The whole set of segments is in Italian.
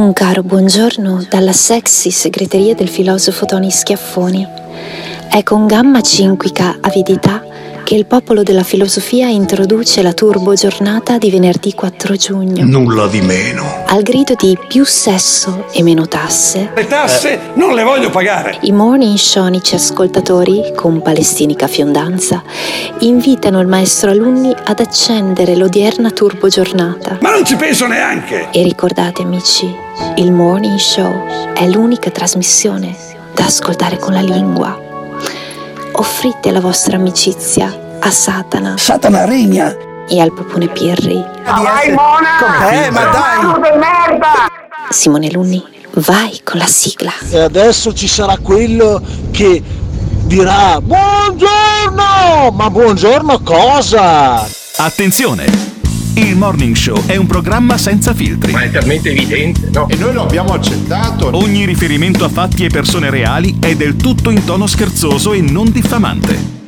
Un caro buongiorno dalla sexy segreteria del filosofo Tony Schiaffoni. È con gamma cinquica avidità che il popolo della filosofia introduce la turbo giornata di venerdì 4 giugno. Nulla di meno. Al grido di più sesso e meno tasse, Le tasse non le voglio pagare. i morning shonici ascoltatori, con palestinica fiondanza, invitano il maestro alunni ad accendere l'odierna turbo giornata. Ma non ci penso neanche. E ricordate amici, il Morning Show è l'unica trasmissione da ascoltare con la lingua. Offrite la vostra amicizia a Satana Satana regna. e al Popone Pirri. Eh, ma dai. Simone Lunni, vai con la sigla. E adesso ci sarà quello che dirà buongiorno! Ma buongiorno cosa? Attenzione! Il Morning Show è un programma senza filtri. Ma è talmente evidente, no? E noi lo abbiamo accettato. Ogni riferimento a fatti e persone reali è del tutto in tono scherzoso e non diffamante.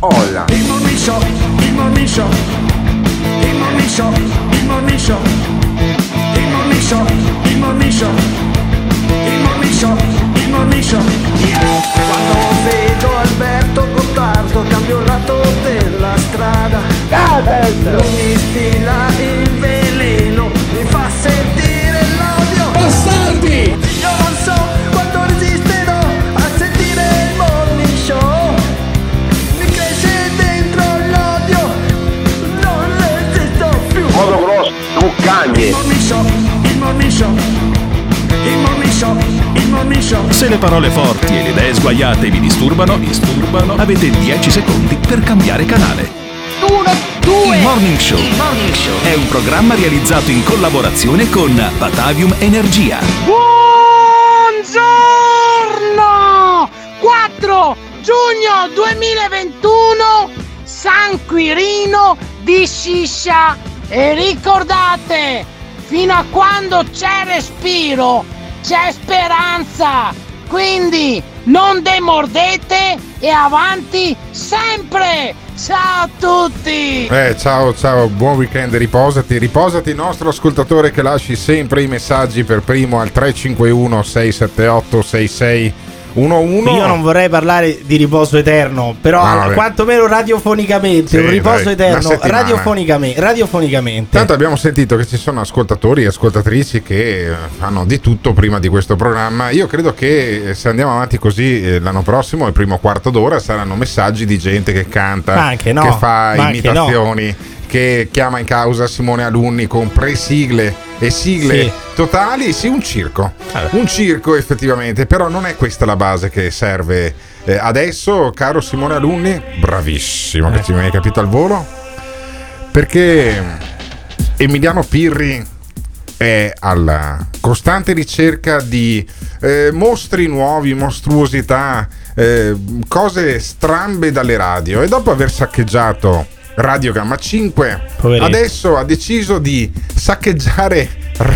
Hola. Il morning show, il morning show. Il morning show, il morning show. Il morning show, il morning show. Il morning show, il morning show. Quando vedo Alberto Gottardo cambio lato della strada. Lui mi stila il veleno, mi fa sentire l'odio. Bastardi! Io non so quanto resisterò a sentire il morning show. Mi cresce dentro l'odio, non resisto più. Motocross, Il cucagni. morning show, il morning show, il morning show, il morning show. Se le parole forti e le idee sguaiate vi disturbano, disturbano, avete 10 secondi per cambiare canale. Il Morning Show. È un programma realizzato in collaborazione con Batavium Energia. Buongiorno! 4 giugno 2021 San Quirino di Sciscia e ricordate fino a quando c'è respiro c'è speranza. Quindi non demordete e avanti sempre ciao a tutti! Eh, ciao, ciao, buon weekend, riposati, riposati nostro ascoltatore che lasci sempre i messaggi per primo al 351 678 6611. Io non vorrei parlare di riposo eterno, però Ah, quantomeno radiofonicamente, Sì, un riposo dai, eterno, radiofonicamente, radiofonicamente. Tanto abbiamo sentito che ci sono ascoltatori e ascoltatrici che eh, fanno di tutto prima di questo programma. Io credo che eh, se andiamo avanti così eh, l'anno prossimo, il primo quarto d'ora, saranno messaggi di gente che canta, no, che fa imitazioni, che chiama in causa Simone Alunni con pre-sigle e sigle Sì. totali. Sì, un circo. Un circo effettivamente, però non è questa la base che serve eh, adesso, caro Simone Alunni. Bravissimo, che ci hai capito al volo. Perché Emiliano Pirri è alla costante ricerca di eh, mostri nuovi, mostruosità, eh, cose strambe dalle radio e dopo aver saccheggiato Radio Gamma 5 Poveretto. adesso ha deciso di saccheggiare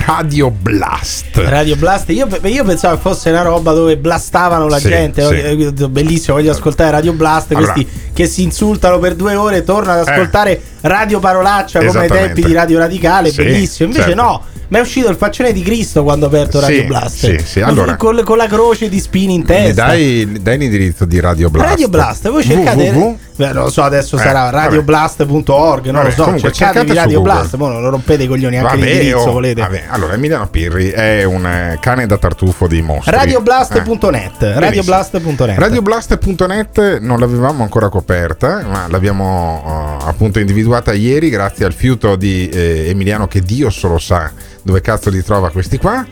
Radio Blast. Radio Blast, io, io pensavo fosse una roba dove blastavano la Sì, gente. sì. no? Eh, Bellissimo, voglio ascoltare Radio Blast. Allora. questi che si insultano per due ore e tornano ad Eh. ascoltare Radio Parolaccia come ai tempi di Radio Radicale. Sì, bellissimo. Invece certo. no, ma è uscito il faccione di Cristo quando ho aperto Radio Blast. sì, sì, Con- allora. con, con la croce di spini in testa. dai, dai l'indirizzo di Radio Blast. Radio Blast, voi cercate. www. Beh, non lo so, adesso Eh, sarà radioblast.org. Non Vabbè, lo so, comunque, cercatevi cercate su Radio Google. Blast. Mo non lo rompete i coglioni anche Vabbè, l'indirizzo, oh, volete. vabbè. Allora, Emiliano Pirri è un eh, cane da tartufo di mostri. Radioblast.net. Eh, Radioblast.net. Radioblast.net non l'avevamo ancora coperta, ma l'abbiamo eh, appunto individuata ieri grazie al fiuto di eh, Emiliano che Dio solo sa dove cazzo li trova questi qua.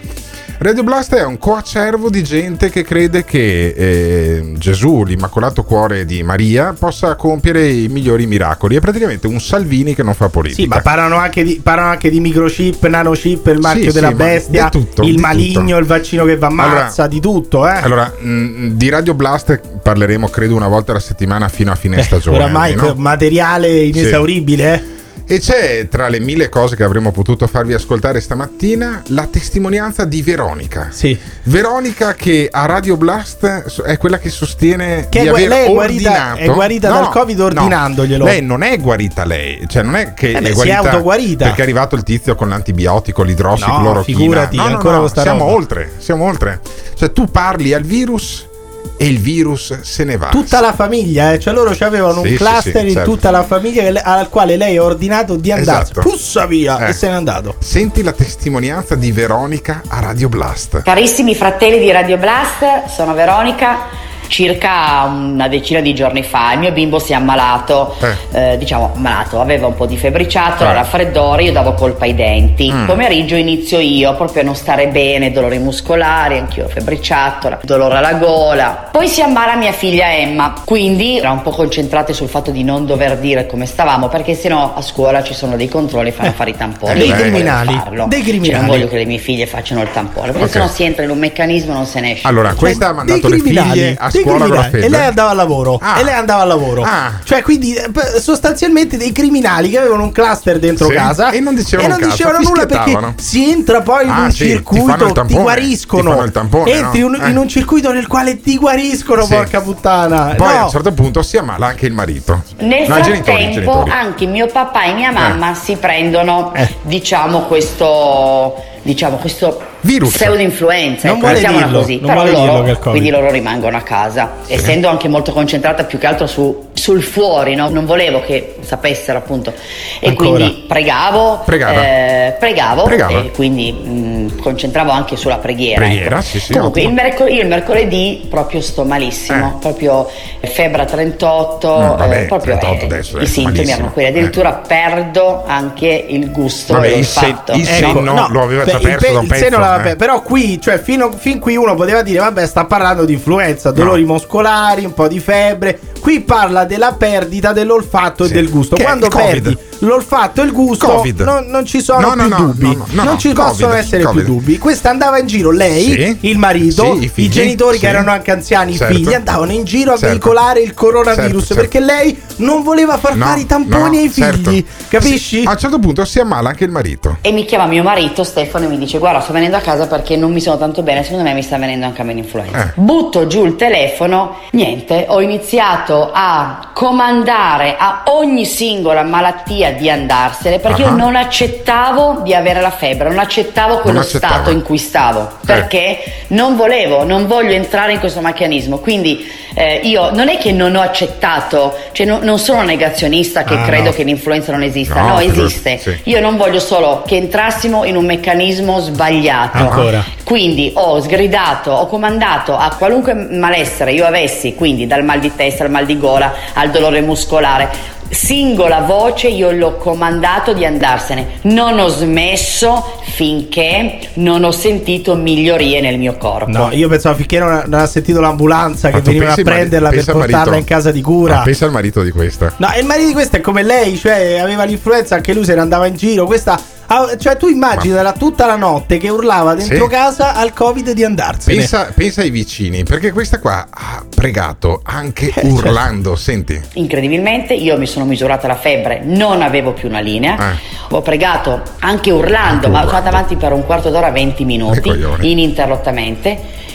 Radio Blast è un coacervo di gente che crede che eh, Gesù, l'immacolato cuore di Maria, possa compiere i migliori miracoli. È praticamente un Salvini che non fa politica. Sì, ma parlano anche di, parlano anche di microchip, nanochip, il marchio Sì, della sì, bestia, tutto, il maligno, tutto. il vaccino che va ammazza, di tutto, eh. Allora, mh, di Radio Blast parleremo credo una volta alla settimana fino a fine stagione. Eh, Oramai almeno. materiale inesauribile, eh. E c'è tra le mille cose che avremmo potuto farvi ascoltare stamattina la testimonianza di Veronica. Sì. Veronica che a Radio Blast è quella che sostiene Che di aver lei è guarita- ordinato. è guarita dal Covid ordinandoglielo. Lei non è guarita lei, cioè non è che Eh beh, è si è guarita autoguarita. perché è arrivato il tizio con l'antibiotico, l'idrossiclorochina. No, figurati, no, no, ancora no, siamo roba. oltre, siamo oltre. Cioè tu parli al virus e il virus se ne va. Tutta la famiglia, eh. cioè loro avevano Sì, un sì, cluster sì, in certo. tutta la famiglia al quale lei ha ordinato di andarsene. Esatto. Pussa via! Eh. E se n'è andato. Senti la testimonianza di Veronica a Radio Blast. Carissimi fratelli di Radio Blast, sono Veronica. Circa una decina di giorni fa il mio bimbo si è ammalato, eh, diciamo ammalato, aveva un po' di febbriciattolo, Eh. raffreddore, io davo colpa ai denti. Mm. Pomeriggio inizio io, proprio a non stare bene, dolori muscolari, anch'io ho febbriciattolo, dolore alla gola. Poi si ammala mia figlia Emma, quindi era un po' concentrate sul fatto di non dover dire come stavamo, perché sennò a scuola ci sono dei controlli, fanno fare i tamponi. Dei criminali, dei Cioè, criminali. non voglio che le mie figlie facciano il tampone, perché Ok. sennò si entra in un meccanismo e non se ne esce. Allora, questa ha mandato le figlie a scuola con la. E lei andava al lavoro. Ah. E lei andava al lavoro. Ah. Cioè, quindi eh, sostanzialmente dei criminali che avevano un cluster dentro Sì. casa E non dicevano e non dicevano nulla perché si entra poi in Ah, un sì, ti circuito, ti, tampone, guariscono. ti fanno il tampone, Entri no? un- Eh. in un circuito nel quale ti guariscono, Sì. porca puttana. Poi a No. un certo punto si ammala anche il marito. Nel No, i genitori, frattempo genitori. anche mio papà e mia mamma si prendono, Eh. diciamo, questo, diciamo, questo Virus. pseudo influenza, Non ecco, dirlo, così. non dirlo loro, quindi loro rimangono a casa, essendo anche molto concentrata più che altro su- sul fuori, no? non volevo che sapessero appunto. E Ancora. quindi pregavo, eh, pregavo Pregava. e quindi mh, concentravo anche sulla preghiera. Preghiera, ecco. sì, sì, Comunque il, mercol- il mercoledì proprio sto malissimo, proprio febbre a 38, No, vabbè, eh, proprio 38 eh, adesso, i adesso sintomi malissimo. erano quelli, addirittura perdo anche il gusto Vabbè, il se- il Ecco, senno lo aveva già il perso pe- da un il pezzo. seno l'aveva eh. pe- Però qui, cioè, fino, fin qui uno poteva dire, vabbè, sta parlando di influenza, dolori muscolari, un po' di febbre. Qui parla della perdita dell'olfatto Sì. e del gusto. Che Quando il perdi l'olfatto e il gusto, Covid. non, non ci sono No, più no, dubbi. no, no, no, non no, ci Covid, possono essere Covid. più dubbi. Questa andava in giro lei, Sì. il marito, Sì, i i, figli, genitori sì. che erano anche anziani, Certo. i figli, andavano in giro a Certo. veicolare il coronavirus Certo, certo. perché lei non voleva far No, fare i tamponi no, ai certo. figli. Capisci? Sì, a un certo punto si ammala anche il marito. E mi chiama mio marito Stefano e mi dice guarda sto venendo a casa perché non mi sono tanto bene, secondo me mi sta venendo anche a me l'influenza. Eh. Butto giù il telefono, niente, ho iniziato a comandare a ogni singola malattia di andarsene perché Ah. io non accettavo di avere la febbre, non accettavo quello accettava. stato in cui stavo, perché non volevo, non voglio entrare in questo meccanismo, quindi eh, io non è che non ho accettato, cioè no- non sono negazionista che Ah, credo no. che l'influenza non esista, No, no, esiste. sì. Io non voglio solo che entrassimo in un meccanismo sbagliato. Ancora. Quindi ho sgridato, ho comandato a qualunque malessere io avessi, quindi dal mal di testa al mal di gola al dolore muscolare. Singola voce io l'ho comandato di andarsene. Non ho smesso finché non ho sentito migliorie nel mio corpo. No, io pensavo finché non, non ha sentito l'ambulanza che venivano a prenderla per portarla marito- in casa di cura. Ma pensa al marito di questa. No, e il marito di questa è come lei, cioè aveva l'influenza, anche lui se ne andava in giro. Questa, ah, cioè tu immaginala tutta la notte che urlava dentro Sì. casa al covid di andarsene. Pensa, pensa ai vicini, perché questa qua ha pregato anche Eh, certo. urlando. Senti, Incredibilmente io mi sono misurata la febbre, non avevo più una linea, ho pregato anche urlando, ma sono andata avanti per un quarto d'ora, 20 minuti, ininterrottamente.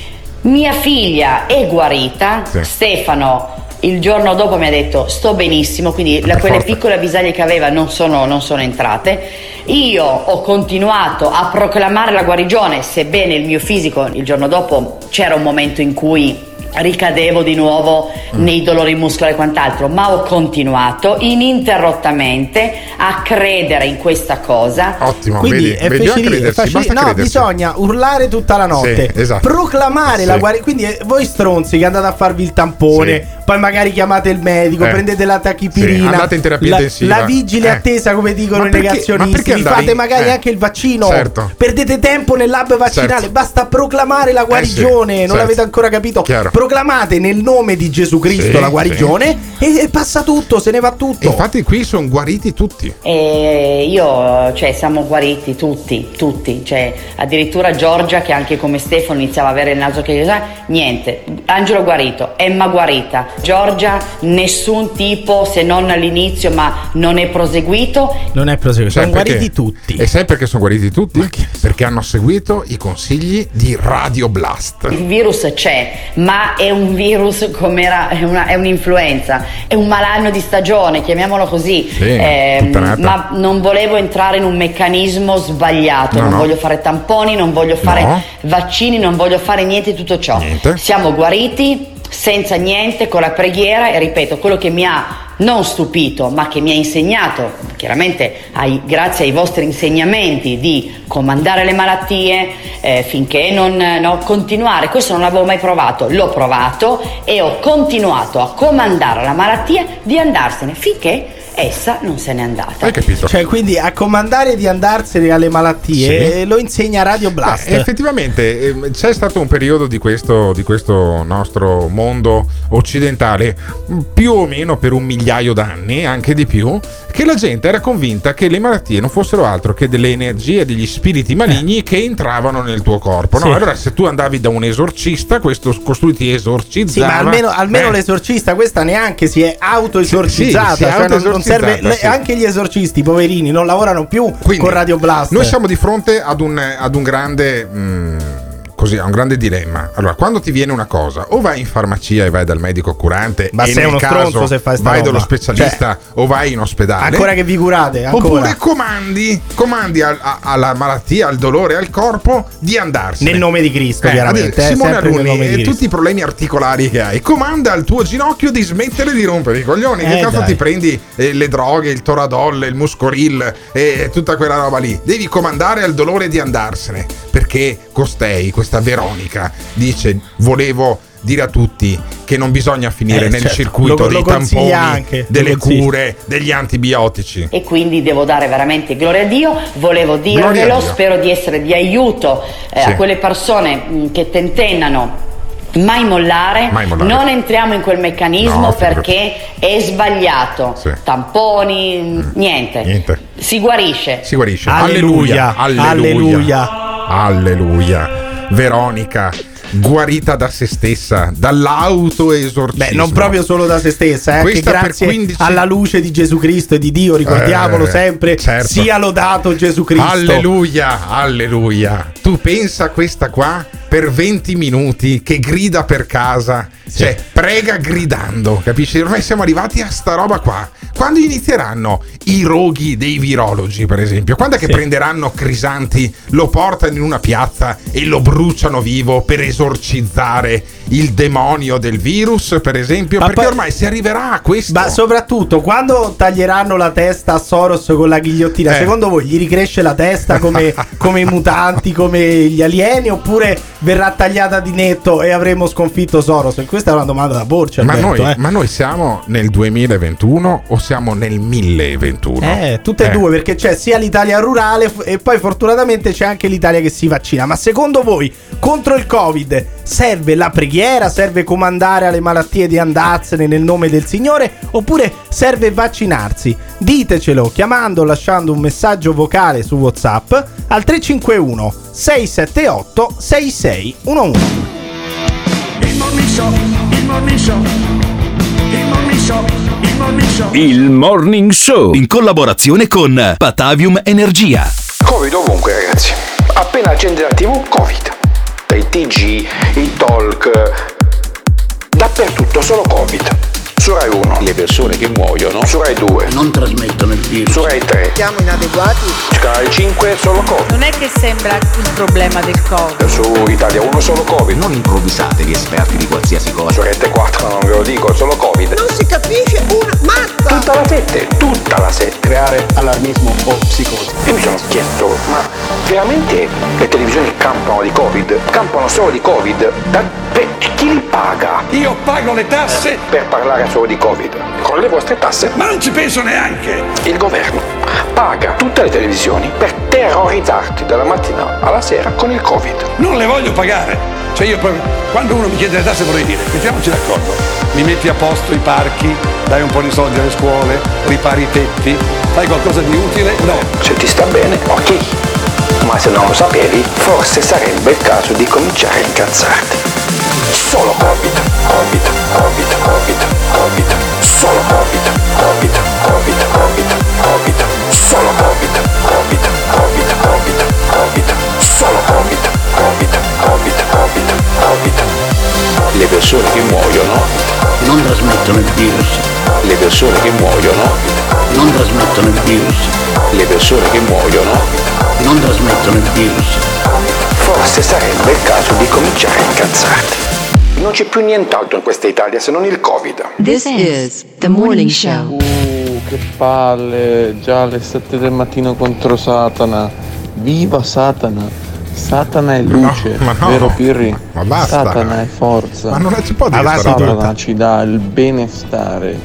Mia figlia è guarita, Sì. Stefano il giorno dopo mi ha detto sto benissimo, quindi la- quelle forza. piccole avvisaglie che aveva non sono, non sono entrate. Io ho continuato a proclamare la guarigione, sebbene il mio fisico il giorno dopo c'era un momento in cui ricadevo di nuovo Mm. nei dolori muscolari e quant'altro, ma ho continuato ininterrottamente a credere in questa cosa. ottimo, Quindi vedi, è vedi a facili- credersi, è facili- basta no, credersi. bisogna urlare tutta la notte, Sì, esatto. proclamare Sì. la guarigione. Quindi eh, voi stronzi che andate a farvi il tampone, poi magari chiamate il medico, Eh. prendete la tachipirina, Sì, andate in terapia la, intensiva. la vigile Eh. attesa, come dicono Ma i perché- ma negazionisti, vi fate in- magari eh. anche il vaccino, Certo. perdete tempo nell'hub vaccinale, Certo. basta proclamare la guarigione, non certo. l'avete ancora capito? Chiaro. Proclamate nel nome di Gesù Cristo Sì, la guarigione e, e passa tutto, se ne va tutto. Infatti qui sono guariti tutti. E io, cioè, siamo guariti tutti, tutti, cioè, addirittura Giorgia che anche come Stefano iniziava a avere il naso che niente, Angelo guarito, Emma guarita, Giorgia nessun tipo se non all'inizio ma non è proseguito, Non è proseguito, sono Sai perché? guariti tutti. E sai perché sono guariti tutti? Perché hanno seguito i consigli di Radio Blast. il virus c'è, ma è un virus come era, è, una- è un'influenza, è un malanno di stagione, chiamiamolo così, Sì, puttanata. ma non volevo entrare in un meccanismo sbagliato, No, non no. voglio fare tamponi, non voglio fare No. vaccini, non voglio fare niente di tutto ciò. Niente. Siamo guariti senza niente, con la preghiera e ripeto, quello che mi ha non stupito, ma che mi ha insegnato, chiaramente ai- grazie ai vostri insegnamenti di comandare le malattie eh, finché non no, continuare, questo non l'avevo mai provato, l'ho provato e ho continuato a comandare la malattia di andarsene finché essa non se n'è andata. Hai capito? Cioè, quindi a comandare di andarsene alle malattie Sì. eh, lo insegna Radio Blast. Beh, effettivamente ehm, c'è stato un periodo di questo, di questo nostro mondo occidentale, mh, più o meno per un migliaio d'anni, anche di più, che la gente era convinta che le malattie non fossero altro che delle energie, degli spiriti maligni che entravano nel tuo corpo. no? Sì. Allora, se tu andavi da un esorcista, questo costui ti esorcizzava. Sì, ma almeno, almeno Eh, l'esorcista questa neanche si è autoesorcizzata. Sì, sì, si è cioè autoesorcizzata, serve- le- sì. Anche gli esorcisti, poverini, non lavorano più Quindi, con Radio Blast. Noi siamo di fronte ad un, ad un grande. mm, così, a un grande dilemma. Allora, quando ti viene una cosa, o vai in farmacia e vai dal medico curante, Ma sei uno caso stronzo se fai sta vai roba. dallo specialista o vai in ospedale. Ancora che vi curate, ancora. Oppure comandi, comandi al- a- alla malattia, al dolore, al corpo di andarsene. Nel nome di Cristo, chiaramente, adesso, eh, Simone di e tutti i problemi articolari che hai, comanda al tuo ginocchio di smettere di rompere i coglioni. che Eh, cazzo dai. ti prendi eh, le droghe, il toradol, il muscoril e tutta quella roba lì? Devi comandare al dolore di andarsene. Perché costei, questa Veronica, dice: Volevo dire a tutti che non bisogna finire Eh, nel certo. circuito Lo- dei lo tamponi, anche, delle cure, degli antibiotici. e quindi devo dare veramente gloria a Dio, volevo dirvelo, spero di essere di aiuto eh, Sì. a quelle persone mh, che tentennano mai mollare, Mai mollare. non entriamo in quel meccanismo No, perché è sbagliato, Sì. tamponi, mh, niente. Niente. si guarisce. Si guarisce. Alleluia. Alleluia. Alleluia. Alleluia. Veronica, guarita da se stessa, dall'autoesorcismo. Beh, non proprio solo da se stessa, eh, Questa grazie 15 alla luce di Gesù Cristo e di Dio, ricordiamolo Eh, sempre, certo. sia lodato Gesù Cristo. Alleluia, alleluia. Tu pensa questa qua per 20 minuti che grida per casa, cioè prega gridando, capisci? Ormai siamo arrivati a sta roba qua. Quando inizieranno i roghi dei virologi, per esempio? Quando è che Sì. prenderanno Crisanti, lo portano in una piazza e lo bruciano vivo per esorcizzare il demonio del virus, per esempio? Ma Perché poi- ormai si arriverà a questo. Ma soprattutto quando taglieranno la testa a Soros con la ghigliottina, Eh. secondo voi gli ricresce la testa come, come i mutanti, come gli alieni, oppure verrà tagliata di netto e avremo sconfitto Soros? E questa è una domanda da porci, Ma Alberto, noi, eh. ma noi siamo nel 2021 o siamo nel 1021? Eh, tutte e Eh. due, perché c'è sia l'Italia rurale e poi fortunatamente c'è anche l'Italia che si vaccina. Ma secondo voi contro il Covid serve la preghiera, serve comandare alle malattie di andarsene nel nome del Signore oppure serve vaccinarsi? Ditecelo chiamando o lasciando un messaggio vocale su WhatsApp al 351 678 6611. Il morning show, il morning show, il morning show, il morning show. Il Morning Show in collaborazione con Patavium Energia. Covid ovunque ragazzi. Appena accende la tv, Covid. Dai TG, i talk, dappertutto solo Covid. Su Rai 1. Le persone che muoiono. Su Rai 2. Non trasmettono il virus. Su Rai 3. Siamo inadeguati. Su Rai 5 solo Covid. Non è che sembra il problema del Covid. Su Italia 1 solo Covid. Non improvvisate gli esperti di qualsiasi Su cosa. Rete 4 non ve lo dico, solo Covid. Non si capisce una mazza. Tutta la 7, tutta la 7. Creare allarmismo o psicosi. E mi sono chiesto, ma veramente le televisioni campano di Covid? Campano solo di Covid? Da Beh, e chi li paga? Io pago le tasse? Per parlare solo di Covid, con le vostre tasse. Ma non ci penso neanche! Il governo paga tutte le televisioni per terrorizzarti dalla mattina alla sera con il Covid. Non le voglio pagare! Cioè io quando uno mi chiede le tasse vorrei dire, mettiamoci d'accordo, mi metti a posto i parchi, dai un po' di soldi alle scuole, ripari i tetti, fai qualcosa di utile? No. Se ti sta bene, ok. Ma se non lo sapevi, forse sarebbe il caso di cominciare a incazzarti. Solo Covid, Covid, Covid, Covid, Covid, solo Covid, Covid, Covid, Covid, Covid, solo Covid, Covid, Covid, Covid, Covid, solo Covid, Covid, Covid, Covid, Covid. Le persone che muoiono non trasmettono il virus. Le persone che muoiono non trasmettono il virus. Le persone che muoiono non trasmettono il virus. Forse sarebbe il caso di cominciare a incazzarti. Non c'è più nient'altro in questa Italia se non il Covid. This is the morning show. Uh, che palle, già alle 7 del mattino contro Satana. Viva Satana! Satana è luce, ma no. vero Pirri? Ma basta. Satana è forza. Ma non si può dire roba. Satana ci dà il benestare.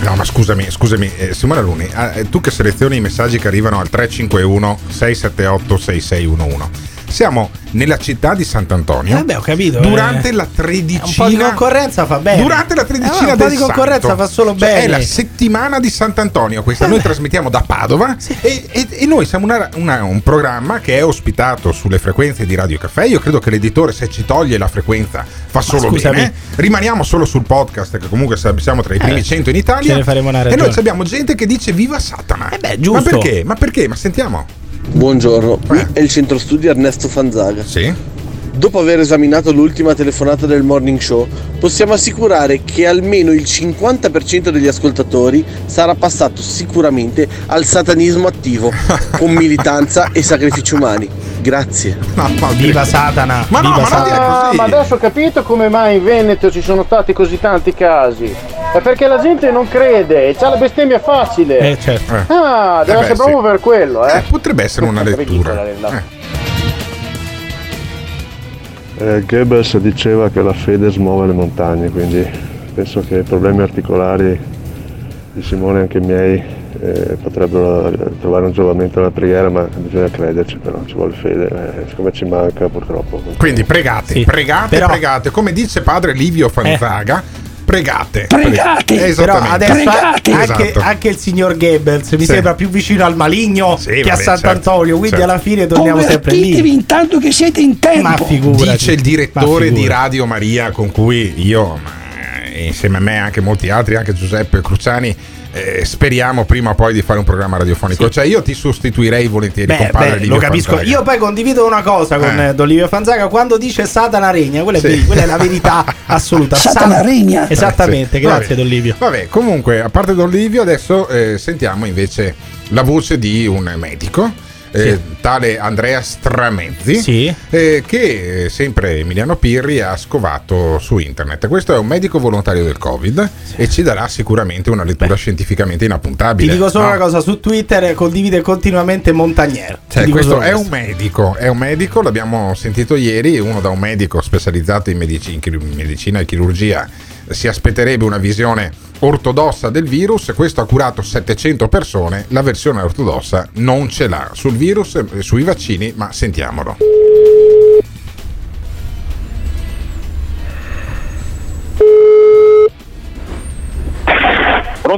No, ma scusami, scusami, eh, Simone Luni, eh, tu che selezioni i messaggi che arrivano al 351 678 6611. Siamo nella città di Sant'Antonio. Eh beh, ho capito. Durante eh. la Un tredicina. po' di concorrenza fa bene. Durante la tredicina Eh, un po' di concorrenza santo. fa solo Cioè, bene. È la settimana di Sant'Antonio questa. Noi trasmettiamo da Padova e, e- e noi siamo una- una- un programma che è ospitato sulle frequenze di Radio Caffè. Io credo che l'editore, se ci toglie la frequenza, fa solo scusami. bene. Rimaniamo solo sul podcast, che comunque siamo tra i primi Eh, 100 in Italia. ce ne faremo una e ragione. noi abbiamo gente che dice viva Satana. beh, giusto. Ma perché? Ma perché? Ma sentiamo. Buongiorno, qui è il centro studi Ernesto Fanzaga. Sì. Dopo aver esaminato l'ultima telefonata del morning show, possiamo assicurare che almeno il 50% degli ascoltatori sarà passato sicuramente al satanismo attivo, con militanza e sacrifici umani. Grazie. Viva Satana! Ma no, Viva ma non Satana! Ah, ma adesso ho capito come mai in Veneto ci sono stati così tanti casi. È perché la gente non crede e c'ha la bestemmia facile. Eh, certo. Ah, deve Eh beh, essere proprio sì. per quello, eh. Eh, potrebbe essere una lettura. Eh. Eh, Goebbels diceva che la fede smuove le montagne, quindi penso che i problemi articolari di Simone e anche i miei eh, potrebbero trovare un giovamento nella preghiera, ma bisogna crederci, però ci vuole fede, eh, siccome ci manca purtroppo. Quindi pregate, Sì. pregate, Però- pregate. Come dice padre Livio Fanzaga, pregate. Pregate! Però Esattamente. adesso anche, Esatto. anche il signor Goebbels mi Sì. sembra più vicino al maligno Sì, che a vabbè, Sant'Antonio, certo, quindi certo. alla fine torniamo sempre lì. intanto che siete in tempo. Ma figurati. Dice il direttore di. Radio Maria con cui io, eh, insieme a me e anche molti altri, anche Giuseppe Cruciani, eh, speriamo prima o poi di fare un programma radiofonico. Cioè io ti sostituirei volentieri Beh, con padre beh, Livio lo capisco. Fanzaga. Io poi condivido una cosa con Eh. eh. Don Livio Fanzaga quando dice Satana regna, quella, è, Sì. ver- quella è la verità assoluta. Satana Sat- regna. Esattamente, Sì. grazie Vabbè. Don Livio. Vabbè, comunque, a parte Don Livio, adesso eh, sentiamo invece la voce di un medico. Eh, tale Andrea Stramezzi Sì. eh, che eh, sempre Emiliano Pirri ha scovato su internet questo è un medico volontario del covid e ci darà sicuramente una lettura scientificamente Ti inappuntabile dico solo no? una cosa, su Twitter condivide continuamente Montagnier. Ti Cioè, questo è un medico, è un medico, l'abbiamo sentito ieri, uno da un medico specializzato in, medici- in chir- in medicina e chirurgia si aspetterebbe una visione ortodossa del virus, questo ha curato 700 persone, la versione ortodossa non ce l'ha sul virus e sui vaccini, ma sentiamolo.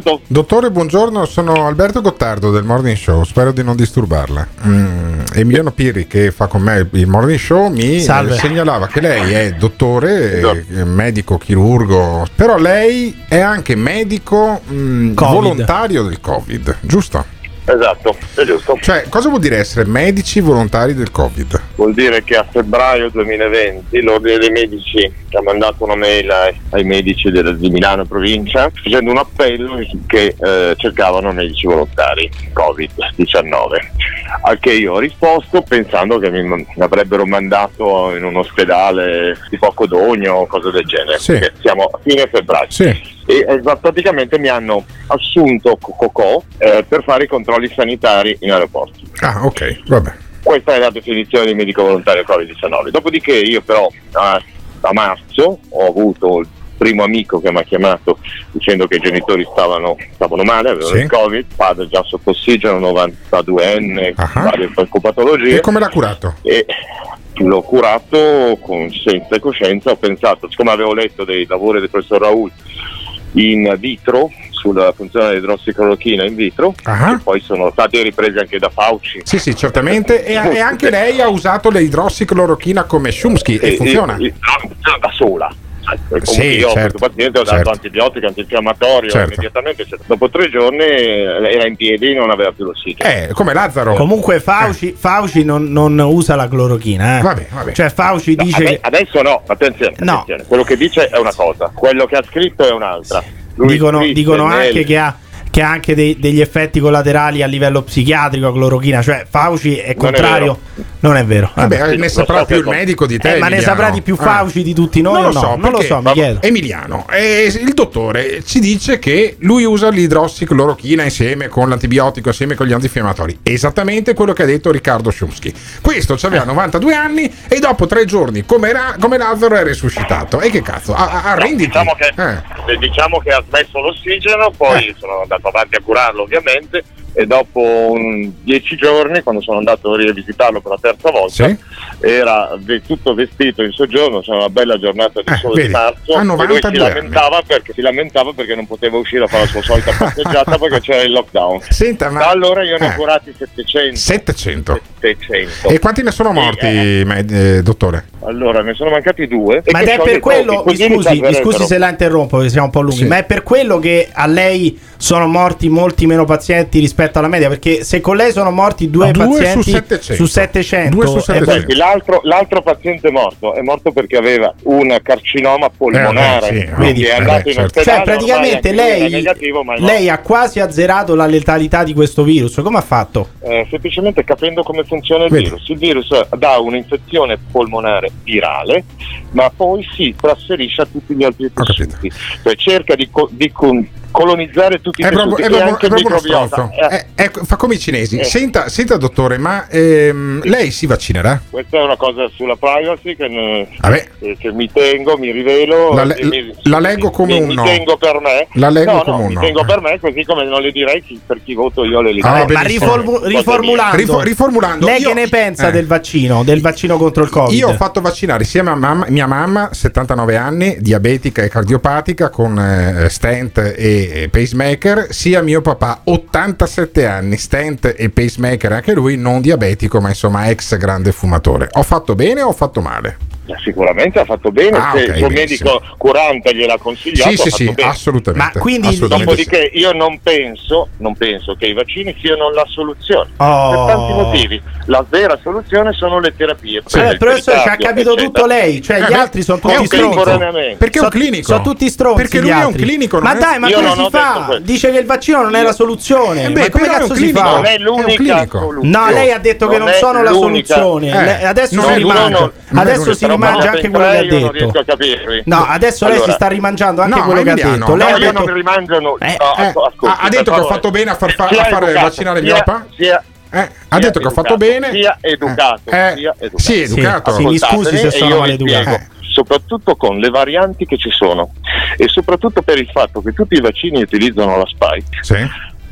Pronto? Dottore, buongiorno, sono Alberto Gottardo del Morning Show, spero di non disturbarla. Mm, Emiliano Pirri, che fa con me il Morning Show, mi Salve. segnalava che lei è dottore, eh, medico, chirurgo, però lei è anche medico mm, Covid. volontario del Covid, giusto? Esatto, è giusto. Cioè, cosa vuol dire essere medici volontari del Covid? Vuol dire che a febbraio 2020 l'Ordine dei Medici ha mandato una mail ai, ai medici della- di Milano e provincia facendo un appello che eh, cercavano medici volontari Covid-19. Al che io ho risposto pensando che mi, avrebbero mandato in un ospedale di poco d'ogno o cose del genere. Sì. Siamo a fine febbraio. Sì. E eh, praticamente mi hanno assunto Cocò eh, per fare i controlli sanitari in aeroporto. Ah, ok, vabbè. Questa è la definizione di medico volontario Covid-19. Dopodiché io però, ah, a marzo ho avuto il primo amico che mi ha chiamato dicendo che i genitori stavano, stavano male, avevano Sì. il covid, padre già sotto ossigeno, 92enne, varie patologie E come l'ha curato? e l'ho curato con senza coscienza, ho pensato, siccome avevo letto dei lavori del professor Raul in vitro sulla funzione dell'idrossiclorochina in vitro, che poi sono stati ripresi anche da Fauci. Sì, sì, certamente. E, e anche lei ha usato le idrossiclorochina come Shumsky e, funziona. e- no, funziona da sola. Comunque Sì, io certo, questo paziente ho dato certo. antibiotico, antinfiammatorio Certo. immediatamente. cioè, dopo tre giorni eh, era in piedi e non aveva più l'ossigeno. Eh, come Lazzaro. Comunque Fauci, Fauci non, non usa la clorochina. Eh. Vabbè, vabbè. Cioè Fauci No, dice adesso no, attenzione, No. attenzione. quello che dice è una cosa, quello che ha scritto è un'altra. Lui dicono, dicono nel- anche che ha, che ha anche dei- degli effetti collaterali a livello psichiatrico a clorochina. Cioè Fauci è contrario. Non è vero. Vabbè, Vabbè. ne saprà più il medico di te. Eh, ma ne saprà di più Ah. Fauci di tutti noi Non o lo no? so, non lo so, mi chiedo. Emiliano, eh, il dottore ci dice che lui usa l'idrossiclorochina insieme con l'antibiotico, insieme con gli antinfiammatori. Esattamente quello che ha detto Riccardo Shumsky. Questo Eh. aveva 92 anni e dopo tre giorni, come, Ra- come Lazzaro, è risuscitato. E che cazzo? Arrenditi. Diciamo che, Eh. eh, diciamo che ha smesso l'ossigeno, poi sono andato avanti a curarlo ovviamente e dopo un- dieci giorni, quando sono andato a rivisitarlo per la terza volta, Sì. era ve- tutto vestito in soggiorno, c'era una bella giornata di sole Eh, di marzo e lui 92 si lamentava, perché, si lamentava perché non poteva uscire a fare la sua solita passeggiata perché c'era il lockdown. Senta, ma- Da allora io ne ho eh. curati 700. 700. 700. E quanti ne sono morti, med- eh, dottore? Allora, ne sono mancati due. Ma ed che è per quello, mi scusi, mi scusi se la interrompo, perché siamo un po' lunghi, Sì. ma è per quello che a lei sono morti molti meno pazienti rispetto alla media? Perché se con lei sono morti due, Due su pazienti 700. su 700, Due su eh, 700. beh, l'altro, l'altro paziente è morto, è morto perché aveva un carcinoma polmonare, Eh, beh, sì, quindi no. è Eh, andato beh, in certo. ospedale. cioè praticamente lei, negativo, lei ha quasi azzerato la letalità di questo virus. Come ha fatto? Eh, semplicemente capendo come funziona il Vedi. virus. Il virus dà un'infezione polmonare virale, ma poi si trasferisce a tutti gli altri tessuti. Cioè cerca di, co- di con- colonizzare tutti i È tessuti è proprio- anche è proprio uno microbiota. stronzo. Eh, Eh, ecco, fa come i cinesi. Eh. Senta, senta, dottore, ma ehm, lei si vaccinerà? questa è una cosa sulla privacy che, ne- Vabbè. che- che mi tengo, mi rivelo. La, le- mi- la leggo come mi, un mi no. tengo per me. La leggo no, come no, un mi tengo Eh. per me, così come non le direi chi- per chi voto io le Ah, direi. ma riformu- riformulando, Rifo- riformulando, lei io- che ne pensa eh. del vaccino, del vaccino contro il Covid? Io ho fatto vaccinare insieme a mamma- mia mamma, 79 anni, diabetica e cardiopatica, con eh, stent e e pacemaker, sia mio papà, 87 anni, stent e pacemaker, anche lui non diabetico, ma insomma ex grande fumatore. Ho fatto bene o ho fatto male? Eh, Sicuramente ha fatto bene, Ah, se ok, il suo benissimo. medico curante gliel'ha consigliato. Sì, ha sì, fatto sì, bene. assolutamente. Ma quindi- assolutamente sì. Dopodiché io non penso, non penso che i vaccini siano la soluzione. Oh. Per tanti motivi. La vera soluzione sono le terapie. Quelle il professore ci ha capito eccetera. tutto lei, cioè Eh, gli beh, altri sono tutti stronzi. Contemporaneamente. Perché è un clinico? Sono tutti stronzi. Perché lui è un clinico, non Ma è- dai, ma Io come si fa? Dice che il vaccino non è la soluzione. Eh ma beh, come è un cazzo si fa? Non è l'unica clinico. soluzione. No, lei ha detto che non sono la soluzione. Eh, Le- adesso non si è adesso si rimangia Ma anche in quello che ha io non riesco detto. a capirvi. No, adesso lei si Allora, sta rimangiando anche no, quello che ha detto. Lei No, ha io detto non rimangio nulla. Eh, No, Eh, ha, detto che ho fatto bene a far, fa- a educato, vaccinare sia- mio papà? Eh, ha detto che ho fatto educato, bene. Sia educato, Eh, sia educato. Sì, educato. Sì, mi scusi se sono maleducato. spiego, soprattutto con le varianti che ci sono e soprattutto per il fatto che tutti i vaccini utilizzano la spike. Sì.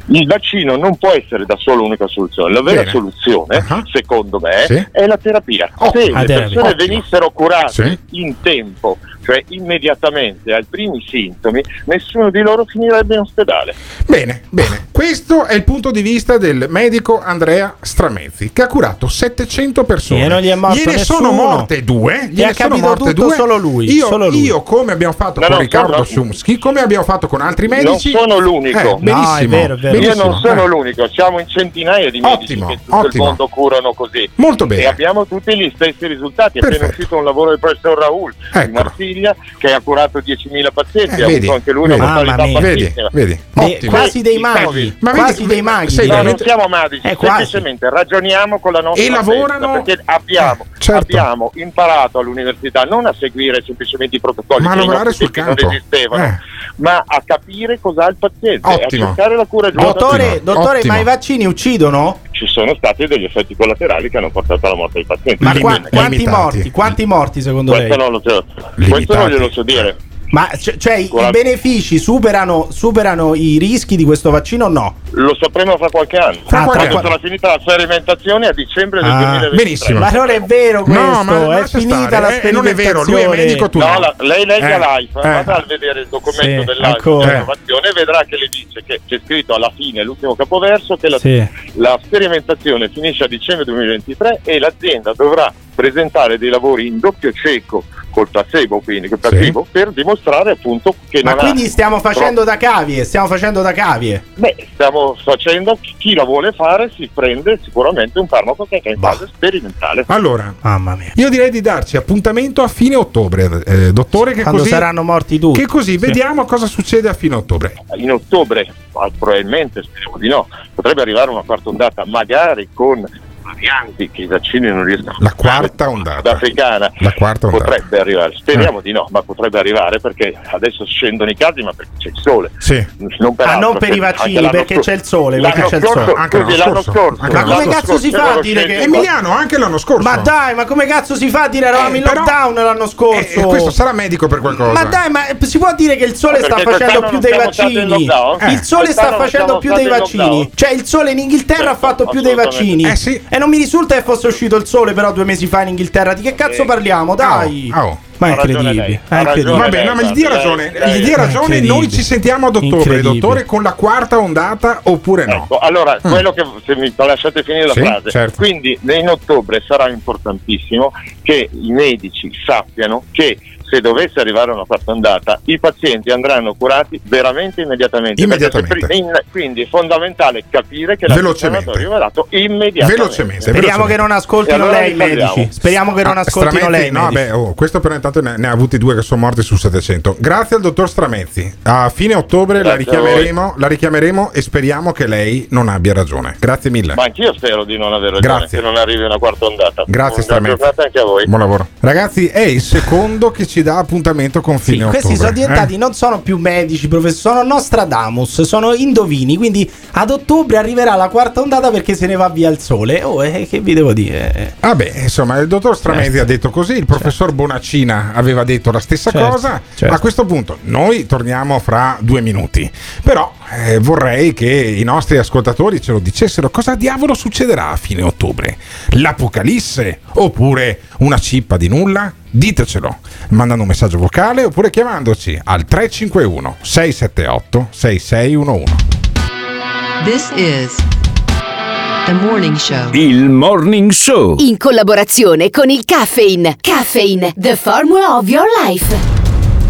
Il vaccino non può essere da solo l'unica soluzione. La vera Bene. soluzione, Ah. secondo me, Sì. è la terapia. Ottimo. Se le terapia. persone Ottimo. venissero curate Sì. in tempo, cioè immediatamente ai primi sintomi, nessuno di loro finirebbe in ospedale. Bene, bene. Questo è il punto di vista del medico Andrea Stramezzi, che ha curato 700 persone. E non gli è morto Gliene nessuno. sono morte due. Gli Gliene ha sono morte tutto due. solo lui, Io, solo lui. io, come abbiamo fatto No, con no, Riccardo sono- come abbiamo fatto con altri Non medici. sono l'unico. Eh, No, benissimo. è vero, è vero. Io non sono Eh. l'unico, siamo in centinaia di medici Ottimo, che tutto ottimo. il mondo curano così. Molto bene. E abbiamo tutti gli stessi risultati. È appena uscito un lavoro del professor Raul Ecco. Marsiglia che ha curato 10.000 pazienti, Eh, ha vedi, avuto anche lui vedi. una mortalità Mamma mia. Vedi, vedi. Dei- Ottimo. quasi dei maghi. Ma vedi- quasi dei maghi. sei No, non siamo magici, Eh, quasi. semplicemente ragioniamo con la nostra E lavorano- testa, perché abbiamo, Eh, certo. abbiamo imparato all'università non a seguire semplicemente i protocolli Ma a lavorare sul tempi non campo. esistevano, Eh. ma a capire cosa ha il paziente, a Ottimo. cercare la cura giusta. Dottore, dottore ma i vaccini uccidono? Ci sono stati degli effetti collaterali che hanno portato alla morte dei pazienti. Ma qua- quanti morti? Quanti morti secondo questo lei? non, lo so, questo non glielo so dire. Ma c- cioè i benefici superano, superano i rischi di questo vaccino o no? Lo sapremo fra qualche anno. Fra qualche Quando anno. sarà finita la sperimentazione a dicembre del Ah, 2023. benissimo. Ma non è vero questo, No, ma è finita stare, la eh, non è vero, lui è sperimentazione. medico, tu No, la- lei legga Eh, l'AIFA, eh. vada a vedere il documento Sì, dell'innovazione e vedrà che le dice che c'è scritto alla fine, l'ultimo capoverso, che la, Sì. la sperimentazione finisce a dicembre 2023 e l'azienda dovrà presentare dei lavori in doppio cieco col placebo, quindi col placebo, per dimostrare appunto che Ma non quindi ha stiamo facendo da cavie, stiamo facendo da cavie. Beh, stiamo facendo, chi la vuole fare si prende sicuramente un farmaco che è in fase sperimentale. Allora, Mamma mia. io direi di darci appuntamento a fine ottobre, eh, dottore, che Quando così, saranno morti tutti. che così Sì. vediamo cosa succede a fine ottobre. in ottobre, ma probabilmente speriamo di no, potrebbe arrivare una quarta ondata, magari con varianti che i vaccini non riescono La quarta ondata. africana La quarta ondata. potrebbe arrivare, speriamo di no, ma potrebbe arrivare perché adesso scendono i casi, ma perché c'è il sole. Sì. Non per Ah, altro, non per i vaccini, perché c'è il sole, l'anno perché c'è il scorso- sole. Anche l'anno l'anno scorso, Ma come l'anno cazzo si fa a dire che Emiliano, anche l'anno scorso. Ma dai, ma come cazzo si fa a dire eravamo in Eh, però- lockdown l'anno scorso? Eh, questo sarà medico per qualcosa. Ma dai, ma si può dire che il sole sta facendo più dei in vaccini? Il Eh. sole sta facendo più dei in vaccini. Cioè, il sole in Inghilterra ha fatto più dei vaccini. Eh sì. E non mi risulta che fosse uscito il sole, però, due mesi fa in Inghilterra. Di che cazzo parliamo? Dai. Ah, oh. Ma è incredibile. È incredibile. Va bene, no, ma gli dia Lei- ragione, gli dia ragione, noi ci sentiamo ad ottobre, dottore, con la quarta ondata oppure no? Ecco, allora, quello che se mi lasciate finire la Sì, frase, certo. quindi in ottobre sarà importantissimo che i medici sappiano che se dovesse arrivare una quarta ondata, i pazienti andranno curati veramente immediatamente. Immediatamente. Perché se pri- in- quindi è fondamentale capire che la Velocemente. è arrivato immediatamente. Velocemente. Speriamo velocemente. che non ascoltino allora lei i medici. Speriamo che non Ah, ascoltino Stramezzi- lei no, beh, oh, questo però intanto ne, ne ha avuti due che sono morti su 700. Grazie al dottor Stramezzi. A fine ottobre la richiameremo, la richiameremo e speriamo che lei non abbia ragione. Grazie mille. Ma anch'io spero di non aver ragione, Grazie. che non arrivi una quarta ondata. Grazie Buona Stramezzi. giornata anche a voi. Buon lavoro. Ragazzi, è il secondo che ci dà appuntamento con Sì, fine questi ottobre. sono diventati, eh? non sono più medici, professori, sono Nostradamus, sono indovini. Quindi ad ottobre arriverà la quarta ondata perché se ne va via il sole. Oh, eh, che vi devo dire? Ah beh, insomma, il dottor Stramezzi ha detto così, il professor Bonaccina aveva detto la stessa Certo, cosa. certo. A questo punto noi torniamo fra due minuti. Però eh, vorrei che i nostri ascoltatori ce lo dicessero cosa diavolo succederà a fine ottobre. L'apocalisse oppure una cippa di nulla? Ditecelo mandando un messaggio vocale oppure chiamandoci al 351 678 6611. This is The Morning Show. Il Morning Show. In collaborazione con il Caffeine. Caffeine, the formula of your life.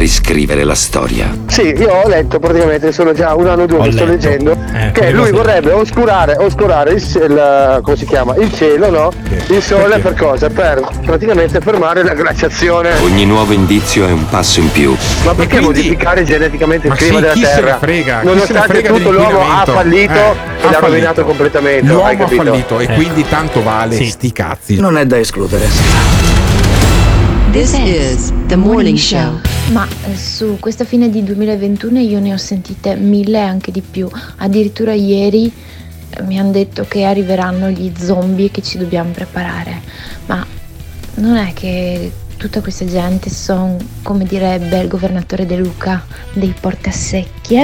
riscrivere la storia. Sì, io ho letto praticamente, sono già un anno o due Ho che sto leggendo, Eh, che lui vorrebbe oscurare, oscurare il, il- come si chiama? il cielo, no? Il sole per cosa? Per praticamente fermare la glaciazione. Ogni nuovo indizio è un passo in più. Ma perché modificare geneticamente il Ma clima sì, della chi se ne Terra? frega? Chi Nonostante se ne frega tutto l'uomo ha fallito Eh, e ha l'ha fallito. rovinato completamente. hai L'uomo ha fallito e quindi tanto vale sti cazzi. Non è da escludere. This is The Morning Show. Ma eh, su questa fine di 2021 io ne ho sentite mille e anche di più. Addirittura ieri eh, mi hanno detto che arriveranno gli zombie e che ci dobbiamo preparare. Ma non è che tutta questa gente sono, come direbbe il governatore De Luca, dei portasecchi,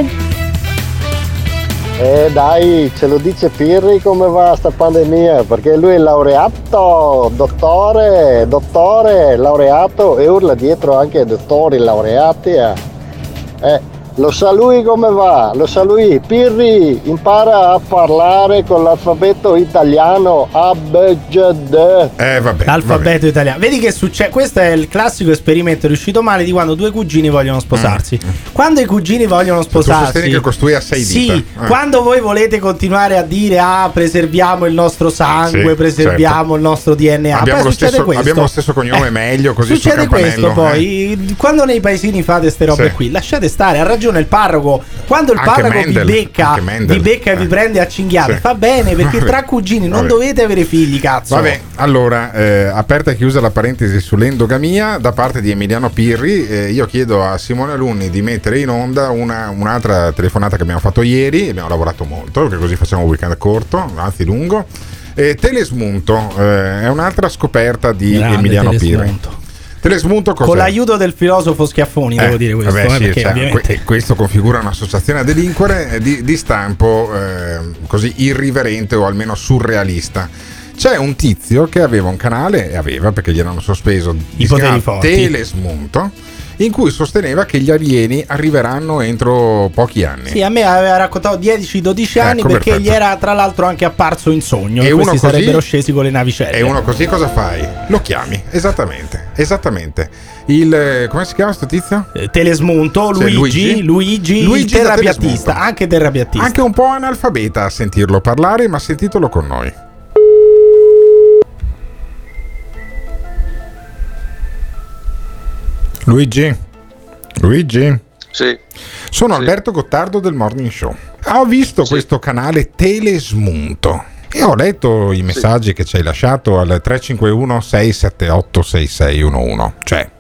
eh? Dai, ce lo dice Pirri come va sta pandemia, perché lui è laureato, dottore, dottore, laureato e urla dietro anche dottori laureati. Eh, Eh, lo sa lui come va, lo sa lui. Pirri impara a parlare con l'alfabeto italiano A, B, G, D. Eh vabbè. L'alfabeto italiano. Vedi che succede? Questo è il classico esperimento riuscito male di quando due cugini vogliono sposarsi. Quando i cugini vogliono sposarsi. Mm, sostieni che costui ha sei Sì, dita. Eh. quando voi volete continuare a dire ah, preserviamo il nostro sangue, Sì, preserviamo certo. il nostro DNA. Abbiamo lo, stesso, abbiamo lo stesso cognome, meglio così Succede questo eh. poi, quando nei paesini fate queste robe Sì. qui, lasciate stare, ha ragione il parroco. Quando il Anche parroco Mendel, vi becca, vi becca e vi Eh. prende a cinghiate, Sì. fa bene perché Vabbè. tra cugini non Vabbè. dovete avere figli, cazzo. Vabbè, allora, eh, aperta e chiusa la parentesi sull'endogamia, da parte di Emiliano Pirri, eh, io chiedo a Simone Alunni di mettere in onda una- un'altra telefonata che abbiamo fatto ieri, abbiamo lavorato molto, perché così facciamo un weekend corto, anzi lungo. E Telesmunto eh, è un'altra scoperta di Grande Emiliano Telesmunto. Pirri. Telesmunto cos'è? Con l'aiuto del filosofo Schiaffoni, devo Eh, dire questo, vabbè, eh, sì, perché cioè, ovviamente que- questo configura un'associazione a delinquere eh, di, di stampo eh, così irriverente o almeno surrealista. C'è un tizio che aveva un canale, e aveva perché gli erano sospeso, I poteri forti. Telesmunto, in cui sosteneva che gli alieni arriveranno entro pochi anni. Sì, a me aveva raccontato 10-12 anni Ecco, perché perfetto. gli era tra l'altro anche apparso in sogno. E E uno questi così- sarebbero scesi con le navicelle. E uno così cosa fai? Lo chiami, esattamente, esattamente. Il, eh, come si chiama sto tizio? Eh, Telesmunto, Luigi, Luigi, Luigi da terrapiattista, anche terrapiattista. Anche un po' analfabeta a sentirlo parlare, ma sentitelo con noi. Luigi? Luigi? Sì. Sono Alberto Gottardo del Morning Show. Ho visto questo canale Telesmunto e ho letto i messaggi che ci hai lasciato al 351 678 6611. Cioè,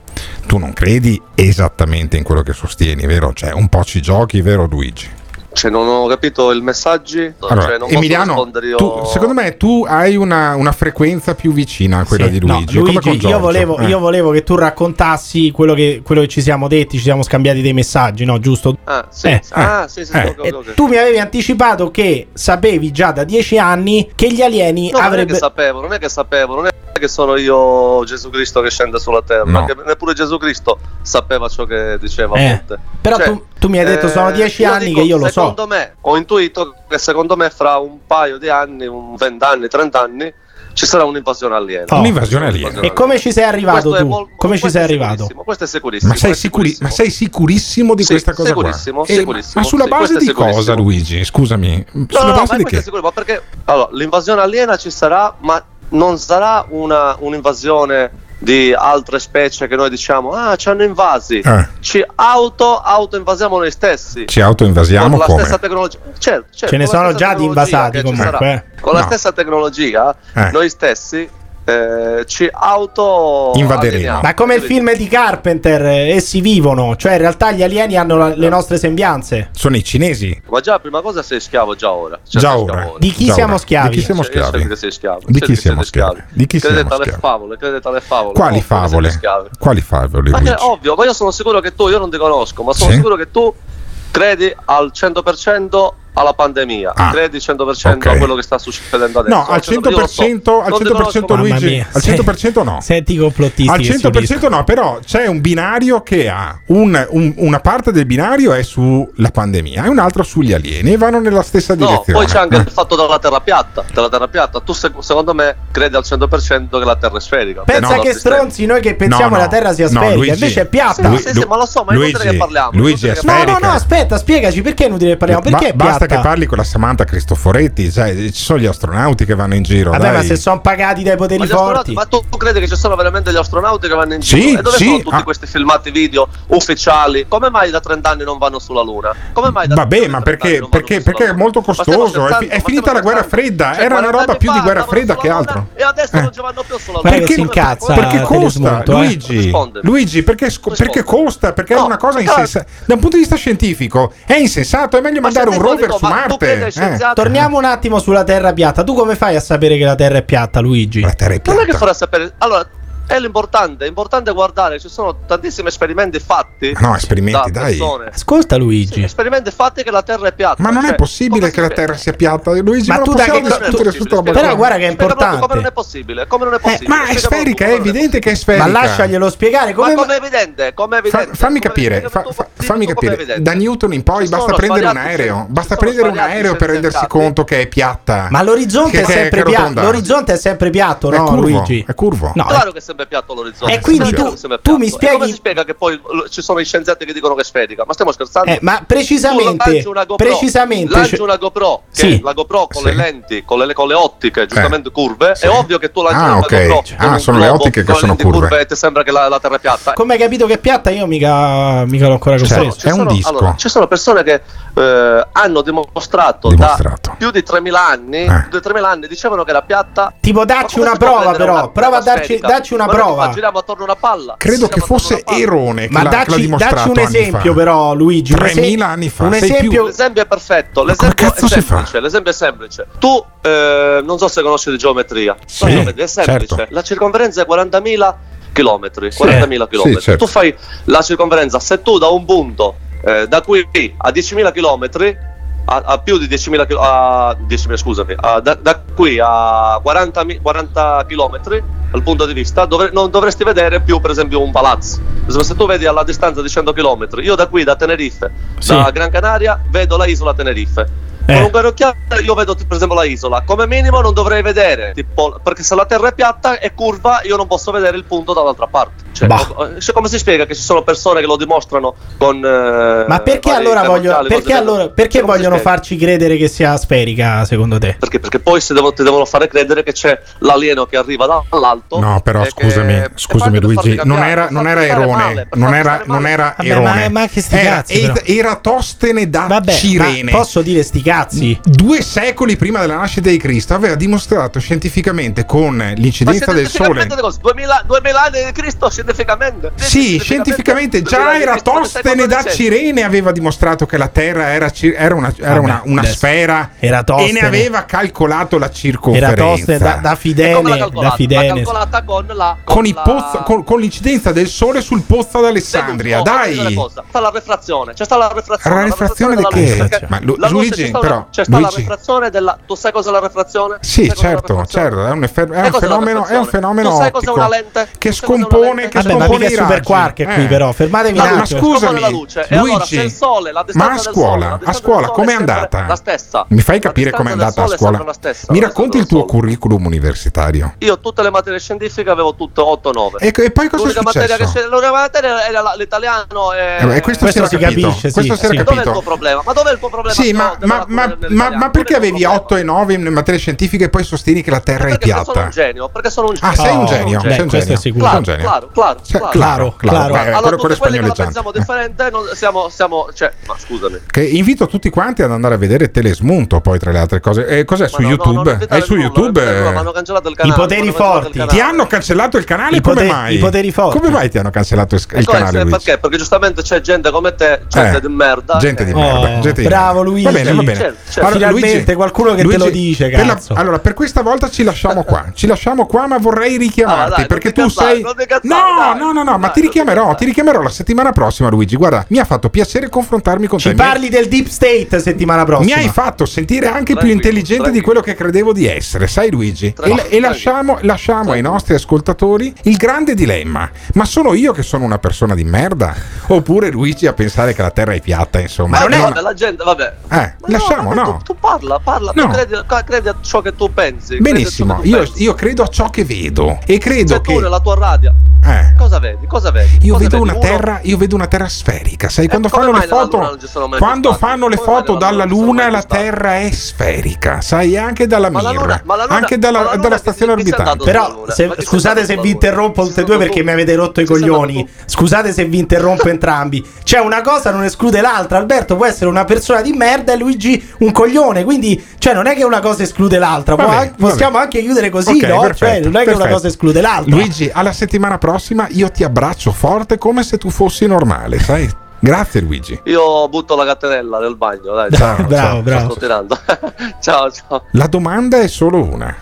tu non credi esattamente in quello che sostieni, vero? Cioè, un po' ci giochi, vero Luigi? Cioè, non ho capito il messaggio. Allora, cioè, non Emiliano, io. tu- secondo me tu hai una, una frequenza più vicina a quella Sì, di no, Luigi. come con Luigi, io, Giorgio. volevo, Eh. io volevo che tu raccontassi quello che, quello che ci siamo detti, ci siamo scambiati dei messaggi, no? Giusto? Ah, sì. Eh, ah, sì, sì, sì, Eh, ok, ok, ok. Tu mi avevi anticipato che sapevi già da dieci anni che gli alieni No, non è che avrebbero. sapevo, non è che sapevo, non è che sono io Gesù Cristo che scende sulla terra, No. neppure Gesù Cristo sapeva ciò che diceva Eh, però Cioè, tu, tu mi hai detto sono dieci anni dico, che io lo so. Secondo me, ho intuito che secondo me fra un paio di anni, un 20 anni, 30 anni, ci sarà un'invasione aliena. Oh. Un'invasione aliena. E come ci sei arrivato Questo tu? mol- come ci sei arrivato? Questo è sicurissimo. Ma sei, sicuri- ma sei sicurissimo di Sì, questa cosa sicurissimo, qua? Eh, sicurissimo, ma sulla sì, base di cosa. Luigi? Scusami. No, sulla no, base ma di che? sicuro, ma perché allora, l'invasione aliena ci sarà, ma non sarà una, un'invasione di altre specie che noi diciamo, ah, ci hanno invasi. Eh. Ci auto, autoinvasiamo noi stessi. Ci autoinvasiamo con la come? stessa tecnologia. Certo, certo, Ce ne con la sono già di invasati comunque, sarà. eh. Con la No. stessa tecnologia, Eh. noi stessi eh, ci auto Invaderemo. Ma come il film di Carpenter, eh, essi vivono, cioè in realtà gli alieni hanno la- le nostre sembianze. Sono i cinesi. Ma già, prima cosa sei schiavo già ora. Cioè, Già ora. Di chi Già siamo ora. schiavi? Di chi siamo Cioè, schiavi? che sei schiavo. Di chi siamo schiavi? Di chi credete siamo alle schiavi? favole, credete alle favole. Quali favole? Quali favole, Ma che ovvio, ma io sono sicuro che tu, io non ti conosco, ma sono Sì? sicuro che tu credi al 100% alla pandemia, Ah, credi 100% ok. a quello che sta succedendo adesso. No, al Cioè, io lo so. 100%, al Non ti 100% conosco, Mamma Luigi, mia, al se- 100% no. Senti complottisti Al che si 100% no, però c'è un binario che ha un- un- una parte del binario è sulla pandemia e un'altra sugli alieni e vanno nella stessa No, direzione. poi c'è anche Eh. il fatto della terra piatta. Della terra piatta. Tu sec- secondo me credi al 100% che la terra è sferica. Pensa No, che stronzi noi che pensiamo No, la Terra sia No, sferica, Luigi. invece è piatta. Lui- Sì, sì, ma lo so, ma è inutile Luigi- che parliamo. è Luigi è che No, no, no, aspetta, spiegaci perché è inutile che parliamo, perché Ba- è basta che parli con la Samantha Cristoforetti, cioè, ci sono gli astronauti che vanno in giro. Vabbè, dai. ma se sono pagati dai poteri Ma, forti. ma tu, tu credi che ci sono veramente gli astronauti che vanno in Sì, giro? E dove sì, sono tutti ah. questi filmati video ufficiali? Come mai da 30 anni non vanno sulla Luna? Come mai da Vabbè, ma perché, perché, perché è molto costoso. È, è finita la guerra fredda. Cioè, Era una roba più di guerra fredda che altro. E adesso Eh. non ci vanno più sulla Luna. Perché- si incazza Perché costa, eh. Luigi? Luigi, perché, costa? Perché è una cosa insensata. Da un punto di vista scientifico è insensato. È meglio mandare un rover dico, su ma tu Marte. eh. Torniamo un attimo sulla Terra piatta. Tu come fai a sapere che la Terra è piatta, Luigi? La Terra è Non è che piatta. farà sapere. Allora, è l'importante, è importante guardare, ci sono tantissimi esperimenti fatti. No, esperimenti, da dai. Persone. Ascolta Luigi. Sì, esperimenti fatti che la Terra è piatta. Ma non cioè, è possibile che la Terra sia piatta, Luigi. Ma, tu dai che discutere su sta Però guarda che è importante. Come non è possibile? Come non è eh, possibile? Eh, ma è sferica, è evidente che è sferica. Ma lasciaglielo spiegare come ma come evidente, come evidente. Fa, fammi capire, fa, fa, fammi capire. Da Newton in poi basta prendere un aereo, basta prendere un aereo per rendersi esatto. conto che è piatta. Ma l'orizzonte è sempre piatto, l'orizzonte è sempre piatto, no Luigi? È curvo. No, claro che è sempre piatto all'orizzonte. E quindi tu, tu mi spieghi... E come si spiega che poi ci sono i scienziati che dicono che è sferica? Ma stiamo scherzando? Eh, ma precisamente... Lancio una GoPro, precisamente, lancio una GoPro che sì. la GoPro con sì. le lenti, con le, con le ottiche eh. giustamente eh. curve, sì. è ovvio che tu lanci ah, una okay. GoPro... Cioè, ah, sono le ottiche che sono curve. curve. E ti sembra che la, la terra è piatta. Come hai capito che è piatta? Io mica, mica l'ho ancora cioè, compreso. È un disco. Ci sono persone che eh, hanno dimostrato, dimostrato, da più di 3.000 anni, 3.000 anni dicevano che era piatta. Tipo dacci una prova però, prova a darci una una Guarda prova. Girava attorno una palla. Credo che fosse Erone che Ma l'ha, dacci, che dacci un esempio, però, Luigi. 3000 anni fa. Un esempio... L'esempio è perfetto. L'esempio è semplice. L'esempio è semplice. Tu, eh, non so se conosci di geometria. Sì, è semplice. Certo. La circonferenza è 40.000 km. 40.000 km. Sì, certo. Tu fai la circonferenza. Se tu da un punto eh, da qui a 10.000 km a, a più di 10.000 km, a, 10.000, scusami, a, da, da, qui a 40, 40 km dal punto di vista dovre, non dovresti vedere più per esempio un palazzo. Se tu vedi alla distanza di 100 km, io da qui da Tenerife, sì. da Gran Canaria, vedo la isola Tenerife eh. Con un verrocchiata io vedo per esempio la isola, come minimo non dovrei vedere, tipo, perché se la terra è piatta e curva io non posso vedere il punto dall'altra parte. Cioè, cioè, come si spiega che ci sono persone che lo dimostrano con... Eh, Ma perché allora, voglio, perché allora perché vogliono farci credere che sia sferica secondo te? Perché, perché poi se devo, ti devono fare credere che c'è l'alieno che arriva dall'alto. No, però scusami, che, scusami Luigi, non era, non era Erone, male, non era, non era Vabbè, Ma, ma che sti era, cazzi, era, era Tostene da Vabbè, Cirene. Posso dire sti cazzi? Ragazzi, due secoli prima della nascita di Cristo aveva dimostrato scientificamente con l'incidenza del Sole. Cos, 2000, 2000 anni di Cristo scientificamente. Sì, scientificamente, scientificamente già Eratostene da Cirene aveva dimostrato che la Terra era, era una, era Vabbè, una, una sfera e ne eh. aveva calcolato la circonferenza. Eratostene da, da Fidene, da Fidene. con, la, con, con, la... Pozzo, con, con l'incidenza del Sole sul pozzo d'Alessandria. Dai! Sta la refrazione, c'è cioè la refrazione. La refrazione, la refrazione di che? Ma Luigi, però, c'è stata Luigi... la refrazione della... Tu sai cos'è la refrazione? Sì, certo, certo, è un, effe... è un fenomeno, è un fenomeno tu sai cos'è una lente? che scompone, che Vabbè, ma mica super quark eh. però, fermatevi ma. Ma scusami, la luce. Luigi, allora, il sole, la ma a scuola, sole, a scuola come è andata? La stessa. Mi fai capire com'è andata a scuola? Mi racconti il tuo curriculum universitario? Io tutte le materie scientifiche avevo tutto 8-9. E poi cosa è successo? L'unica materia era l'italiano e eh, questo si era capisce, Questo si era capito. Ma dov'è il tuo problema? Ma dov'è il tuo problema? Sì, ma, ma, ma, ma, perché avevi 8 e 9 in materia scientifica e poi sostieni che la Terra è piatta? Sono un genio, perché sono un genio. Ah, sei un oh, genio, oh, sei un genio. Beh, sei un genio. Claro, un genio. Claro, claro, cioè, claro, claro, claro, claro. Beh, allora, quello spagnolo che pensiamo differente, non, siamo, siamo cioè, ma scusami. Che invito tutti quanti ad andare a vedere Telesmunto, poi tra le altre cose. Eh, cos'è ma su no, YouTube? No, è su YouTube. Nulla, hanno cancellato il canale. I poteri forti. Ti hanno cancellato il canale, come mai? I poteri forti. Come mai ti hanno cancellato il ecco, canale? Perché? Perché giustamente c'è gente come te, gente eh, di merda. Gente di oh, merda. Bravo Luigi. Va bene, va bene certo, certo. certo. Allora, Finalmente Luigi, qualcuno che Luigi, te lo dice. Per la, allora, per questa volta ci lasciamo qua. Ci lasciamo qua, ma vorrei richiamarti. Ah, dai, perché tu cazzare, sei. No, dai, no, no, no, dai, ma ti richiamerò. Ti richiamerò la settimana prossima, Luigi. Guarda, mi ha fatto piacere confrontarmi con ci te. Ci parli del Deep State settimana prossima. Mi hai fatto sentire anche tranquillo, più intelligente tranquillo. di quello che credevo di essere, sai, Luigi? Tranquillo, e, e, lasciamo, lasciamo ai nostri ascoltatori il grande dilemma. Ma sono io che sono una persona di merda? Oppure Luigi a pensare che la terra è piatta, insomma? Ma non è. Vabbè, la gente, vabbè. Eh, conosciamo, no? no. Tu, tu, parla, parla, no. tu credi, credi, a ciò che tu pensi. Benissimo, tu io, pensi. io, credo a ciò che vedo e credo cioè, che... tu nella tua radio... Eh. Cosa vedi? Cosa vedi? Io, cosa vedo vedi? Una terra, io vedo una terra sferica, sai? Eh, quando fanno le foto, quando fanno le foto dalla Luna, la Terra è sferica, sai? Anche dalla Mir, anche dalla stazione orbitale. Però, scusate se vi interrompo tutte e due perché mi avete rotto i coglioni. Scusate se vi interrompo entrambi. Cioè, una cosa non esclude l'altra. Alberto può essere una persona di merda e Luigi un coglione. Quindi, cioè, non è che una cosa esclude l'altra. Vabbè, an- possiamo anche chiudere così, Ok, no? perfetto, cioè, non è che una perfetto. cosa esclude l'altra. Luigi, alla settimana prossima io ti abbraccio forte come se tu fossi normale, sai? Grazie Luigi. Io butto la catenella nel bagno, dai. Ciao, bravo, ciao, bravo. Sto tirando. ciao, ciao. La domanda è solo una.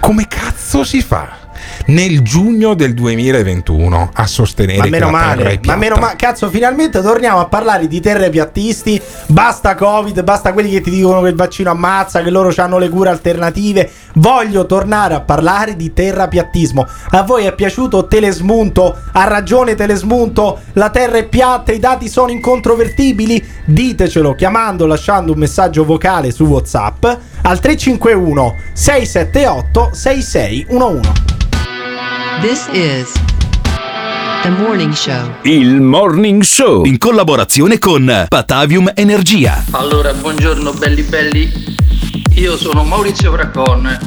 Come cazzo si fa nel giugno del 2021 a sostenere Ma meno Terra male, ma meno male, cazzo, finalmente torniamo a parlare di terre piattisti. Basta Covid, basta quelli che ti dicono che il vaccino ammazza, che loro hanno le cure alternative. Voglio tornare a parlare di terrapiattismo. A voi è piaciuto Telesmunto? Ha ragione Telesmunto? La terra è piatta, i dati sono incontrovertibili? Ditecelo chiamando, lasciando un messaggio vocale su WhatsApp al 351 678 6611. This is The Morning Show. Il Morning Show in collaborazione con Patavium Energia. Allora, buongiorno belli belli. Io sono Maurizio Fracon,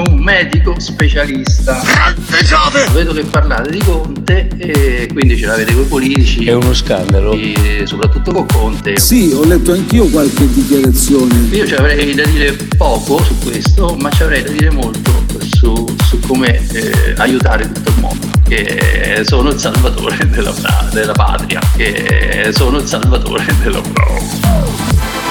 un medico specialista. Vedo che parlate di Conte e quindi ce l'avete con i politici. È uno scandalo. soprattutto con Conte. Sì, ho letto anch'io qualche dichiarazione. Io ci avrei da dire poco su questo, ma ci avrei da dire molto su, su come eh, aiutare tutto il mondo. Che sono il salvatore della, della patria. Che sono il salvatore della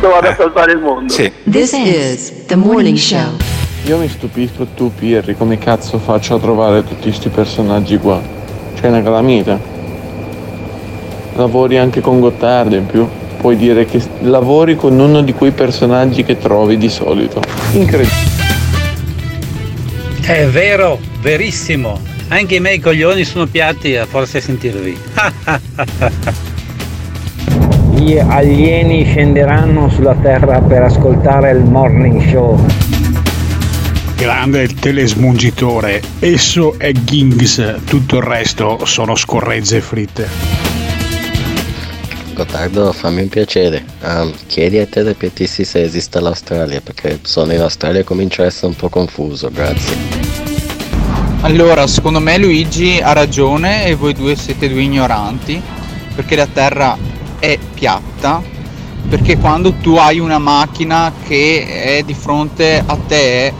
Dove a salvare il mondo. This is The Morning Show. Io mi stupisco tu, Pirri, come cazzo faccio a trovare tutti questi personaggi qua? C'è una calamita. Lavori anche con Gottardo in più. Puoi dire che lavori con uno di quei personaggi che trovi di solito. Incredibile. È vero, verissimo. Anche i miei coglioni sono piatti a forza di sentirvi. Gli alieni scenderanno sulla Terra per ascoltare il morning show. Grande il telesmungitore, esso è Gings, tutto il resto sono scorregge fritte. Gottardo, fammi un piacere. Ehm, chiedi ai telepietisti se esiste l'Australia, perché sono in Australia e comincio a essere un po' confuso, grazie. Allora, secondo me Luigi ha ragione e voi due siete due ignoranti, perché la Terra è piatta, perché quando tu hai una macchina che è di fronte a te,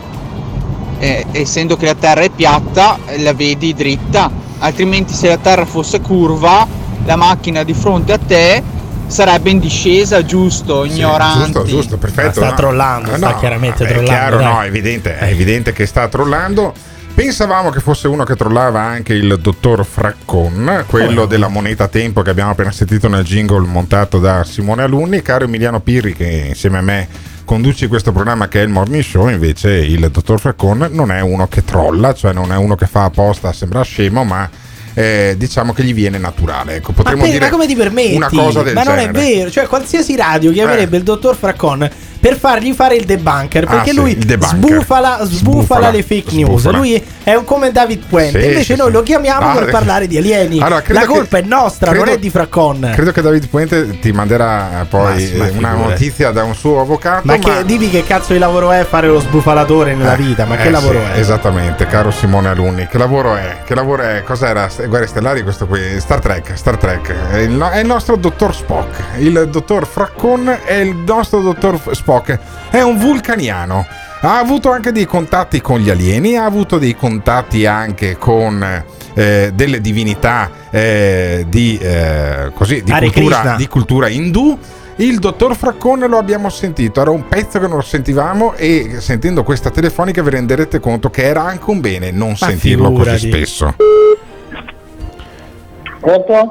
eh, essendo che la Terra è piatta, la vedi dritta, altrimenti se la Terra fosse curva, la macchina di fronte a te sarebbe in discesa, giusto, ignoranti. Giusto, giusto, perfetto. Sta no. trollando, Eh, sta no, chiaramente vabbè, trollando, È chiaro, dai. no, è evidente, è evidente che sta trollando. Pensavamo che fosse uno che trollava anche il dottor Fraccon, quello della moneta tempo che abbiamo appena sentito nel jingle montato da Simone Alunni. Caro Emiliano Pirri, che insieme a me conduci questo programma che è il Morning Show, invece il dottor Fraccon non è uno che trolla, cioè non è uno che fa apposta, sembra scemo, ma eh, diciamo che gli viene naturale. Ecco, Ma, potremmo per- dire ma come ti permetti? una cosa del ma non genere. è vero, cioè qualsiasi radio chiamerebbe il dottor Fraccon per fargli fare il debunker, Ah, perché sì, lui il debunker. sbufala, sbufala Sbufala, le fake news. sbufala. Lui è un come David Puente, Sì, invece sì, noi sì. lo chiamiamo Ah, per parlare di alieni. Allora, credo La che- colpa è nostra, non credo- è di Fraccon. Credo che David Puente ti manderà poi Ma- ma una notizia da un suo avvocato. Ma che, dimmi che cazzo di lavoro è fare lo sbufalatore nella Eh, vita? Ma eh, che lavoro sì, è? Esattamente, caro Simone Alunni. Che lavoro è? Che lavoro è? Cos'era? Guerre Stellari questo qui? Star Trek, Star Trek. È il, no- è il nostro dottor Spock. Il dottor Fraccon è il nostro dottor F- Spock. È un vulcaniano. Ha avuto anche dei contatti con gli alieni, ha avuto dei contatti anche con eh, delle divinità eh, di, eh, così, di, cultura, di cultura indù. Il dottor Fraccone lo abbiamo sentito, era un pezzo che non lo sentivamo e sentendo questa telefonica vi renderete conto che era anche un bene non sentirlo così figurati. spesso.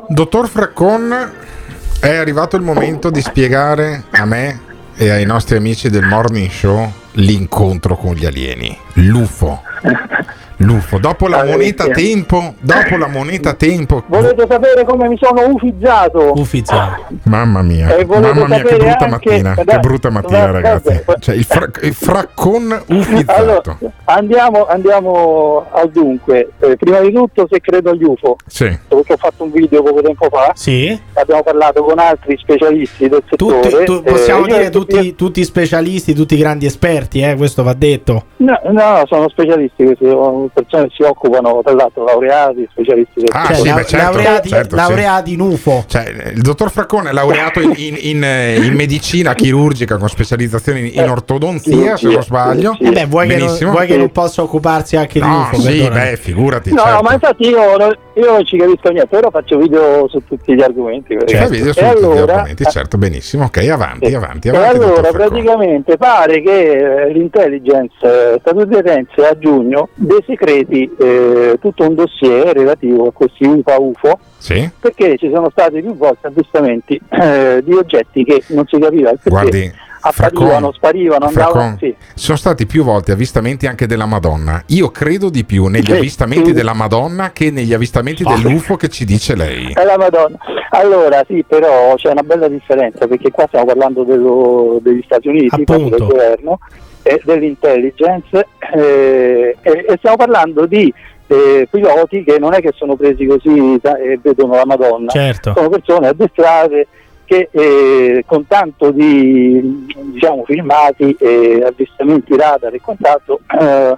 Dottor Fraccon, è arrivato il momento di spiegare a me e ai nostri amici del Morning Show l'incontro con gli alieni, l'UFO. L'UFO, dopo la Ah, moneta sì. tempo, dopo la moneta tempo. Volete sapere come mi sono ufizzato? Ufizzato. Mamma mia, mamma mia, che brutta anche- mattina, che dai, brutta mattina, vabbè, ragazzi. vabbè. Cioè, il, fra- il fraccon ufizzato. Allora, andiamo, andiamo al dunque. Eh, prima di tutto, se credo agli UFO, Sì. perché ho fatto un video poco tempo fa. Sì. Abbiamo parlato con altri specialisti del Tutti, settore. tu- eh, possiamo io- dire tutti, tutti specialisti, tutti grandi esperti, eh, questo va detto. No, no, sono specialisti, questi sono persone che si occupano, tra l'altro, laureati, specialisti del Ah, settore. sì, beh, certo, laureati, certo, sì. laureati in UFO. Cioè, il dottor Fraccone è laureato in, in- in, eh, in medicina chirurgica con specializzazione in, in ortodonzia, se non sbaglio. Eh beh, vuoi, che non, Benissimo. vuoi che non possa occuparsi anche di No, UFO? sì, perdonami. beh, figurati. No, certo. ma infatti io, io non ci capisco niente, però faccio video su tutti gli argomenti. Fai video su e tutti gli allora, argomenti, certo, benissimo. Ok, avanti, avanti, E avanti. allora dottor Fraccone. praticamente pare che eh, l'intelligence eh, statunitense a giugno dei segreti eh, tutto un dossier relativo a questi UFA UFO Sì? perché ci sono stati più volte avvistamenti eh, di oggetti che non si capiva il perché Guardi, apparivano, Fraccone, sparivano, andavano sì. sono stati più volte avvistamenti anche della Madonna. Io credo di più negli Sì, avvistamenti sì. della Madonna che negli avvistamenti dell'UFO che ci dice lei. È la Madonna. Allora sì, però c'è una bella differenza perché qua stiamo parlando dello- degli Stati Uniti, proprio del governo e dell'intelligence eh, e, e stiamo parlando di eh, piloti che non è che sono presi così e vedono la Madonna, Certo. sono persone addestrate che eh, con tanto di diciamo, filmati e avvistamenti radar e quant'altro eh,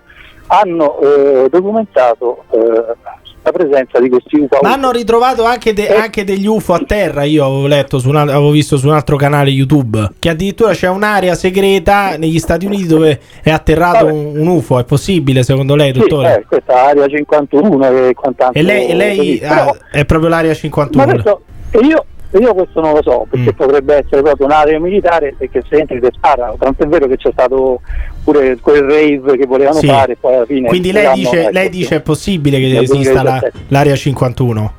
hanno eh, documentato eh, la presenza di questi UFO. Ma hanno ritrovato anche, de- anche degli UFO a terra. Io avevo letto, un, avevo visto su un altro canale YouTube che addirittura c'è un'area segreta negli Stati Uniti dove è atterrato un, un UFO. È possibile secondo lei, Sì, dottore? eh, questa area 51 e quant'altro. e lei, e lei- ah, è proprio l'area ma 51. questo, e io, io questo non lo so, Mm. perché potrebbe essere proprio un'area militare e che se entri ti sparano. Tanto è vero che c'è stato pure quel rave che volevano Sì. fare e poi alla fine... Quindi lei dice, lei dice è possibile che esista la- 2017. l'area 51.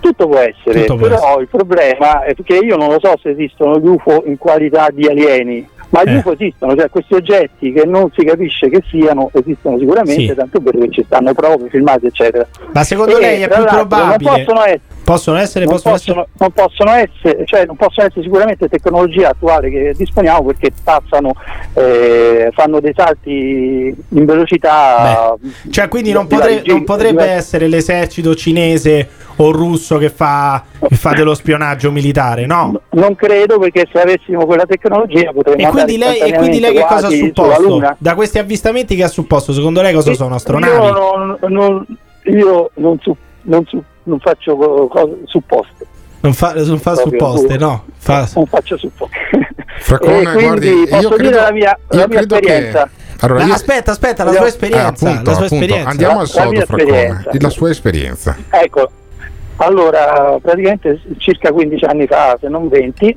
Tutto può essere, Tutto può però il problema è che io non lo so se esistono gli UFO in qualità di alieni, ma gli Eh. UFO esistono, cioè questi oggetti che non si capisce che siano, esistono sicuramente, Sì. tanto per che ci stanno prove, filmati, eccetera. Ma secondo E, lei è più probabile? Non possono essere, Possono essere, non possono possono, non possono essere, cioè non possono essere sicuramente tecnologia attuale che disponiamo perché passano, eh, fanno dei salti in velocità. Cioè, quindi non, potre- non potrebbe essere l'esercito cinese o russo che fa, che fa dello spionaggio militare, no? Non credo perché se avessimo quella tecnologia potremmo E quindi, lei, e quindi lei che cosa ha supposto? Da questi avvistamenti che ha supposto, secondo lei cosa sono? Io Astronavi? non, non- io non, su- non su- non faccio co- cose supposte. Non fa, non fa supposte, no? Fa- Non faccio supposte. Fraccone, E quindi guardi, io posso credo- dire la mia, la mia credo che- esperienza. Allora, io- aspetta, aspetta, la sua esperienza. Eh, appunto, la sua appunto. esperienza. Andiamo al sodo, Fraccone. esperienza. La sua esperienza. Ecco, allora praticamente circa 15 anni fa, se non 20,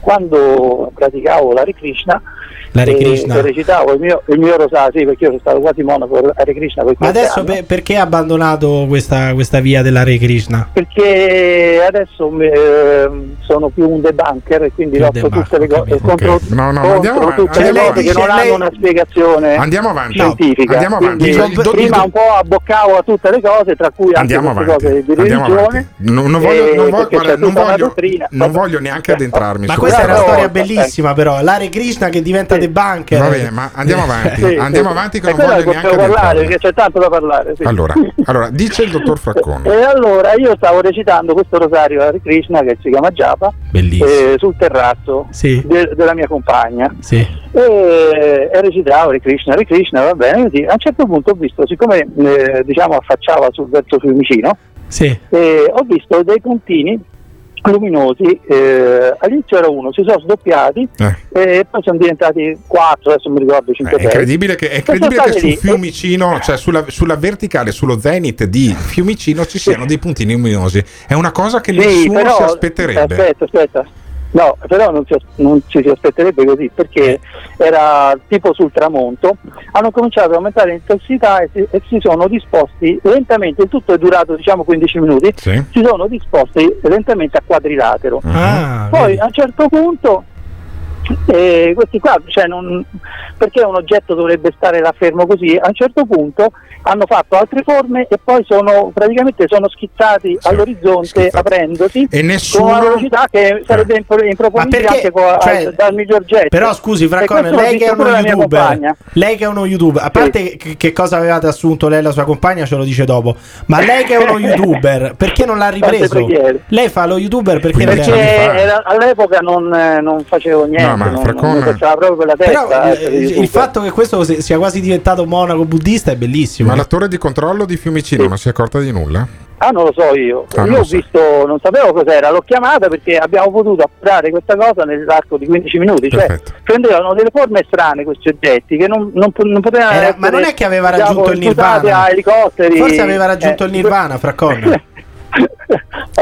quando praticavo l'Hare Krishna, L'Hare e- Krishna. e recitavo il mio, il mio rosario, sì, perché io sono stato quasi monaco per Hare Krishna per Ma adesso per- perché ha abbandonato questa, questa via dell'Hare Krishna? perché adesso ehm, sono più un debunker e quindi lotto tutte le cose contro, No, no, contro andiamo avanti, tutte le andiamo cose che non Lei- hanno una spiegazione Andiamo avanti. scientifica. Andiamo avanti. Quindi do- prima do- un po' abboccavo a tutte le cose, tra cui anche Andiamo queste avanti. cose di Andiamo religione. avanti. Non, non voglio, eh, non voglio- perché guarda, non voglio- non voglio neanche addentrarmi Ma questa è una storia bellissima, però. L'Hare Krishna che diventa debunker. Va bene, ma andiamo avanti. Sì, Andiamo sì. avanti che non voglio che neanche parlare perché c'è tanto da parlare. sì. Allora, allora, dice il dottor Fraccone. E allora io stavo recitando questo rosario Hare Krishna che si chiama Japa eh, sul terrazzo Sì. de- della mia compagna Sì. e, e recitavo Hare Krishna, Hare Krishna, va bene così. A un certo punto ho visto, siccome eh, diciamo affacciava sul verso Fiumicino, Sì. eh, ho visto dei puntini luminosi, eh, all'inizio era uno, si sono sdoppiati Eh. e poi sono diventati quattro, adesso mi ricordo Eh, 5 È incredibile che, è incredibile che su lì. Fiumicino, cioè sulla, sulla verticale, sullo zenit di Fiumicino ci siano dei puntini luminosi. È una cosa che Sì, nessuno però- si aspetterebbe. Aspetta, aspetta. No, però non, si, non ci si aspetterebbe così perché era tipo sul tramonto. Hanno cominciato ad aumentare l'intensità e si, e si sono disposti lentamente. Il tutto è durato diciamo 15 minuti. Sì. Si sono disposti lentamente a quadrilatero. Ah, Poi vedi. a un certo punto E questi qua, cioè non- perché un oggetto dovrebbe stare là fermo così? A un certo punto hanno fatto altre forme e poi sono praticamente sono schizzati all'orizzonte aprendosi E nessuno- con una velocità che sarebbe impro- improponibile perché- anche con, cioè, al- dal miglior jet. Però scusi, Francone, lei che youtuber, lei che è uno youtuber, a parte che, che cosa avevate assunto lei e la sua compagna, ce lo dice dopo, ma lei che è uno youtuber, perché non l'ha ripreso? Lei fa lo youtuber perché non Perché era- all'epoca non, eh, non facevo niente, No, ma non, Fraccone- non faceva proprio quella testa. Però eh, essere il fatto che questo si- sia quasi diventato monaco buddista è bellissimo. Ma la torre di controllo di Fiumicino non si è accorta di nulla? Ah, non lo so io. Ah, non io ho so. visto, non sapevo cos'era, l'ho chiamata perché abbiamo potuto appurare questa cosa nell'arco di 15 minuti. Cioè, Perfetto. prendevano delle forme strane questi oggetti che non, non, non potevano Era- essere, ma non è che aveva diciamo, raggiunto il imputati nirvana? a elicotteri. Forse aveva raggiunto Eh, il nirvana, Fraccone.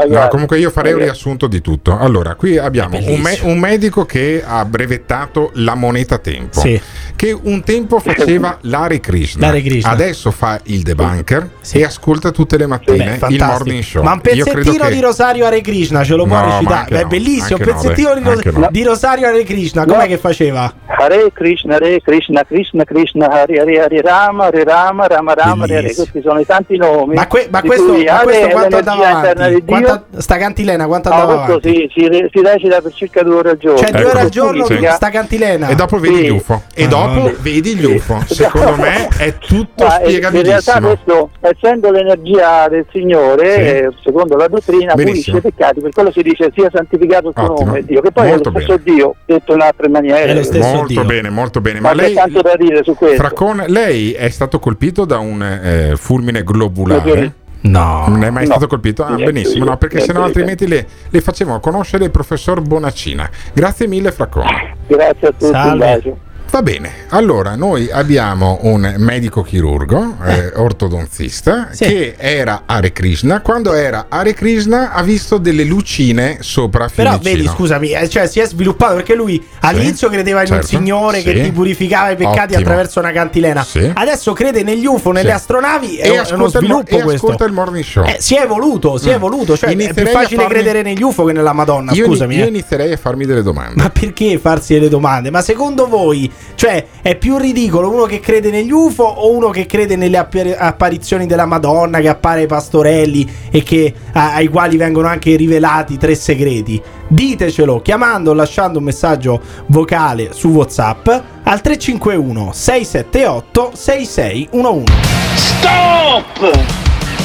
No, comunque io farei un riassunto di tutto. Allora, qui abbiamo un, me- un medico che ha brevettato la moneta tempo, Sì. che un tempo faceva l'Are Krishna, Krishna. adesso fa il debunker e ascolta tutte le mattine Beh, il morning show. Ma un pezzettino che- di Rosario Hare Krishna ce lo può No, recitare? Beh, È no, bellissimo, un no, pezzettino dai, di, Ros- no. di Rosario Hare Krishna, com'è No. che faceva? Hare Krishna, Hare Krishna, Krishna Krishna, Hare Hare Hare Rama, Hare Rama, Rama Rama, Hare Hare. Bellissimo. Questi sono i tanti nomi. Ma, que- ma questo, ma Hare questo quanto andava interna avanti? di Dio. Quanta- sta cantilena quanto Ah, andava questo avanti? si, si, si recita per circa due ore al giorno. Cioè, due ore Ecco. al giorno Sì. sta cantilena. E dopo vedi Sì. gli UFO. E Ah, dopo no. vedi gli UFO. Secondo me è tutto Ma, eh, in realtà questo, essendo l'energia del Signore, Sì. eh, secondo la dottrina, Benissimo. pulisce i peccati, per quello si dice sia santificato il suo Ottimo. nome, Dio, che poi Molto è lo stesso bene. Dio, detto in altre maniere. molto bene, molto bene. Ma Ma lei, tanto da dire su questo. Fraccone, lei è stato colpito da un eh, fulmine globulare? No. Non è mai No. stato colpito? Ah, Niente, benissimo, no, perché niente sennò altrimenti le, le facevamo conoscere il professor Bonaccina. Grazie mille, Fraccone. Grazie a tutti, un Salve. Va bene, allora noi abbiamo un medico chirurgo, eh, ortodonzista, Sì. che era Hare Krishna. Quando era Hare Krishna ha visto delle lucine sopra Però Fiumicino. vedi, scusami, eh, cioè si è sviluppato perché lui all'inizio credeva in un certo, signore che sì. ti purificava i peccati Ottimo. attraverso una cantilena. Sì. Adesso crede negli UFO, nelle Sì. astronavi, è, E un- uno ascolta il mo- sviluppo questo. ascolta il morning show. Eh, si è evoluto, si è Mm. evoluto, cioè è più facile farmi- credere negli UFO che nella Madonna, io, scusami. io eh. inizierei a farmi delle domande. Ma perché farsi delle domande? Ma secondo voi, cioè, è più ridicolo uno che crede negli UFO o uno che crede nelle appar- apparizioni della Madonna che appare ai pastorelli e che, a- ai quali vengono anche rivelati tre segreti? Ditecelo chiamando o lasciando un messaggio vocale su WhatsApp al 351 678 6611. Stop!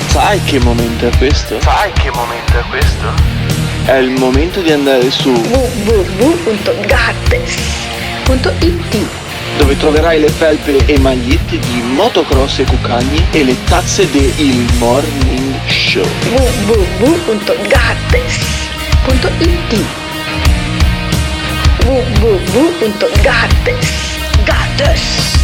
Sai che momento è questo? Sai che momento è questo? È il momento di andare su www.gattes.it dove troverai le felpe e magliette di motocross e cucagni e le tazze del Morning Show. www.gattes.it www.gattes.it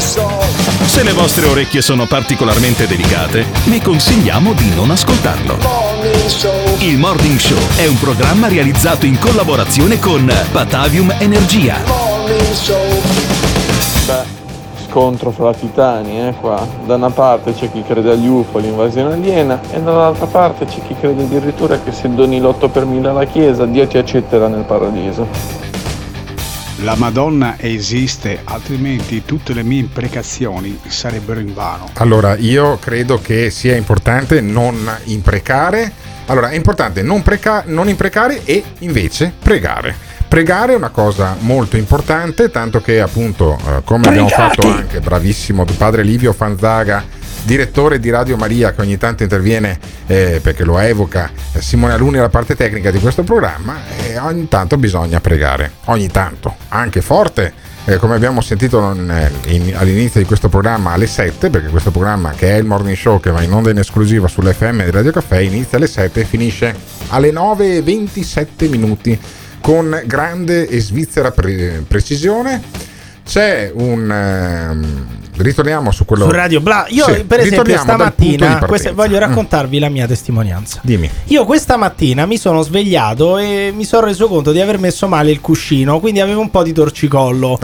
Se le vostre orecchie sono particolarmente delicate, vi consigliamo di non ascoltarlo. Il Morning Show è un programma realizzato in collaborazione con Batavium Energia. Beh, scontro fra titani, eh, qua. Da una parte c'è chi crede agli UFO, all'invasione aliena, e dall'altra parte c'è chi crede addirittura che se doni l'otto per mille alla Chiesa, Dio ti accetterà nel paradiso. La Madonna esiste, altrimenti tutte le mie imprecazioni sarebbero in vano. Allora, io credo che sia importante non imprecare. Allora, è importante non, preca- non imprecare e invece pregare. Pregare è una cosa molto importante, tanto che appunto, eh, come abbiamo Pregate! fatto anche bravissimo padre Livio Fanzaga, direttore di Radio Maria, che ogni tanto interviene eh, perché lo evoca eh, Simone Aluni alla parte tecnica di questo programma, e ogni tanto bisogna pregare, ogni tanto, anche forte. eh, come abbiamo sentito in- in- all'inizio di questo programma alle 7, perché questo programma che è il morning show che va in onda in esclusiva sull'FM di Radio Caffè inizia alle 7 e finisce alle 9.27 minuti. con grande e svizzera pre- precisione. C'è un... ehm, ritorniamo su quello... Su Radio Bla. Io, Sì, per esempio, stamattina questa- voglio Mm. raccontarvi la mia testimonianza. Dimmi. Io questa mattina mi sono svegliato e mi sono reso conto di aver messo male il cuscino, quindi avevo un po' di torcicollo.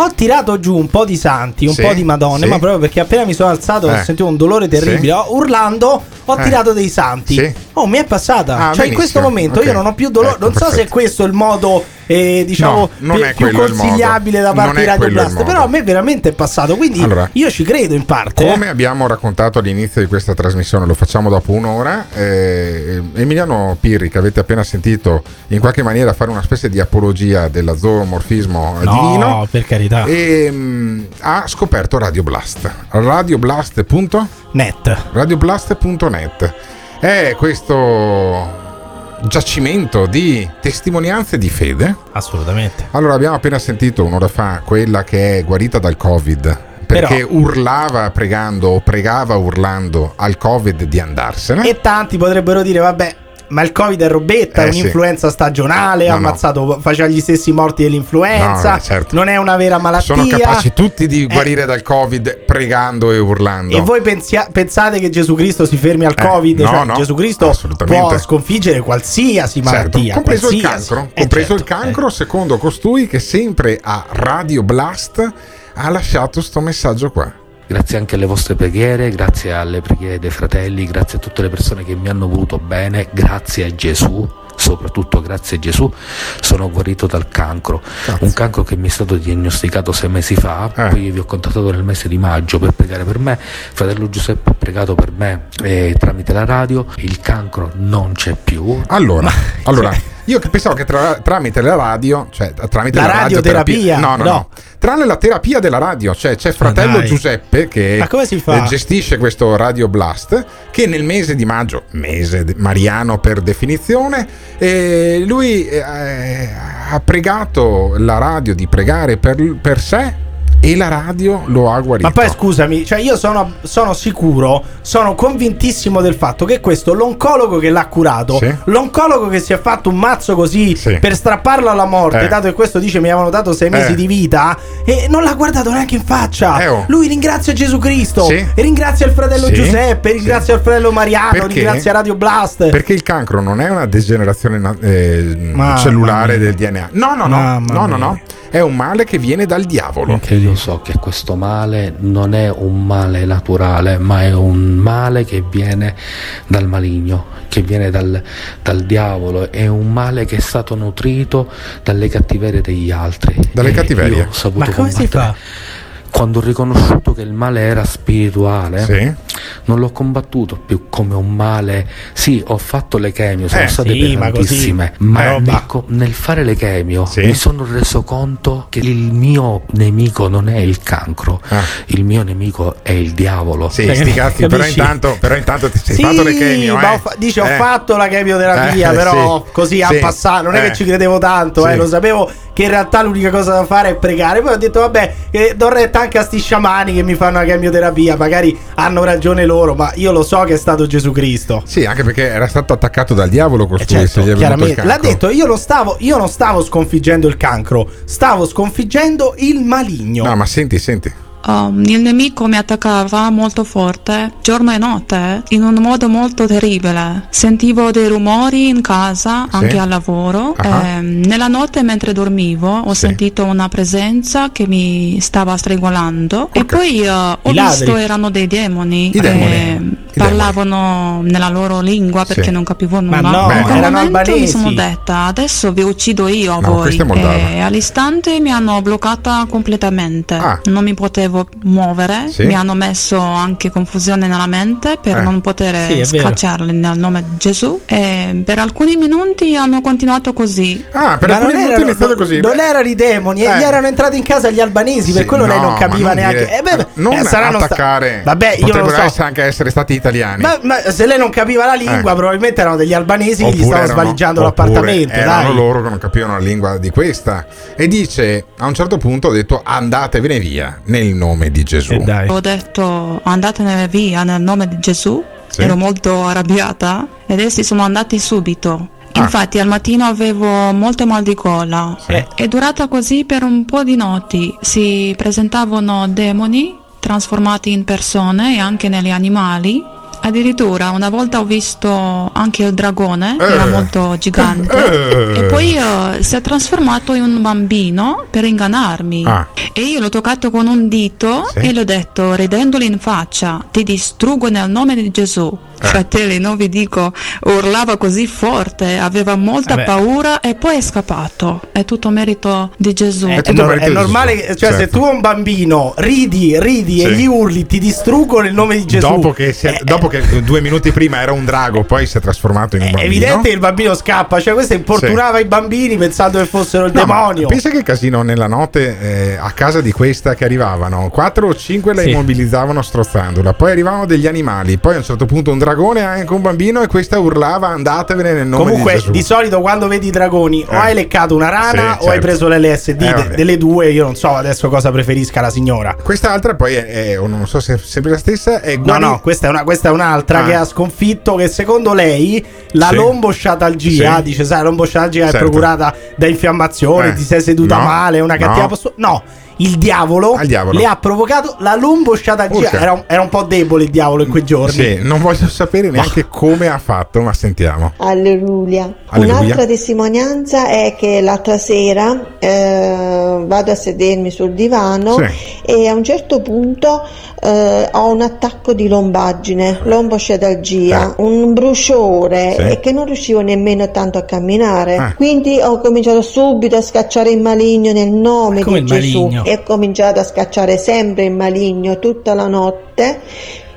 Ho tirato giù un po' di santi, un Eh. Sì, po' di madonne, sì. ma proprio perché appena mi sono alzato Eh. ho sentito un dolore terribile. Sì. Urlando, ho Eh. tirato dei santi. Oh, mi è passata. Ah, cioè, in benissimo. questo momento Ok. io non ho più dolore. Ecco, non so se perfetto. questo è il modo, eh, diciamo, No, più, è più consigliabile da parte di Radio Blast. Però a me veramente è passato. Quindi Allora, io ci credo in parte. eh. Come abbiamo raccontato all'inizio di questa trasmissione, lo facciamo dopo un'ora. eh, Emiliano Pirri, che avete appena sentito, in qualche maniera fare una specie di apologia del zoomorfismo No, divino. per carità. E mm, ha scoperto Radio Blast. Radioblast.net. Radioblast.net. È questo giacimento di testimonianze di fede. Assolutamente. Allora, abbiamo appena sentito un'ora fa quella che è guarita dal Covid. Perché Però- urlava pregando o pregava urlando al Covid di andarsene. E tanti potrebbero dire, vabbè, ma il Covid è robetta, Eh, è sì. un'influenza stagionale, No, ha no. ammazzato, faceva gli stessi morti dell'influenza, No, eh, certo. non è una vera malattia. Sono capaci tutti di Eh, guarire dal Covid pregando e urlando. E voi pensia- pensate che Gesù Cristo si fermi al Eh, Covid? no, Cioè, no, Gesù Cristo può sconfiggere qualsiasi Certo, malattia, compreso il qualsiasi. cancro, Eh, compreso certo. il cancro, secondo costui che sempre a Radio Blast ha lasciato sto messaggio qua. Grazie anche alle vostre preghiere, grazie alle preghiere dei fratelli, grazie a tutte le persone che mi hanno voluto bene, grazie a Gesù, soprattutto grazie a Gesù, sono guarito dal cancro. Un cancro che mi è stato diagnosticato sei mesi fa, Eh. poi io vi ho contattato nel mese di maggio per pregare per me, fratello Giuseppe ha pregato per me eh, tramite la radio, il cancro non c'è più. Allora, allora io pensavo che tra- tramite la radio, cioè tramite La la, radioterapia? no, no, no, No. Tranne la terapia della radio, cioè c'è fratello dai. Giuseppe che eh, gestisce questo Radio Blast, che nel mese di maggio, mese mariano per definizione, eh, lui eh, ha pregato la radio di pregare per, per sé e la radio lo ha guarito. Ma poi scusami, cioè io sono, sono sicuro, sono convintissimo del fatto che questo l'oncologo che l'ha curato, Sì. l'oncologo che si è fatto un mazzo così per strapparlo alla morte, Eh. dato che questo dice mi avevano dato sei mesi Eh. di vita, e non l'ha guardato neanche in faccia. Eh, oh. Lui ringrazia Gesù Cristo, Sì. ringrazia il fratello Sì. Giuseppe, ringrazia il fratello Mariano, Perché? ringrazia Radio Blast. Perché il cancro non è una degenerazione eh, cellulare mia. del DNA. No, no, no, Mamma no, no, no. È un male che viene dal diavolo. Anche io so che questo male non è un male naturale, ma è un male che viene dal maligno, che viene dal, dal diavolo, è un male che è stato nutrito dalle cattiverie degli altri. Dalle E cattiverie? Ma come si combattere. Quando ho riconosciuto che il male era spirituale, Sì. non l'ho combattuto più come un male. Sì, ho fatto le chemio, sono Eh, state sì, ma così, pesantissime, eh, ma roba. ecco, nel fare le chemio mi sono reso conto che il mio nemico non è il cancro, il mio nemico è il diavolo. Ah. Sì, sti cazzi, però intanto, però intanto ti sei Sì, fatto le chemio. ma eh. ho fa- dice ho Eh. fatto la chemioterapia, Eh, però sì. così a Sì. passato. Non è Eh. che ci credevo tanto, Sì. eh, lo sapevo che in realtà l'unica cosa da fare è pregare. Poi ho detto, vabbè, eh, do retta anche a sti sciamani che mi fanno la chemioterapia. Magari hanno ragione loro, ma io lo so che è stato Gesù Cristo. Sì, anche perché era stato attaccato dal diavolo costui. il Certo, Chiaramente, l'ha detto, io, stavo, io non stavo sconfiggendo il cancro, stavo sconfiggendo il maligno. No, ma senti, senti. Um, il nemico mi attaccava molto forte, giorno e notte, in un modo molto terribile. Sentivo dei rumori in casa, Sì. anche al lavoro. Ah. Ehm, nella notte mentre dormivo ho sentito una presenza che mi stava stregolando e poi eh, ho I ladri. visto erano dei demoni. I demoni. che Parlavano nella loro lingua perché Sì. non capivo Ma nulla. no, In quel erano momento mi sono detta adesso vi uccido io a No, voi. E all'istante mi hanno bloccata completamente. Ah. Non mi potevo muovere. Sì. Mi hanno messo anche confusione nella mente per Eh. non poter Sì, è vero. scacciarli nel nome di Gesù. E per alcuni minuti hanno continuato così. Ah, per Ma alcuni non minuti è erano, iniziato così. non erano i demoni, eh, Eh. gli erano entrati in casa gli albanesi, per Sì, quello lei no, non ma capiva non neanche. dire- Eh, beh, non eh, saranno sta- attaccare. Vabbè, io non lo Potrebbero so. essere anche essere stati italiani. Ma, ma se lei non capiva la lingua, Eh. probabilmente erano degli albanesi che gli stavano erano- svaligiando l'appartamento. Erano Dai. loro che non capivano la lingua di questa. E dice: A un certo punto ho detto andatevene via nel nome di Gesù. Ho detto andatene via nel nome di Gesù. Sì. Ero molto arrabbiata ed essi sono andati subito. Infatti al mattino avevo molto mal di gola. È durata così per un po' di notti. Si presentavano demoni trasformati in persone e anche negli animali. Addirittura una volta ho visto anche il dragone, era Eh. molto gigante, Eh. e poi eh, si è trasformato in un bambino per ingannarmi. Ah. E io l'ho toccato con un dito Sì. e l'ho detto, ridendogli in faccia, ti distruggo nel nome di Gesù. Eh. Fratelli, non vi dico, urlava così forte, aveva molta Vabbè. paura e poi è scappato. È tutto merito di Gesù. È, nor- è normale, che- cioè, se tu a un bambino ridi, ridi e Sì. gli urli, ti distruggo nel nome di Gesù. Dopo che, si è- dopo che due minuti prima era un drago, poi si è trasformato in un È bambino. evidente che il bambino scappa, cioè questo importunava i bambini pensando che fossero il No, demonio. Pensa che casino nella notte eh, a casa di questa che arrivavano 4 o 5 la Sì. immobilizzavano strozzandola, poi arrivavano degli animali, poi a un certo punto un dragone anche un bambino e questa urlava andatevene nel nome Comunque, di Gesù. di solito quando vedi i dragoni, o Eh. hai leccato una rana Sì, o hai certo. preso l'LSD. Eh, De- delle due, io non so adesso cosa preferisca la signora. Quest'altra poi è, è- o non so se è sempre la stessa, è No, no, questa è, una- questa è un'altra Ah. che ha sconfitto. Che secondo lei la Sì. lombosciatalgia, Sì. dice, sai, la lombosciatalgia è Certo. procurata da infiammazione, Eh. ti sei seduta No. male, una cattiva No. postura. No. Il diavolo, Al diavolo. le ha provocato la lombosciatalgia. Urca. Era un, era un po' debole il diavolo in quei giorni. Sì, non voglio sapere neanche come ha fatto, ma sentiamo. Alleluia. Alleluia. Un'altra testimonianza è che l'altra sera eh, vado a sedermi sul divano Sì. e a un certo punto eh, ho un attacco di lombaggine, lombosciatalgia, un bruciore Sì. e che non riuscivo nemmeno tanto a camminare. Ah. Quindi ho cominciato subito a scacciare il maligno nel nome di Gesù maligno? E ho cominciato a scacciare sempre il maligno tutta la notte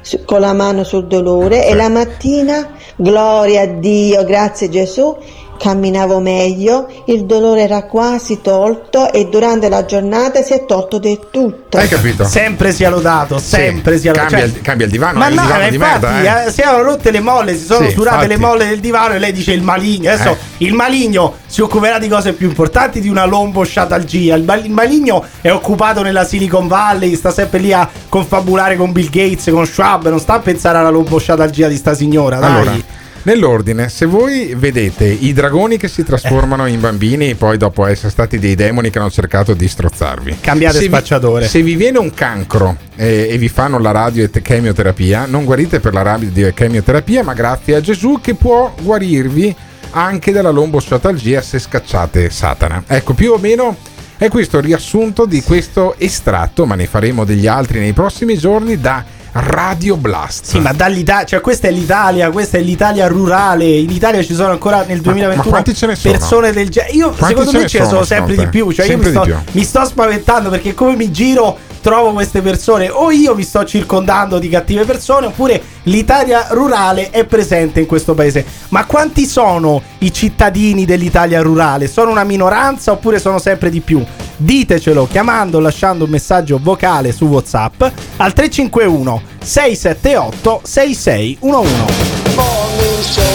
su- con la mano sul dolore e la mattina, gloria a Dio, grazie Gesù, camminavo meglio, il dolore era quasi tolto e durante la giornata si è tolto del tutto. Hai capito? Sempre sia lodato, sempre sia lodato. Cambia, Cioè- il, cambia il divano, Ma no, divano infatti merda. Eh. eh, si erano rotte le molle, si sono Sì, surate le infatti. molle del divano e lei dice il maligno. Adesso Eh. il maligno si occuperà di cose più importanti di una lombosciatalgia. Il, mal- il maligno è occupato nella Silicon Valley, sta sempre lì a confabulare con Bill Gates, con Schwab, non sta a pensare alla lombosciatalgia di sta signora. Dai. Allora, nell'ordine, se voi vedete i dragoni che si trasformano in bambini, poi dopo essere stati dei demoni che hanno cercato di strozzarvi, Cambiate se vi- spacciatore. se vi viene un cancro eh, e vi fanno la radio e te- chemioterapia, non guarite per la radio e chemioterapia, ma grazie a Gesù che può guarirvi anche dalla lombosciatalgia se scacciate Satana. Ecco, più o meno. È questo il riassunto di questo estratto, ma ne faremo degli altri nei prossimi giorni da Radio Blast. Sì, ma dall'Italia, cioè questa è l'Italia, questa è l'Italia rurale. In Italia ci sono ancora nel 2021 quanti ce ne sono? persone del genere. Io Quanti secondo ce me ce ne sono sono, sempre di più. Cioè Sempre io mi sto, mi sto spaventando perché come mi giro trovo queste persone o io mi sto circondando di cattive persone oppure l'Italia rurale è presente in questo paese. Ma quanti sono i cittadini dell'Italia rurale? Sono una minoranza oppure sono sempre di più? Ditecelo chiamando o lasciando un messaggio vocale su WhatsApp al 351 678 6611.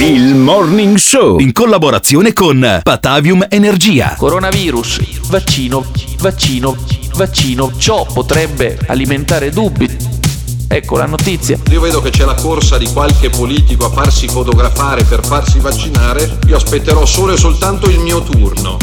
Il Morning Show in collaborazione con Patavium Energia. Coronavirus, vaccino, vaccino, vaccino. Ciò potrebbe alimentare dubbi. Ecco la notizia. Io vedo che c'è la corsa di qualche politico a farsi fotografare per farsi vaccinare. Io aspetterò solo e soltanto il mio turno.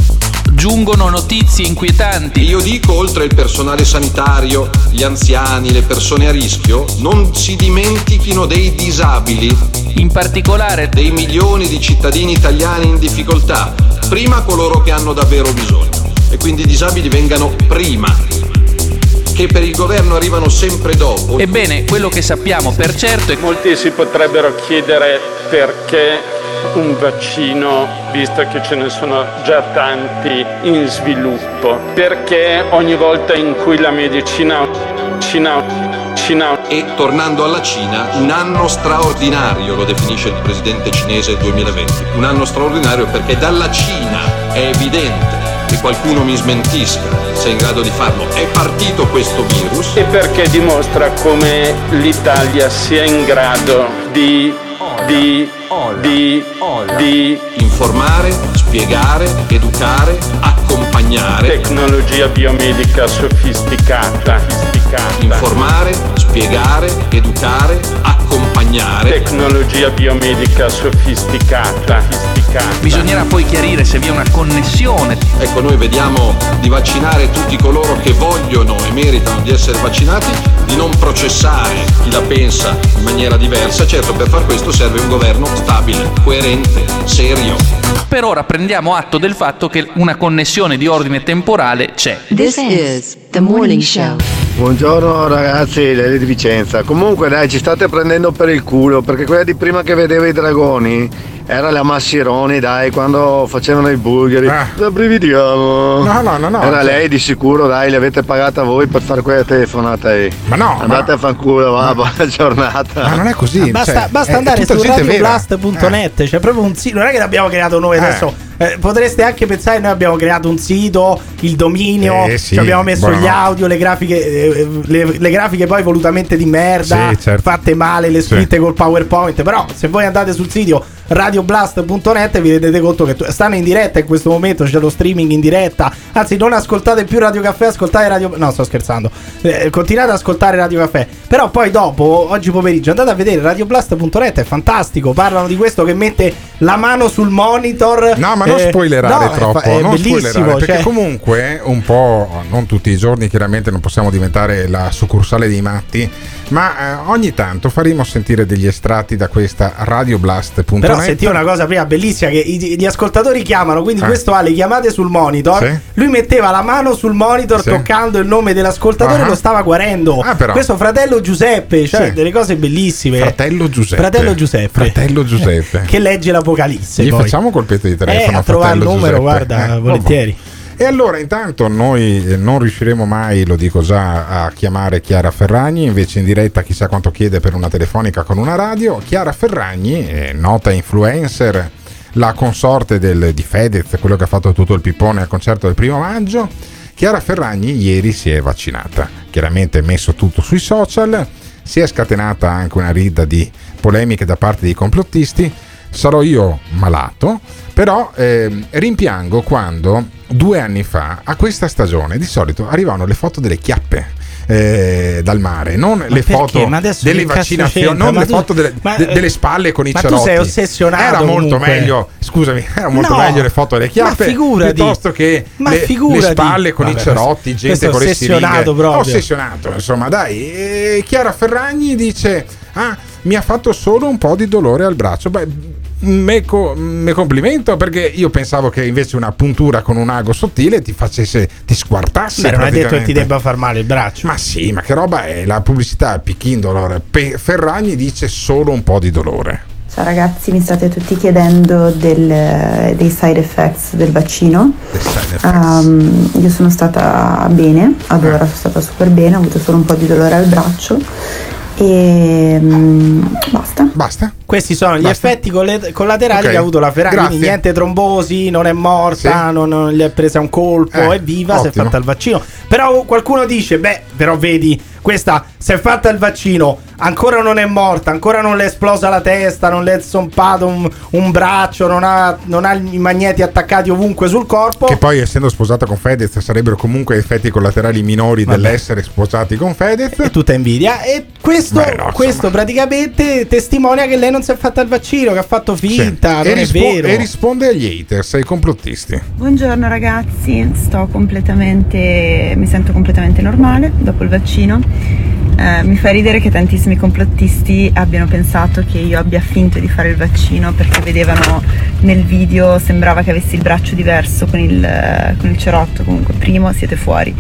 Giungono notizie inquietanti. Io dico, oltre il personale sanitario, gli anziani, le persone a rischio, non si dimentichino dei disabili. In particolare dei milioni di cittadini italiani in difficoltà. Prima coloro che hanno davvero bisogno. E quindi i disabili vengano prima. Che per il governo arrivano sempre dopo. Ebbene, quello che sappiamo per certo è che Molti si potrebbero chiedere perché un vaccino, visto che ce ne sono già tanti in sviluppo, perché ogni volta in cui la medicina, Cina, Cina E tornando alla Cina, un anno straordinario, lo definisce il presidente cinese il 2020. Un anno straordinario perché dalla Cina è evidente che qualcuno mi smentisca se è in grado di farlo. È partito questo virus. e perché dimostra come l'Italia sia in grado di, di di, di informare, spiegare, educare, accompagnare. Tecnologia biomedica sofisticata. sofisticata. Informare, spiegare, educare, accompagnare. Tecnologia biomedica sofisticata. sofisticata. Bisognerà poi chiarire se vi è una connessione. Ecco, noi vediamo di vaccinare tutti coloro che vogliono e meritano di essere vaccinati, di non processare chi la pensa in maniera diversa. Certo, per far questo serve un governo stabile, coerente, serio. Per ora prendiamo atto del fatto che una connessione di ordine temporale c'è. This is the morning show. Buongiorno ragazzi, lei di Vicenza. Comunque dai, ci state prendendo per il culo, perché quella di prima che vedeva i dragoni era la Massironi, dai, quando facevano i bulgari. Ah. Da brividiamo. No, no, no, no. Era lei di sicuro, dai, le avete pagata voi per fare quella telefonata lì. Ma no, Andate ma- a fanculo, va, buona giornata. Ma non è così. Basta, cioè, basta è- è andare tutta su radioblast.net, c'è proprio un sito, non è che l'abbiamo creato noi Eh. adesso. eh, potreste anche pensare, noi abbiamo creato un sito, il dominio, Eh, sì, ci abbiamo messo buono. gli audio, le grafiche, eh, le, le grafiche poi volutamente di merda, Sì, certo. fatte male, le scritte col PowerPoint. Però se voi andate sul sito radioblast.net vi rendete conto che stanno in diretta in questo momento, c'è lo streaming in diretta. Anzi, non ascoltate più Radio Caffè, ascoltate Radio No, sto scherzando. Eh, continuate ad ascoltare Radio Caffè. Però poi dopo, oggi pomeriggio, andate a vedere radioblast.net, è fantastico. Parlano di questo che mette la mano sul monitor. No, ma non Eh, spoilerare no, è troppo. fa- È, non bellissimo. spoilerare, perché cioè- comunque un po', non tutti i giorni, chiaramente non possiamo diventare la succursale dei matti, ma eh, ogni tanto faremo sentire degli estratti da questa radioblast.net. Sentivo una cosa prima bellissima che i- gli ascoltatori chiamano, quindi Eh. questo ha le chiamate sul monitor. Sì. Lui metteva la mano sul monitor Sì. toccando il nome dell'ascoltatore e lo stava guarendo. Ah. Questo fratello Giuseppe, cioè Sì. delle cose bellissime. Fratello Giuseppe. Fratello Giuseppe. Fratello Giuseppe. che legge l'Apocalisse. Gli poi. facciamo colpetto di telefono Eh, a trovare il numero, Giuseppe. guarda, Eh, volentieri. E allora intanto noi eh, non riusciremo mai, lo dico già, a chiamare Chiara Ferragni, invece in diretta chissà quanto chiede per una telefonica con una radio. Chiara Ferragni, eh, nota influencer, la consorte del- di Fedez, quello che ha fatto tutto il pippone al concerto del primo maggio. Chiara Ferragni ieri si è vaccinata, chiaramente ha messo tutto sui social, si è scatenata anche una rida di polemiche da parte dei complottisti. Sarò io malato, però ehm, rimpiango quando due anni fa a questa stagione di solito arrivavano le foto delle chiappe. eh, dal mare, non le perché? foto Ma delle vaccinazioni, non Ma le tu- foto delle, ma, de- eh, delle spalle con i ma tu cerotti. sei ossessionato Era molto comunque. meglio, scusami, era molto No, meglio le foto delle ma chiappe figurati. piuttosto che Ma le, le spalle con Vabbè, i cerotti, gente con le ossessionato siringhe. proprio. Ossessionato, insomma, dai. E Chiara Ferragni dice: Ah, mi ha fatto solo un po' di dolore al braccio. Beh. Me, co- me complimento perché io pensavo che invece una puntura con un ago sottile ti facesse ti squartasse Beh, non hai detto che ti debba far male il braccio. ma sì ma che roba è? La pubblicità Pichin dolore Pe- Ferragni dice solo un po' di dolore. Ciao ragazzi, mi state tutti chiedendo del- dei side effects del vaccino. Um, io sono stata bene, ad ora sono stata super bene, ho avuto solo un po' di dolore al braccio e mm, basta. Basta. Questi sono gli Basta. effetti colle- collaterali Ok, che ha avuto la Ferrari. Quindi grazie. niente trombosi, non è morta, non, non gli è presa un colpo, Eh, è viva, si è ottimo. fatta il vaccino. Però qualcuno dice, beh, però vedi, questa si è fatta il vaccino, ancora non è morta, ancora non le è esplosa la testa, non le è zompato un, un braccio, non ha, non ha i magneti attaccati ovunque sul corpo. che poi essendo sposata con Fedez sarebbero comunque effetti collaterali minori Vabbè. dell'essere sposati con Fedez È tutta invidia e questo, Beh, no, questo praticamente testimonia che lei non si è fatta il vaccino, che ha fatto Sì. finta, e, non è rispo- vero. e risponde agli haters ai complottisti Buongiorno ragazzi, sto completamente, mi sento completamente normale dopo il vaccino. Eh, mi fa ridere che tantissimi complottisti abbiano pensato che io abbia finto di fare il vaccino perché vedevano nel video sembrava che avessi il braccio diverso con il, con il cerotto. Comunque, primo, siete fuori.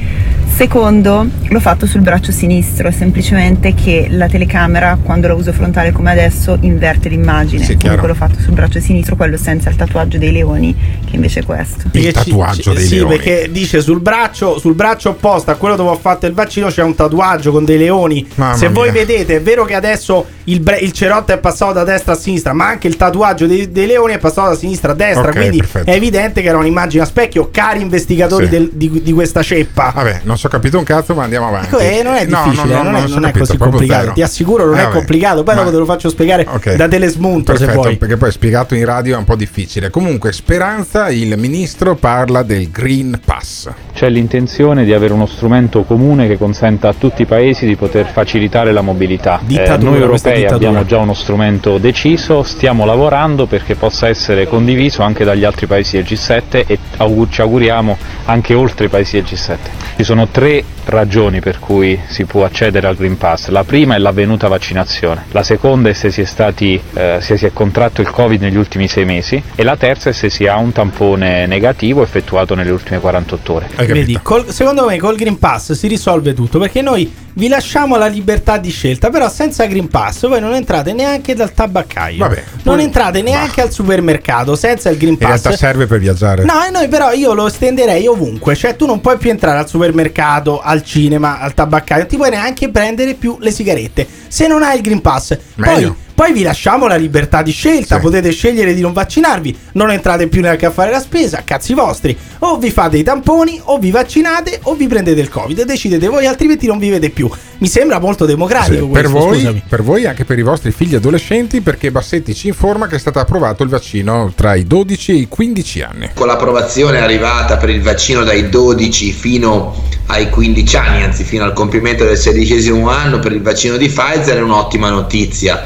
Secondo, l'ho fatto sul braccio sinistro, è semplicemente che la telecamera, quando la uso frontale come adesso, inverte l'immagine. Sì. Comunque l'ho fatto sul braccio sinistro, quello senza il tatuaggio dei leoni, che invece è questo. Perché ci- ci- sì, perché dice sul braccio, sul braccio opposto a quello dove ho fatto il vaccino c'è un tatuaggio con dei leoni. Mamma Se voi mia. vedete, è vero che adesso il, bre- il cerotto è passato da destra a sinistra, ma anche il tatuaggio dei, dei leoni è passato da sinistra a destra. Ok, quindi perfetto. è evidente che era un'immagine a specchio. Cari investigatori Sì. del- di, di questa ceppa. Vabbè, non so capito un cazzo, ma andiamo avanti. Ecco, eh, non è No, difficile, no, no, non, è, so non è capito, così complicato. zero. Ti assicuro, non Eh, è vabbè. complicato. Poi Ma- dopo te lo faccio spiegare Ok. da telesmunto se Perfetto, vuoi. perché poi spiegato in radio è un po' difficile. Comunque, Speranza, il ministro parla del Green Pass. C'è l'intenzione di avere uno strumento comune che consenta a tutti i paesi di poter facilitare la mobilità. Eh, noi europei abbiamo già uno strumento deciso, stiamo lavorando perché possa essere condiviso anche dagli altri paesi del G7 e augur- ci auguriamo anche oltre i paesi del G7. Ci sono tre ragioni per cui si può accedere al Green Pass. La prima è l'avvenuta vaccinazione, la seconda è se si è, stati, eh, se si è contratto il Covid negli ultimi sei mesi e la terza è se si ha un tampone negativo effettuato nelle ultime 48 ore. Vedi, col- secondo me col Green Pass si risolve tutto perché noi vi lasciamo la libertà di scelta, però senza Green Pass voi non entrate neanche dal tabaccaio, Vabbè, non entrate neanche al supermercato senza il Green In Pass. realtà serve per viaggiare. No, e noi però io lo estenderei ovunque, cioè tu non puoi più entrare al supermercato, al cinema, al tabaccaio, non ti puoi neanche prendere più le sigarette se non hai il Green Pass. Meglio. poi vi lasciamo la libertà di scelta, potete scegliere di non vaccinarvi, non entrate più neanche a fare la spesa, cazzi vostri. O vi fate i tamponi, o vi vaccinate, o vi prendete il Covid, decidete voi, altrimenti non vivete più. Mi sembra molto democratico Sì, per, questo, voi, scusami. per voi e anche per i vostri figli adolescenti, perché Bassetti ci informa che è stato approvato il vaccino tra i 12 e i 15 anni. Con l'approvazione arrivata per il vaccino dai 12 fino ai 15 anni, anzi fino al compimento del sedicesimo anno per il vaccino di Pfizer è un'ottima notizia.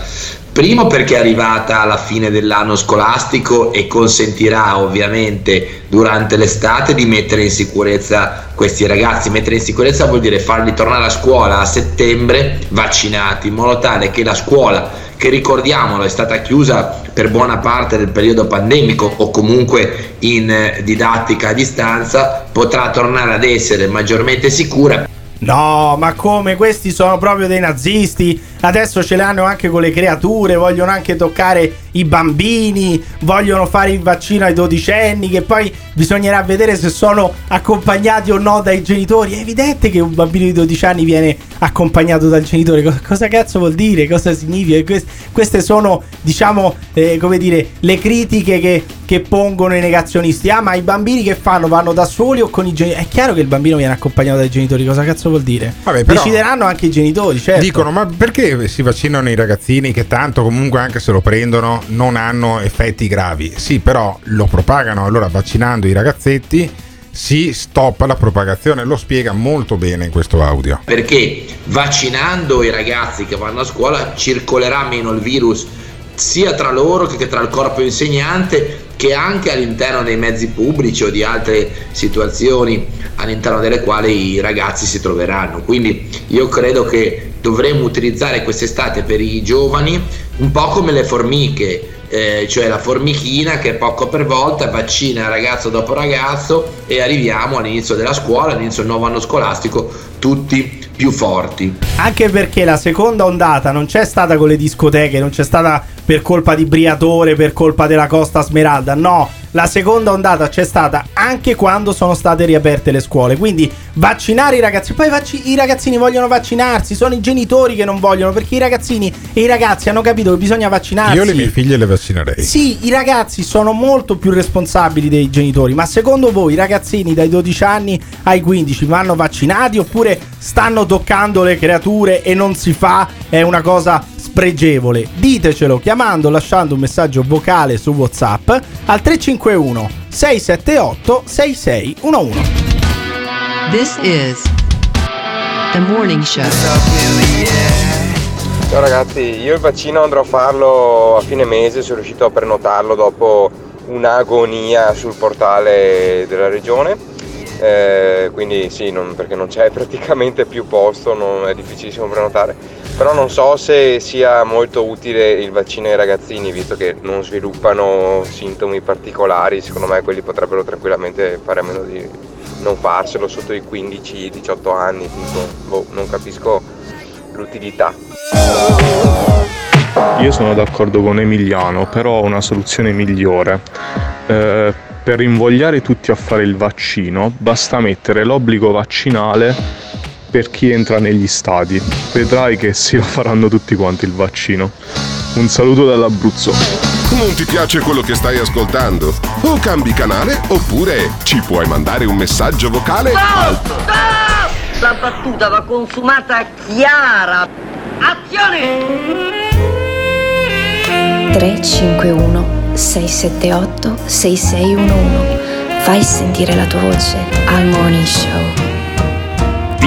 Primo perché è arrivata alla fine dell'anno scolastico e consentirà ovviamente durante l'estate di mettere in sicurezza questi ragazzi. Mettere in sicurezza vuol dire farli tornare a scuola a settembre vaccinati, in modo tale che la scuola, che ricordiamolo è stata chiusa per buona parte del periodo pandemico o comunque in eh, didattica a distanza, potrà tornare ad essere maggiormente sicura. No, ma come? Questi sono proprio dei nazisti. Adesso ce le hanno anche con le creature. Vogliono anche toccare i bambini. Vogliono fare il vaccino ai dodicenni. Che poi bisognerà vedere se sono accompagnati o no dai genitori. È evidente che un bambino di 12 anni viene accompagnato dal genitore. Co- Cosa cazzo vuol dire? Cosa significa? Que- Queste sono, diciamo, eh, come dire, le critiche che, che pongono i negazionisti. Ah, ma i bambini che fanno? Vanno da soli o con i genitori? È chiaro che il bambino viene accompagnato dai genitori. Cosa cazzo vuol dire? Vabbè, però- Decideranno anche i genitori, certo. Dicono, ma perché si vaccinano i ragazzini che tanto comunque anche se lo prendono non hanno effetti gravi? Sì, però lo propagano, allora vaccinando i ragazzetti si stoppa la propagazione, lo spiega molto bene in questo audio. perché vaccinando i ragazzi che vanno a scuola circolerà meno il virus sia tra loro che tra il corpo insegnante che anche all'interno dei mezzi pubblici o di altre situazioni all'interno delle quali i ragazzi si troveranno. Quindi io credo che dovremmo utilizzare quest'estate per i giovani un po' come le formiche, eh, cioè la formichina che poco per volta vaccina ragazzo dopo ragazzo e arriviamo all'inizio della scuola, all'inizio del nuovo anno scolastico, tutti più forti. Anche perché la seconda ondata non c'è stata con le discoteche, non c'è stata per colpa di Briatore, per colpa della Costa Smeralda. No, la seconda ondata c'è stata anche quando sono state riaperte le scuole. Quindi vaccinare i ragazzi. Poi vacci- i ragazzini vogliono vaccinarsi, sono i genitori che non vogliono perché i ragazzini e i ragazzi hanno capito che bisogna vaccinarsi. Io le mie figlie le vaccinerei. Sì, i ragazzi sono molto più responsabili dei genitori, ma secondo voi i ragazzini dai 12 anni ai 15 vanno vaccinati oppure stanno toccando le creature e non si fa? È una cosa spregevole. Ditecelo chiamando, lasciando un messaggio vocale su WhatsApp al 351 678 6611. This is the morning show. Ciao ragazzi, io il vaccino andrò a farlo a fine mese, sono riuscito a prenotarlo dopo un'agonia sul portale della regione. Eh, quindi sì, non- perché non c'è praticamente più posto, non- è difficilissimo prenotare. Però non so se sia molto utile il vaccino ai ragazzini, visto che non sviluppano sintomi particolari, secondo me quelli potrebbero tranquillamente fare a meno di non farselo sotto i 15-18 anni, tipo, boh, non capisco l'utilità. Io sono d'accordo con Emiliano, però ho una soluzione migliore. Eh, per invogliare tutti a fare il vaccino basta mettere l'obbligo vaccinale per chi entra negli stadi. Vedrai che si lo faranno tutti quanti il vaccino. Un saluto dall'Abruzzo. Non ti piace quello che stai ascoltando? O cambi canale oppure ci puoi mandare un messaggio vocale al La battuta va consumata chiara. Azione! 351 678 6611 Fai sentire la tua voce al Morning Show.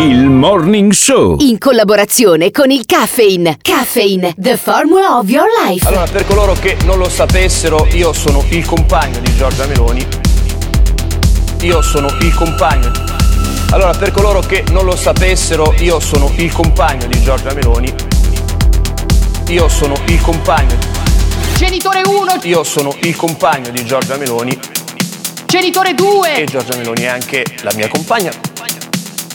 Il Morning Show. In collaborazione con il Caffeine. Caffeine, the formula of your life. Allora, per coloro che non lo sapessero, io sono il compagno di Giorgia Meloni. Io sono il compagno. Allora, per coloro che non lo sapessero, io sono il compagno di Giorgia Meloni. Io sono il compagno. Genitore 1, Io sono il compagno di Giorgia Meloni. genitore 2, E Giorgia Meloni è anche la mia compagna.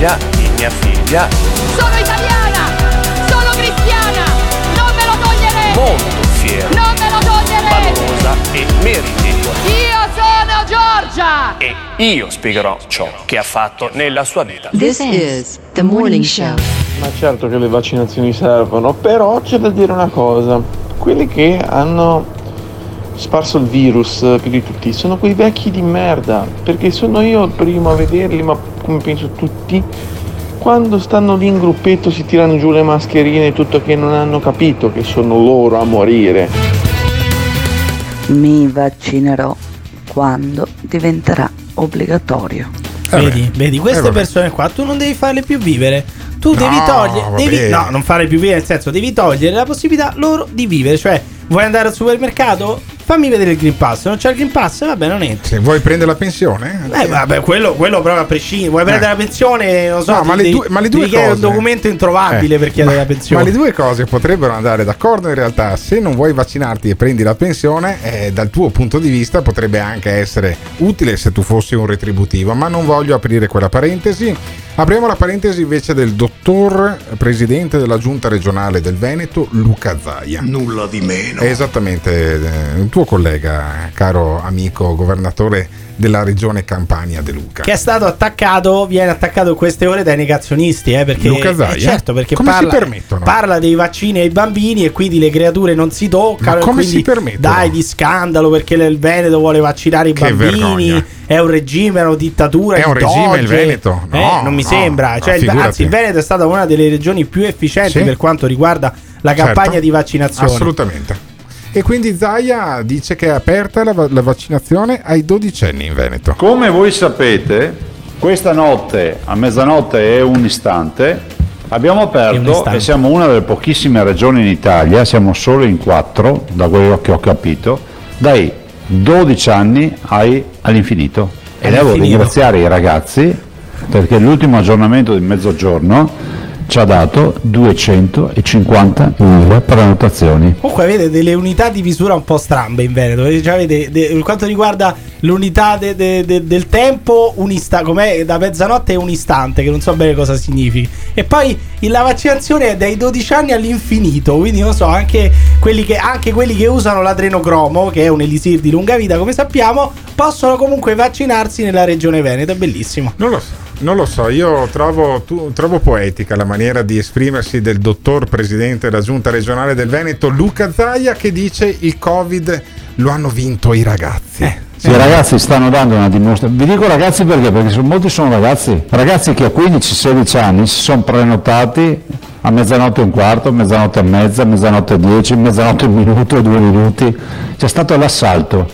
di mia figlia, sono italiana, sono cristiana, non me lo toglierete, molto fiero, non me lo toglierete. valorosa e meritevole. Io sono Giorgia. E io spiegherò ciò che ha fatto nella sua vita. This is the morning show. Ma certo che le vaccinazioni servono, però c'è da dire una cosa. Quelli che hanno sparso il virus eh, più di tutti sono quei vecchi di merda, perché sono io il primo a vederli, ma come penso tutti, quando stanno lì in gruppetto si tirano giù le mascherine e tutto che non hanno capito che sono loro a morire. Mi vaccinerò quando diventerà obbligatorio. Vedi, vedi, queste Eh, persone qua tu non devi farle più vivere. Tu devi No, togliere. Devi, no, non farle più vivere, nel senso, devi togliere la possibilità loro di vivere. Cioè, vuoi andare al supermercato? Fammi vedere il Green Pass. Non c'è il Green Pass? Vabbè, non entri. Se vuoi prendere la pensione? Eh, vabbè, quello, quello proprio a prescindere. Vuoi prendere Eh. la pensione? Non so, No, ma le devi- due- ma le due cose- un documento introvabile Eh, per chiedere ma- la pensione. Ma le due cose potrebbero andare d'accordo in realtà. Se non vuoi vaccinarti e prendi la pensione, eh, dal tuo punto di vista potrebbe anche essere utile se tu fossi un retributivo, ma non voglio aprire quella parentesi. Apriamo la parentesi invece del dottor presidente della giunta regionale del Veneto, Luca Zaia. Nulla di meno. Esattamente, eh, un tuo collega, caro amico governatore della regione Campania De Luca. Che è stato attaccato, viene attaccato in queste ore dai negazionisti, eh, perché, Luca Zaia? eh, certo, perché Come si parla, permettono? parla dei vaccini ai bambini e quindi le creature non si toccano. Ma come si permettono? Dai di scandalo perché il Veneto vuole vaccinare i Che bambini. vergogna. È un regime, è una dittatura. È un regime il Doge. Veneto? No, Eh, non mi no, sembra. no, Cioè, il- anzi, il Veneto è stata una delle regioni più efficienti Sì. per quanto riguarda la Certo. campagna di vaccinazione. Assolutamente. E quindi Zaia dice che è aperta la, la vaccinazione ai dodicenni in Veneto. Come voi sapete, questa notte a mezzanotte e un istante abbiamo aperto istante. e siamo una delle pochissime regioni in Italia, siamo solo in quattro, da quello che ho capito, dai 12 anni ai- all'infinito. E devo ringraziare i ragazzi perché l'ultimo aggiornamento di mezzogiorno ci ha dato 250.000 prenotazioni. Comunque avete delle unità di misura un po' strambe in Veneto. Cioè, avete, de- per quanto riguarda l'unità de- de- de- del tempo, un ista- com'è da mezzanotte è un istante, che non so bene cosa significhi. E poi il- la vaccinazione è dai 12 anni all'infinito. Quindi non so, anche quelli che, anche quelli che usano l'adrenocromo, che è un elisir di lunga vita, come sappiamo, possono comunque vaccinarsi nella regione Veneto. È bellissimo. Non lo so. Non lo so, io trovo, tu- trovo poetica la maniera di esprimersi del dottor presidente della giunta regionale del Veneto, Luca Zaia, che dice il Covid lo hanno vinto i ragazzi. Sì, i ragazzi stanno dando una dimostrazione. Vi dico ragazzi perché? Perché sono- molti sono ragazzi, ragazzi che a 15-16 anni si sono prenotati a mezzanotte e un quarto, mezzanotte e mezza, mezzanotte e dieci, mezzanotte e un minuto, due minuti. C'è stato l'assalto.